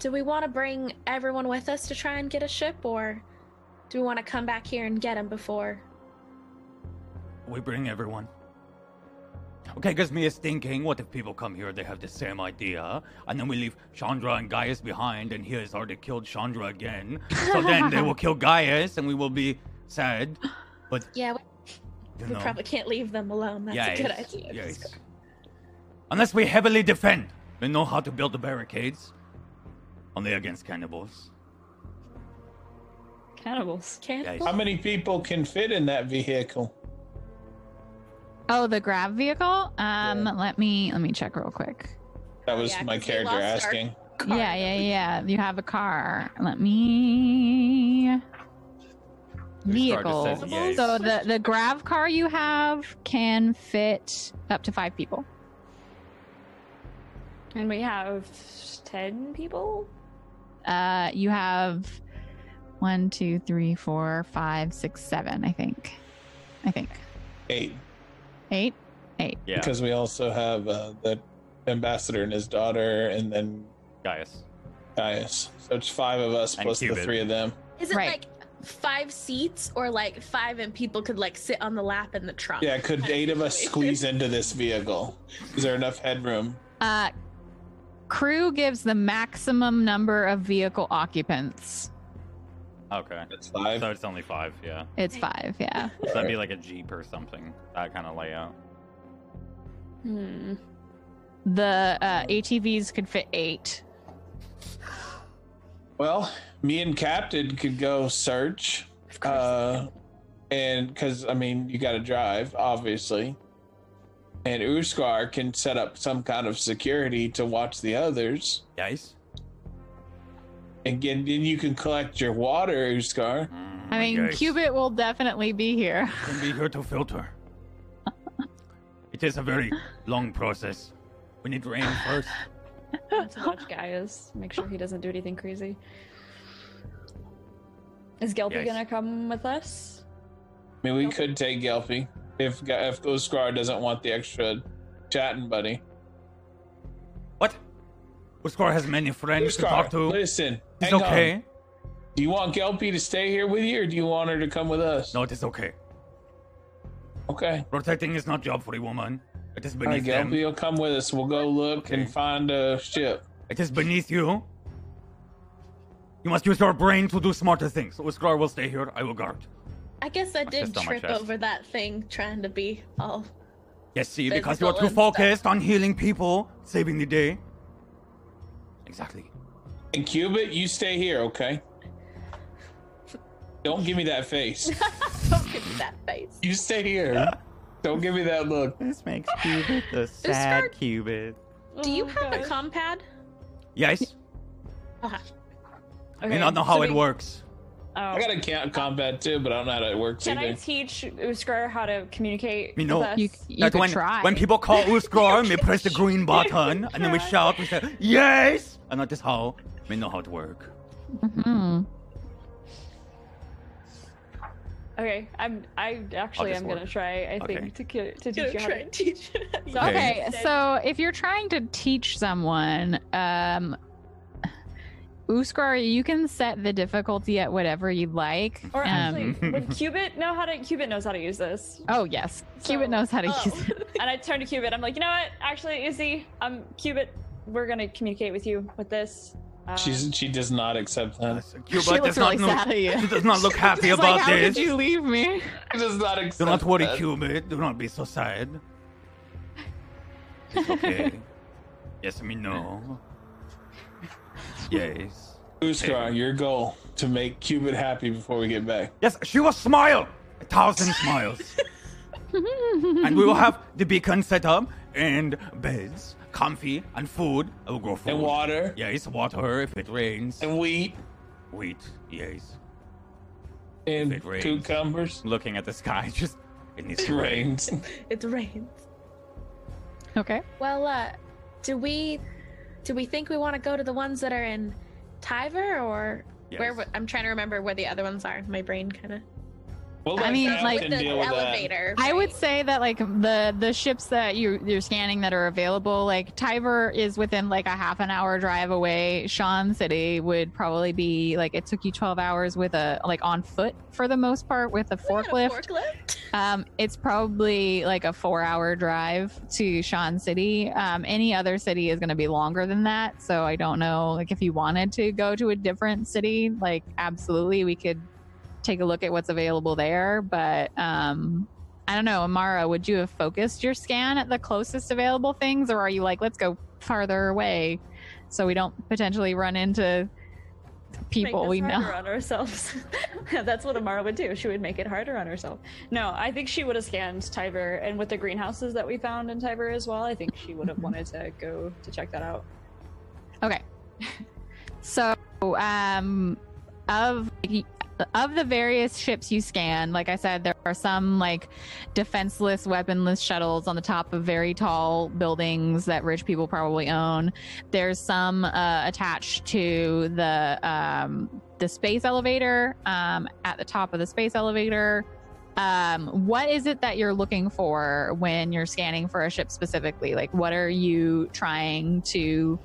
Do we want to bring everyone with us to try and get a ship, or do we want to come back here and get them before? We bring everyone. Okay, because me is thinking, what if people come here, they have the same idea, and then we leave Chandra and Gaius behind, and he has already killed Chandra again. So then they will kill Gaius, and we will be sad. But, Yeah, we know, probably can't leave them alone. That's yes, a good idea. yes. Unless we heavily defend. We know how to build the barricades. Only against cannibals. Cannibals. Can't How many people can fit in that vehicle? oh the grav vehicle um Yeah. let me let me check real quick That was Yeah, my 'cause we character asking. car. yeah yeah yeah you have a car let me Uskar vehicle says yes. so the the grav car you have can fit up to five people And we have 10 people? Uh, you have one, two, three, four, five, six, seven. I think. I think Eight. eight. Eight. Yeah, Because we also have uh, the ambassador and his daughter, and then Gaius. Gaius. So it's five of us And plus the three of them. Is it Right. like five seats or like five and people could like sit on the lap in the trunk? Yeah, could eight of us squeeze into this vehicle? Is there enough headroom? Uh, crew gives the maximum number of vehicle occupants. Okay. It's five. So it's only five, yeah. It's five. Yeah. So that'd be like a Jeep or something. That kind of layout. Hmm. The uh, ATVs could fit eight. Well, me and Captain could go search. Of course. Uh, and because I mean, you got to drive, obviously. And Uskar can set up some kind of security to watch the others. Yes. And then then you can collect your water, Uskar. Mm. I mean, Yes. Cubit will definitely be here. Can be here to filter. it is a very long process. We need rain first. Not to watch Gaius. Make sure he doesn't do anything crazy. Is Gelpy Yes. gonna come with us? I mean, we could take Gelpy if if Uskar doesn't want the extra chatting buddy. What? Uskar has many friends to talk to. listen. It's hang on. okay. Do you want Gelpy to stay here with you, or do you want her to come with us? No, it is okay. Okay. Protecting is not job for a woman. It is All right, beneath them. Gelpy will come with us. We'll go look Okay. and find a ship. It is beneath you. You must use your brain to do smarter things. Uskar will stay here. I will guard. I guess I did just on my trip over that thing trying to be all. Yes, see, because you Physical are too and stuff. focused on healing people, saving the day. Exactly. And Cubit, you stay here, okay? Don't give me that face. Don't give me that face. You stay here. Don't give me that look. This makes Cubit the sad Cubit. Do you Oh, have a compad? Yes, uh-huh. Okay. I may not know how so it we- works. Oh. I got a count combat too, but I don't know how it works Can I teach Uskar how to communicate Me know. with us? You, you That could when, try. when people call Uskar, we press the green button, and then we shout, we say, Yes! And that is how we know how to work. Mhm. Okay, I'm. I actually this am gonna try. I Okay. think to to teach Gonna you how to. teach you. how to So- Okay, Okay. so if you're trying to teach someone, um, Uskar, you can set the difficulty at whatever you like. Or actually, Um, would Cubit know how to? Cubit knows how to use this. oh yes, So- Cubit knows how to Oh. use it. And I turn to Cubit. I'm like, you know what? Actually, Izzy, um, Cubit, we're gonna communicate with you with this. Uh, She's she does not accept that. Cubit she does looks not really know- sad at you. She does not look happy She's about like, how this. did you leave me? She does not accept. Do not worry, that. Cubit. Do not be so sad. It's okay. yes, me know. Yes. Uskar, your goal to make Cubit happy before we get back. Yes, she will smile. A thousand smiles. and we will have the beacon set up and beds, comfy, and food. I will grow food. And water Yes, water if it rains. and wheat Wheat, yes. and It rains. cucumbers. Looking at the sky, just it needs to rain. rains. It rains. Okay. Well, uh, do we do we think we want to go to the ones that are in Tiver or where? Yes. w- I'm trying to remember where the other ones are. My brain kind of. We'll I mean, like- the deal with that. elevator. I would say that like the the ships that you you're scanning that are available, like Tiver is within like a half an hour drive away. Sean City would probably be like it took you 12 hours with a like on foot for the most part with a Yeah, forklift. forklift. Um, it's probably like a four hour drive to Sean City. Um, any other city is going to be longer than that. So I don't know, like, if you wanted to go to a different city, like, absolutely, we could take a look at what's available there. But um, I don't know, Amara, would you have focused your scan at the closest available things, or are you like, let's go farther away so we don't potentially run into people we know? on ourselves. That's what Amara would do. She would make it harder on herself. No, I think she would have scanned Tiber, and with the greenhouses that we found in Tiber as well, I think she would have wanted to go to check that out. Okay. So, um, of of the various ships you scan, like I said, there are some like defenseless, weaponless shuttles on the top of very tall buildings that rich people probably own. There's some uh, attached to the um, the space elevator um, at the top of the space elevator. Um, what is it that you're looking for when you're scanning for a ship specifically? Like, what are you trying to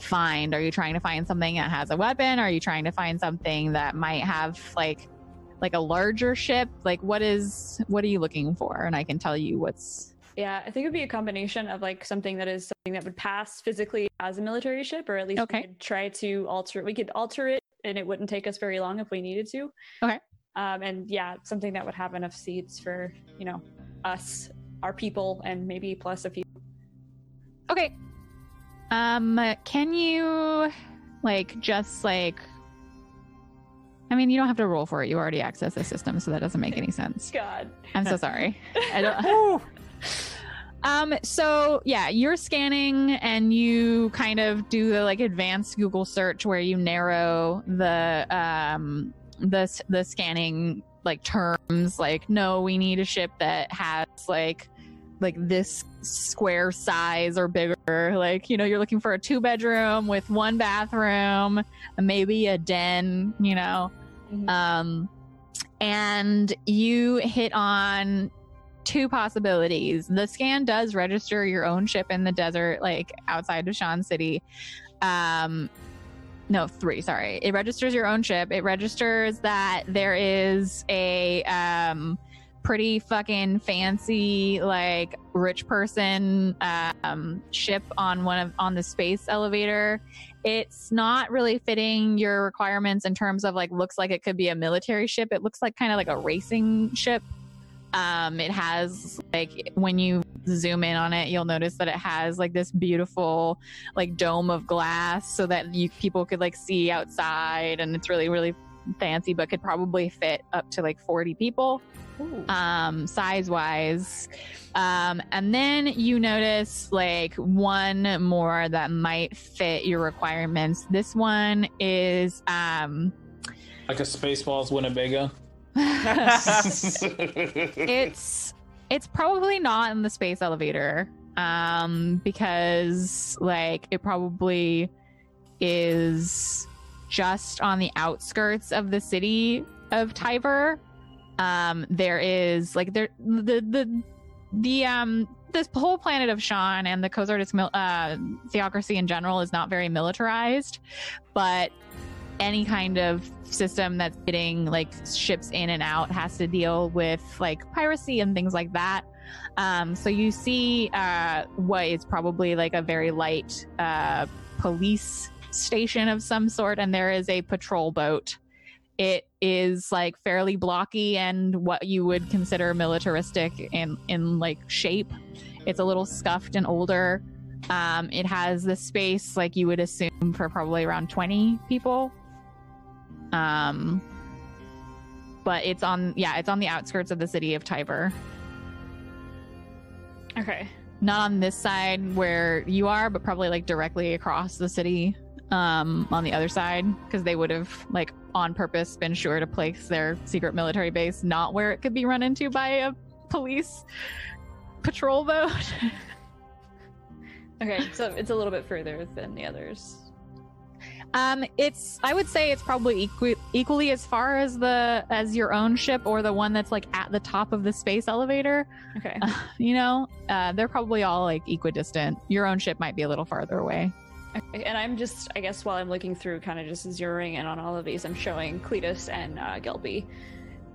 find? Are you trying to find something that has a weapon? Are you trying to find something that might have like like a larger ship? Like what is what are you looking for? And I can tell you what's Yeah, I think it would be a combination of like something that is something that would pass physically as a military ship, or at least Okay. we could try to alter. We could alter it, and it wouldn't take us very long if we needed to. Okay. Um, and yeah, something that would have enough seats for you know us, our people, and maybe plus a few. Okay. Um can you like just like I mean, you don't have to roll for it. You already access the system, so that doesn't make any sense. God. I'm so sorry. I don't Um so yeah, you're scanning and you kind of do the like advanced Google search where you narrow the um the the scanning like terms like no, we need a ship that has like like this square size or bigger. Like, you know, you're looking for a two bedroom with one bathroom, maybe a den, you know. Mhm. Um and you hit on two possibilities. The scan does register your own ship in the desert, like outside of Sean City. Um, no, three. Sorry, it registers your own ship. It registers that there is a um, pretty fucking fancy, like rich person um, ship on one of on the space elevator. It's not really fitting your requirements in terms of like looks like it could be a military ship. It looks like kind of like a racing ship. Um, it has like when you zoom in on it, you'll notice that it has like this beautiful like dome of glass so that you people could like see outside and it's really really fancy but could probably fit up to like 40 people um, size wise. Um, and then you notice like one more that might fit your requirements. This one is um, Like a Spaceballs Winnebago. it's it's probably not in the space elevator um because like it probably is just on the outskirts of the city of Tiber um there is like there the the the um this whole planet of Sean and the Kozardis mil- uh, theocracy in general is not very militarized, but any kind of system that's getting like ships in and out has to deal with like piracy and things like that. Um, so you see uh, what is probably like a very light uh, police station of some sort, and there is a patrol boat. It is like fairly blocky and what you would consider militaristic in in like shape. It's a little scuffed and older. Um, it has the space like you would assume for probably around 20 people um but it's on yeah it's on the outskirts of the city of tiber Okay. not on this side where you are but probably like directly across the city um on the other side because they would have like on purpose been sure to place their secret military base not where it could be run into by a police patrol boat Okay, so it's a little bit further than the others. Um, it's I would say it's probably equi- equally as far as the as your own ship or the one that's like at the top of the space elevator. Okay. You know, uh, they're probably all like equidistant. Your own ship might be a little farther away. And I'm just, I guess, while I'm looking through, kind of just zeroing in on all of these, I'm showing Cletus and uh,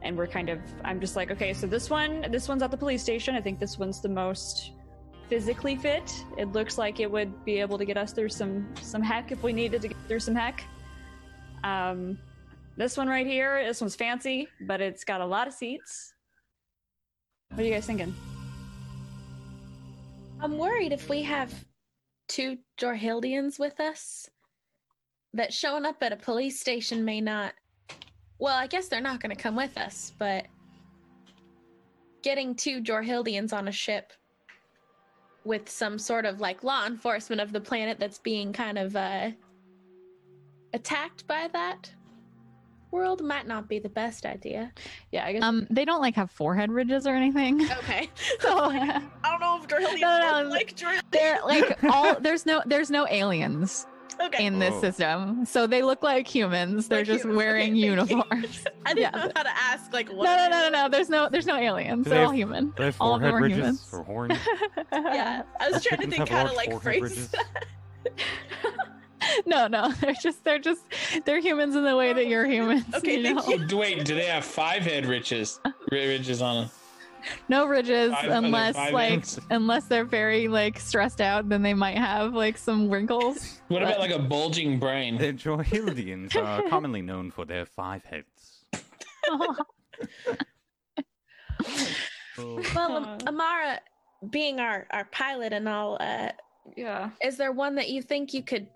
and we're kind of, I'm just like, okay, so this one, this one's at the police station. I think this one's the most physically fit. It looks like it would be able to get us through some some heck if we needed to get through some heck. Um, this one right here, this one's fancy, but it's got a lot of seats. What are you guys thinking? I'm worried if we have two Jorhildians with us, that showing up at a police station may not. Well, I guess they're not going to come with us, but getting two Jorhildians on a ship with some sort of like law enforcement of the planet that's being kind of uh, attacked by that world might not be the best idea. Yeah, I guess. Um, they don't like have forehead ridges or anything. Okay. So I don't know if Jorhildians No, no, look like Jorhildians. they're like all there's no there's no aliens okay. in this Oh. system, so they look like humans. They're Like just humans. wearing Okay, uniforms. I didn't Yeah. know how to ask. Like, No, what? no, are no, no, no. There's no there's no aliens. Do They're they all have- human. Do they have All of them forehead are ridges humans. or horns? Yeah, I was trying to think have how to like forehead phrase ridges? that. No, no. They're just they're just they're humans in the way that you're humans. Okay, you thank know? you. Wait, do they have five head ridges? Ridges on them? No ridges Five- unless like heads? unless they're very like stressed out, then they might have like some wrinkles. What about like a bulging brain? The Jorhildians are commonly known for their five heads. Well, Am- Amara, being our our pilot and all, uh, yeah. is there one that you think you could,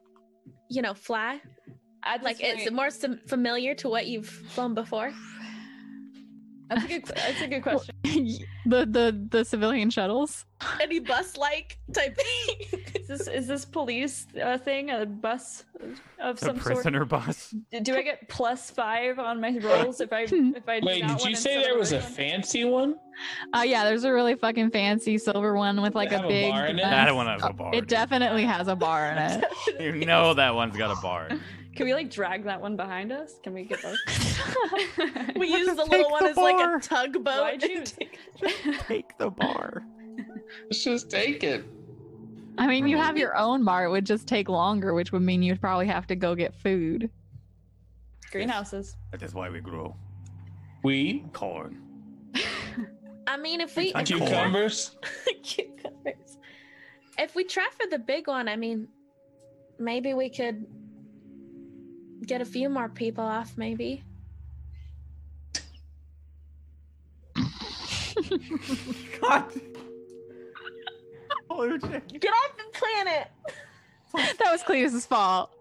you know, fly? I'd Like, is point- it more familiar to what you've flown before? That's a good. That's a good question. the the the civilian shuttles. Any bus like type thing? Is this is this police uh, thing a bus of The some sort? prisoner bus. D- Do I get plus five on my rolls if I if I? Wait, did you say there the was a fancy one? Uh yeah, there's a really fucking fancy silver one with like a it have a big. bar in it? That one has a bar. It dude. definitely has a bar in it. You know that one's got a bar. Can we like drag that one behind us? Can we get those? we use the Take little one the as like a tugboat. Why'd you- Take the bar. Let's just take it. I mean, you mm. have your own bar. It would just take longer, which would mean you'd probably have to go get food. Greenhouses. That is why we grow Weed, corn. I mean, if we Like if, corn. cucumbers. cucumbers. if we try for the big one, I mean, maybe we could get a few more people off. Maybe. God. Holy shit. Get off the planet. that was Cletus's fault.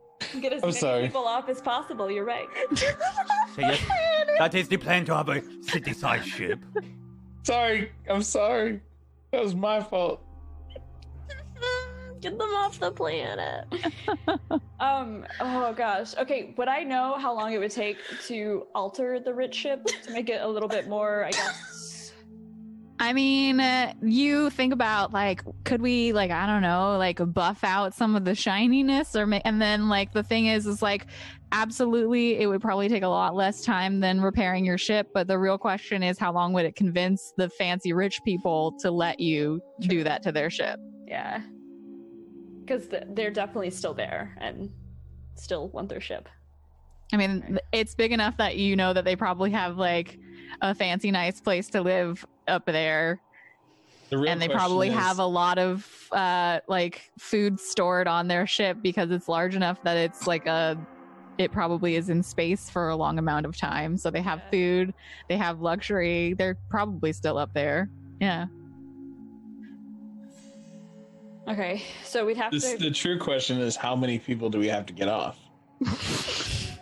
Get as I'm many sorry. people off as possible. You're right. Say yes. That is the plan to have a shitty size ship. Sorry, I'm sorry. That was my fault. Get them off the planet. Um. Oh gosh. Okay. Would I know how long it would take to alter the rich ship to make it a little bit more? I guess. I mean, uh, you think about like, could we like, I don't know, like buff out some of the shininess, or ma- and then like the thing is, is like, absolutely, it would probably take a lot less time than repairing your ship. But the real question is, how long would it convince the fancy rich people to let you do that to their ship? Yeah. Because they're definitely still there and still want their ship. I mean, th- it's big enough that you know that they probably have like a fancy, nice place to live up there. The real and they probably is- have a lot of uh like food stored on their ship because it's large enough that it's like a it probably is in space for a long amount of time so they have food they have luxury they're probably still up there yeah Okay. So we'd have This, to the true question is how many people do we have to get off?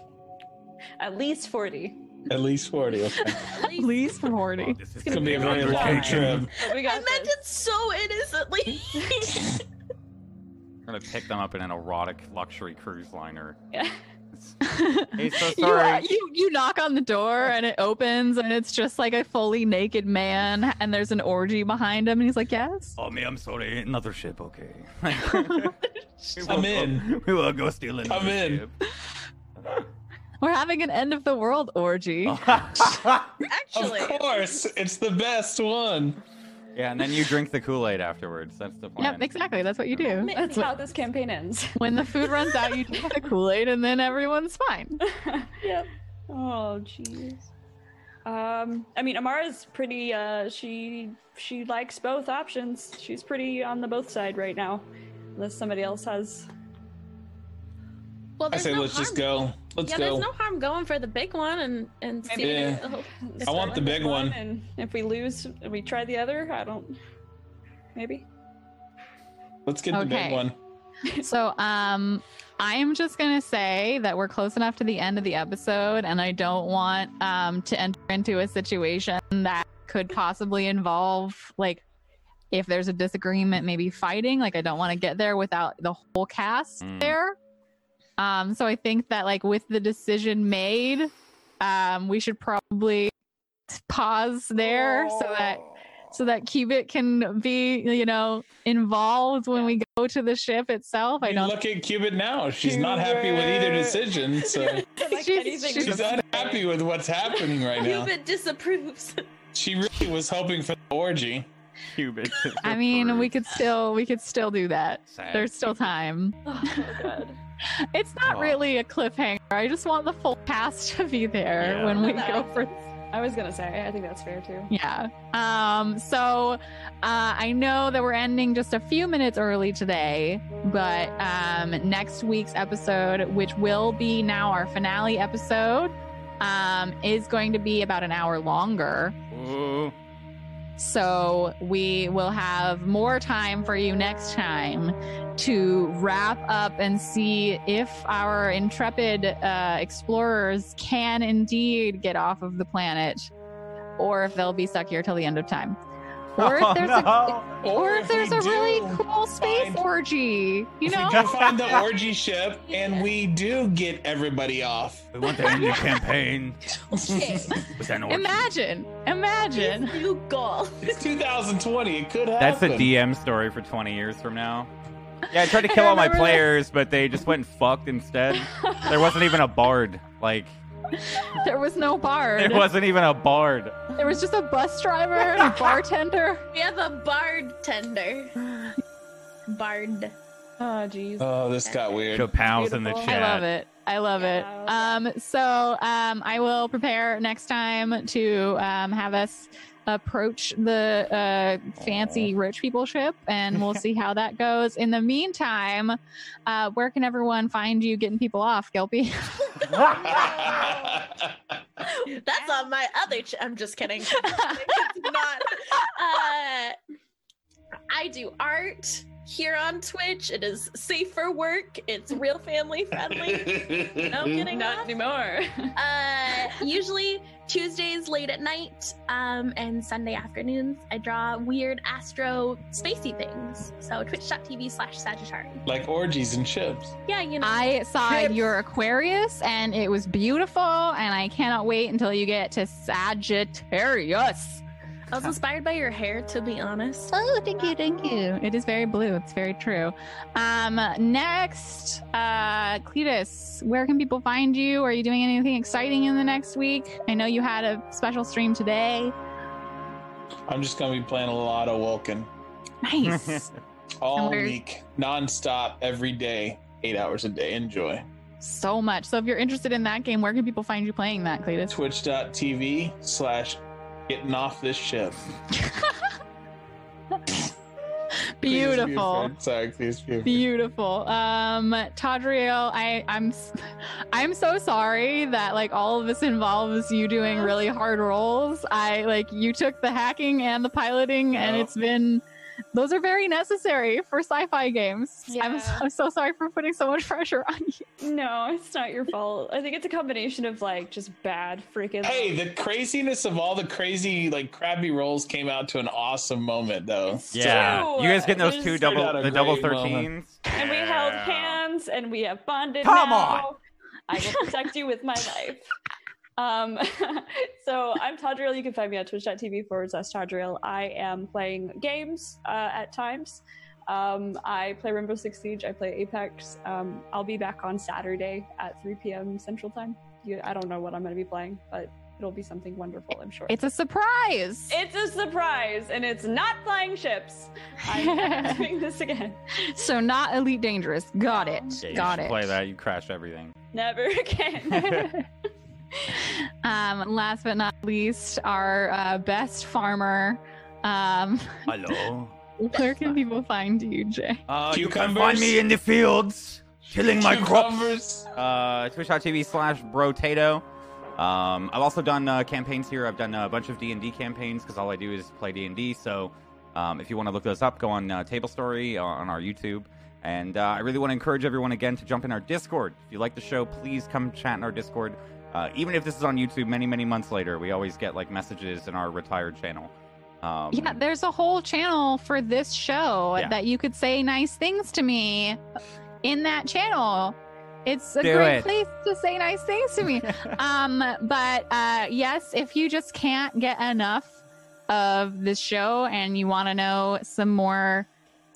at least forty. At least 40. Okay. at least 40 Oh, this is It's going to be a very long trip. But we I got meant this. it so innocently. We're gonna pick them up in an erotic luxury cruise liner. Yeah. Hey, so you, uh, sorry. you you knock on the door and it opens and it's just like a fully naked man and there's an orgy behind him and he's like yes Oh, me, I'm sorry. Another ship, okay. We Come will in. Go, we will go steal another Come in. ship. we're having an end of the world orgy Actually, Of course. It's the best one. Yeah, and then you drink the Kool Aid afterwards. That's the plan. yep exactly that's what you do That's how this campaign ends. when the food runs out, you drink the Kool Aid, and then everyone's fine. yep. Oh jeez. Um, I mean, Amara's pretty. Uh, she she likes both options. She's pretty on the both side right now, unless somebody else has. Well, I say no let's just go. Let's yeah, go. there's no harm going for the big one and and see. Maybe- Yeah. oh, I want the big this one. and if we lose, we try the other. I don't. Maybe. Let's get the big Okay. one. So, um, I'm just gonna say that we're close enough to the end of the episode, and I don't want um to enter into a situation that could possibly involve like if there's a disagreement, maybe fighting. Like, I don't want to get there without the whole cast Mm. there. Um, so I think that like with the decision made, um, we should probably pause there so that so that Cubit can be, you know, involved when we go to the ship itself. I I don't. look at Cubit now. She's not happy with either decision, so Like She's- anything she's- she's unhappy with what's happening right now. Cubit disapproves. She really was hoping for the orgy. Cubit. I mean, we could still we could still do that. Sad. There's still time. Oh, God. It's not Oh. really a cliffhanger. I just want the full cast to be there Yeah. when we That- go for I was gonna say. I think that's fair too. Yeah. Um, so uh, I know that we're ending just a few minutes early today, but um, next week's episode, which will be now our finale episode, um, is going to be about an hour longer. Ooh. So we will have more time for you next time to wrap up and see if our intrepid uh, explorers can indeed get off of the planet or if they'll be stuck here till the end of time. Or if Oh, there's no. a or if there's a really cool space find- orgy, you if know? we find the orgy ship and we do get everybody off. We want to end the campaign Okay. with an orgy. Imagine, imagine. New goal. It's 2020. It could That's a DM story for 20 years from now. Yeah, I tried to kill all my remember that. players, but they just went and fucked instead. There wasn't even a bard. Like, There was no bard. there wasn't even a bard. There was just a bus driver and a bartender. We have a bartender. Bard. Oh jeez. Oh, this got weird. Show pals in the Beautiful. chat. I love it. I love it. Um, so um, I will prepare next time to um, have us approach the uh, fancy rich people ship, and we'll see how that goes. In the meantime, uh, where can everyone find you getting people off, Gelpy? That's on my other. Ch- I'm just kidding. it's not. Uh, I do art here on Twitch. It is safe for work. It's real family friendly. No kidding. Not off. anymore. Uh, usually Tuesdays late at night um, and Sunday afternoons, I draw weird astro spacey things. So twitch.tv slash Sagittarius. Like orgies and chips. Yeah, you know. I saw Chips. your Aquarius and it was beautiful, and I cannot wait until you get to Sagittarius. I was inspired by your hair, to be honest. Oh, thank you, thank you. It is very blue. It's very true. Um, next, uh, Cletus, where can people find you? Are you doing anything exciting in the next week? I know you had a special stream today. I'm just gonna be playing a lot of Vulcan Nice. all And where- week, nonstop, every day, eight hours a day. Enjoy. so much. So if you're interested in that game, where can people find you playing that, Cletus? Twitch.tv slash getting off this ship. Beautiful. Sorry, please be. Beautiful. Um, Tadriel, I, I'm, I'm so sorry that like all of this involves you doing really hard roles. I like you took the hacking and the piloting, and it's been, those are very necessary for sci-fi games. I'm, Yeah. I'm so sorry for putting so much pressure on you. No, it's not your fault. I think it's a combination of like just bad freaking. Hey, the craziness of all the crazy, like crappy rolls came out to an awesome moment, though. Yeah, True. you guys getting those two double out the double great moment. thirteens? and we held hands and we have bonded Come now. on. I will protect you with my life. Um, so I'm Tadriel. You can find me on twitch.tv forward slash Tadriel. I am playing games uh, at times. Um, I play Rainbow Six Siege. I play Apex. Um, I'll be back on Saturday at 3 p.m. Central Time. You, I don't know what I'm going to be playing, but it'll be something wonderful, I'm sure. It's a surprise. It's a surprise, and it's not flying ships. I'm never doing this again. so not Elite Dangerous. Got it. Yeah, you Got should it. Play that, you crash everything. Never again. um, last but not least, our uh, best farmer. Um, Hello. where can people find you, Jay? Uh, you can Cucumbers. find me in the fields, killing my crops. Cucumbers. Uh, Twitch.tv slash Brotato. Um, I've also done uh, campaigns here. I've done a bunch of D and D campaigns because all I do is play D and D. So, um, if you want to look those up, go on uh, Table Story uh, on our YouTube. And uh, I really want to encourage everyone again to jump in our Discord. If you like the show, please come chat in our Discord. Uh, even if this is on YouTube, many many months later, we always get like messages in our retired channel. Um, Yeah, there's a whole channel for this show Yeah. that you could say nice things to me in that channel. It's a Do great it. place to say nice things to me. um, but uh, yes, if you just can't get enough of this show and you want to know some more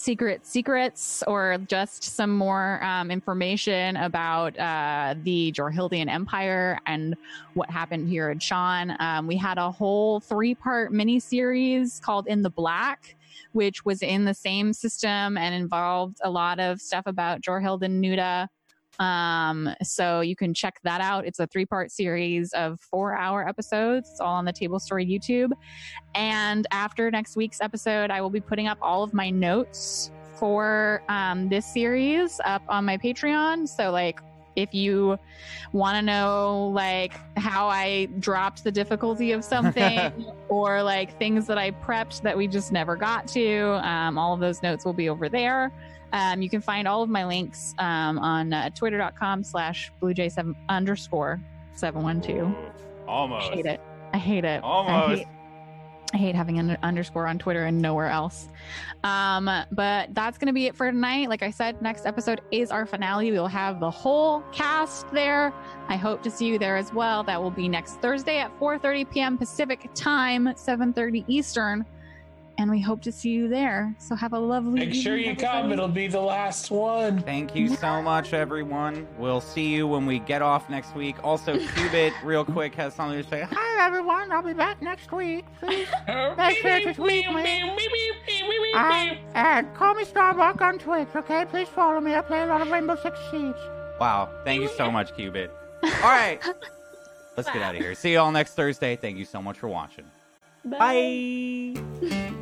secret secrets or just some more um, information about uh, the Jorhildian Empire and what happened here at Sean, um, we had a whole three part mini series called In the Black. Which was in the same system and involved a lot of stuff about Jorhild and Nuda. Um, so you can check that out. It's a three part series of four hour episodes. It's all on the Table Story YouTube. And after next week's episode, I will be putting up all of my notes for um, this series up on my Patreon. So, like, if you want to know like how I dropped the difficulty of something or like things that I prepped that we just never got to, um, all of those notes will be over there. Um, you can find all of my links um, on uh, twitter.com slash bluejay7 underscore 712. I almost. hate it. I hate it. I Almost. hate, I hate having an underscore on Twitter and nowhere else. Um, but that's going to be it for tonight. Like I said, next episode is our finale. We'll have the whole cast there. I hope to see you there as well. That will be next Thursday at 4:30 p.m. Pacific time, 7:30 Eastern. And we hope to see you there. So have a lovely day. Make sure evening, you come. It'll be the last one. Thank you so much, everyone. We'll see you when we get off next week. Also, Cubit, real quick, has something to say. Hi, everyone. I'll be back next week. Please. Thanks for this week, man. Uh, and call me Starbuck on Twitch, okay? Please follow me. I play a lot of Rainbow Six Siege. Wow. Thank you so much, Cubit. All right. Let's get out of here. See you all next Thursday. Thank you so much for watching. Bye.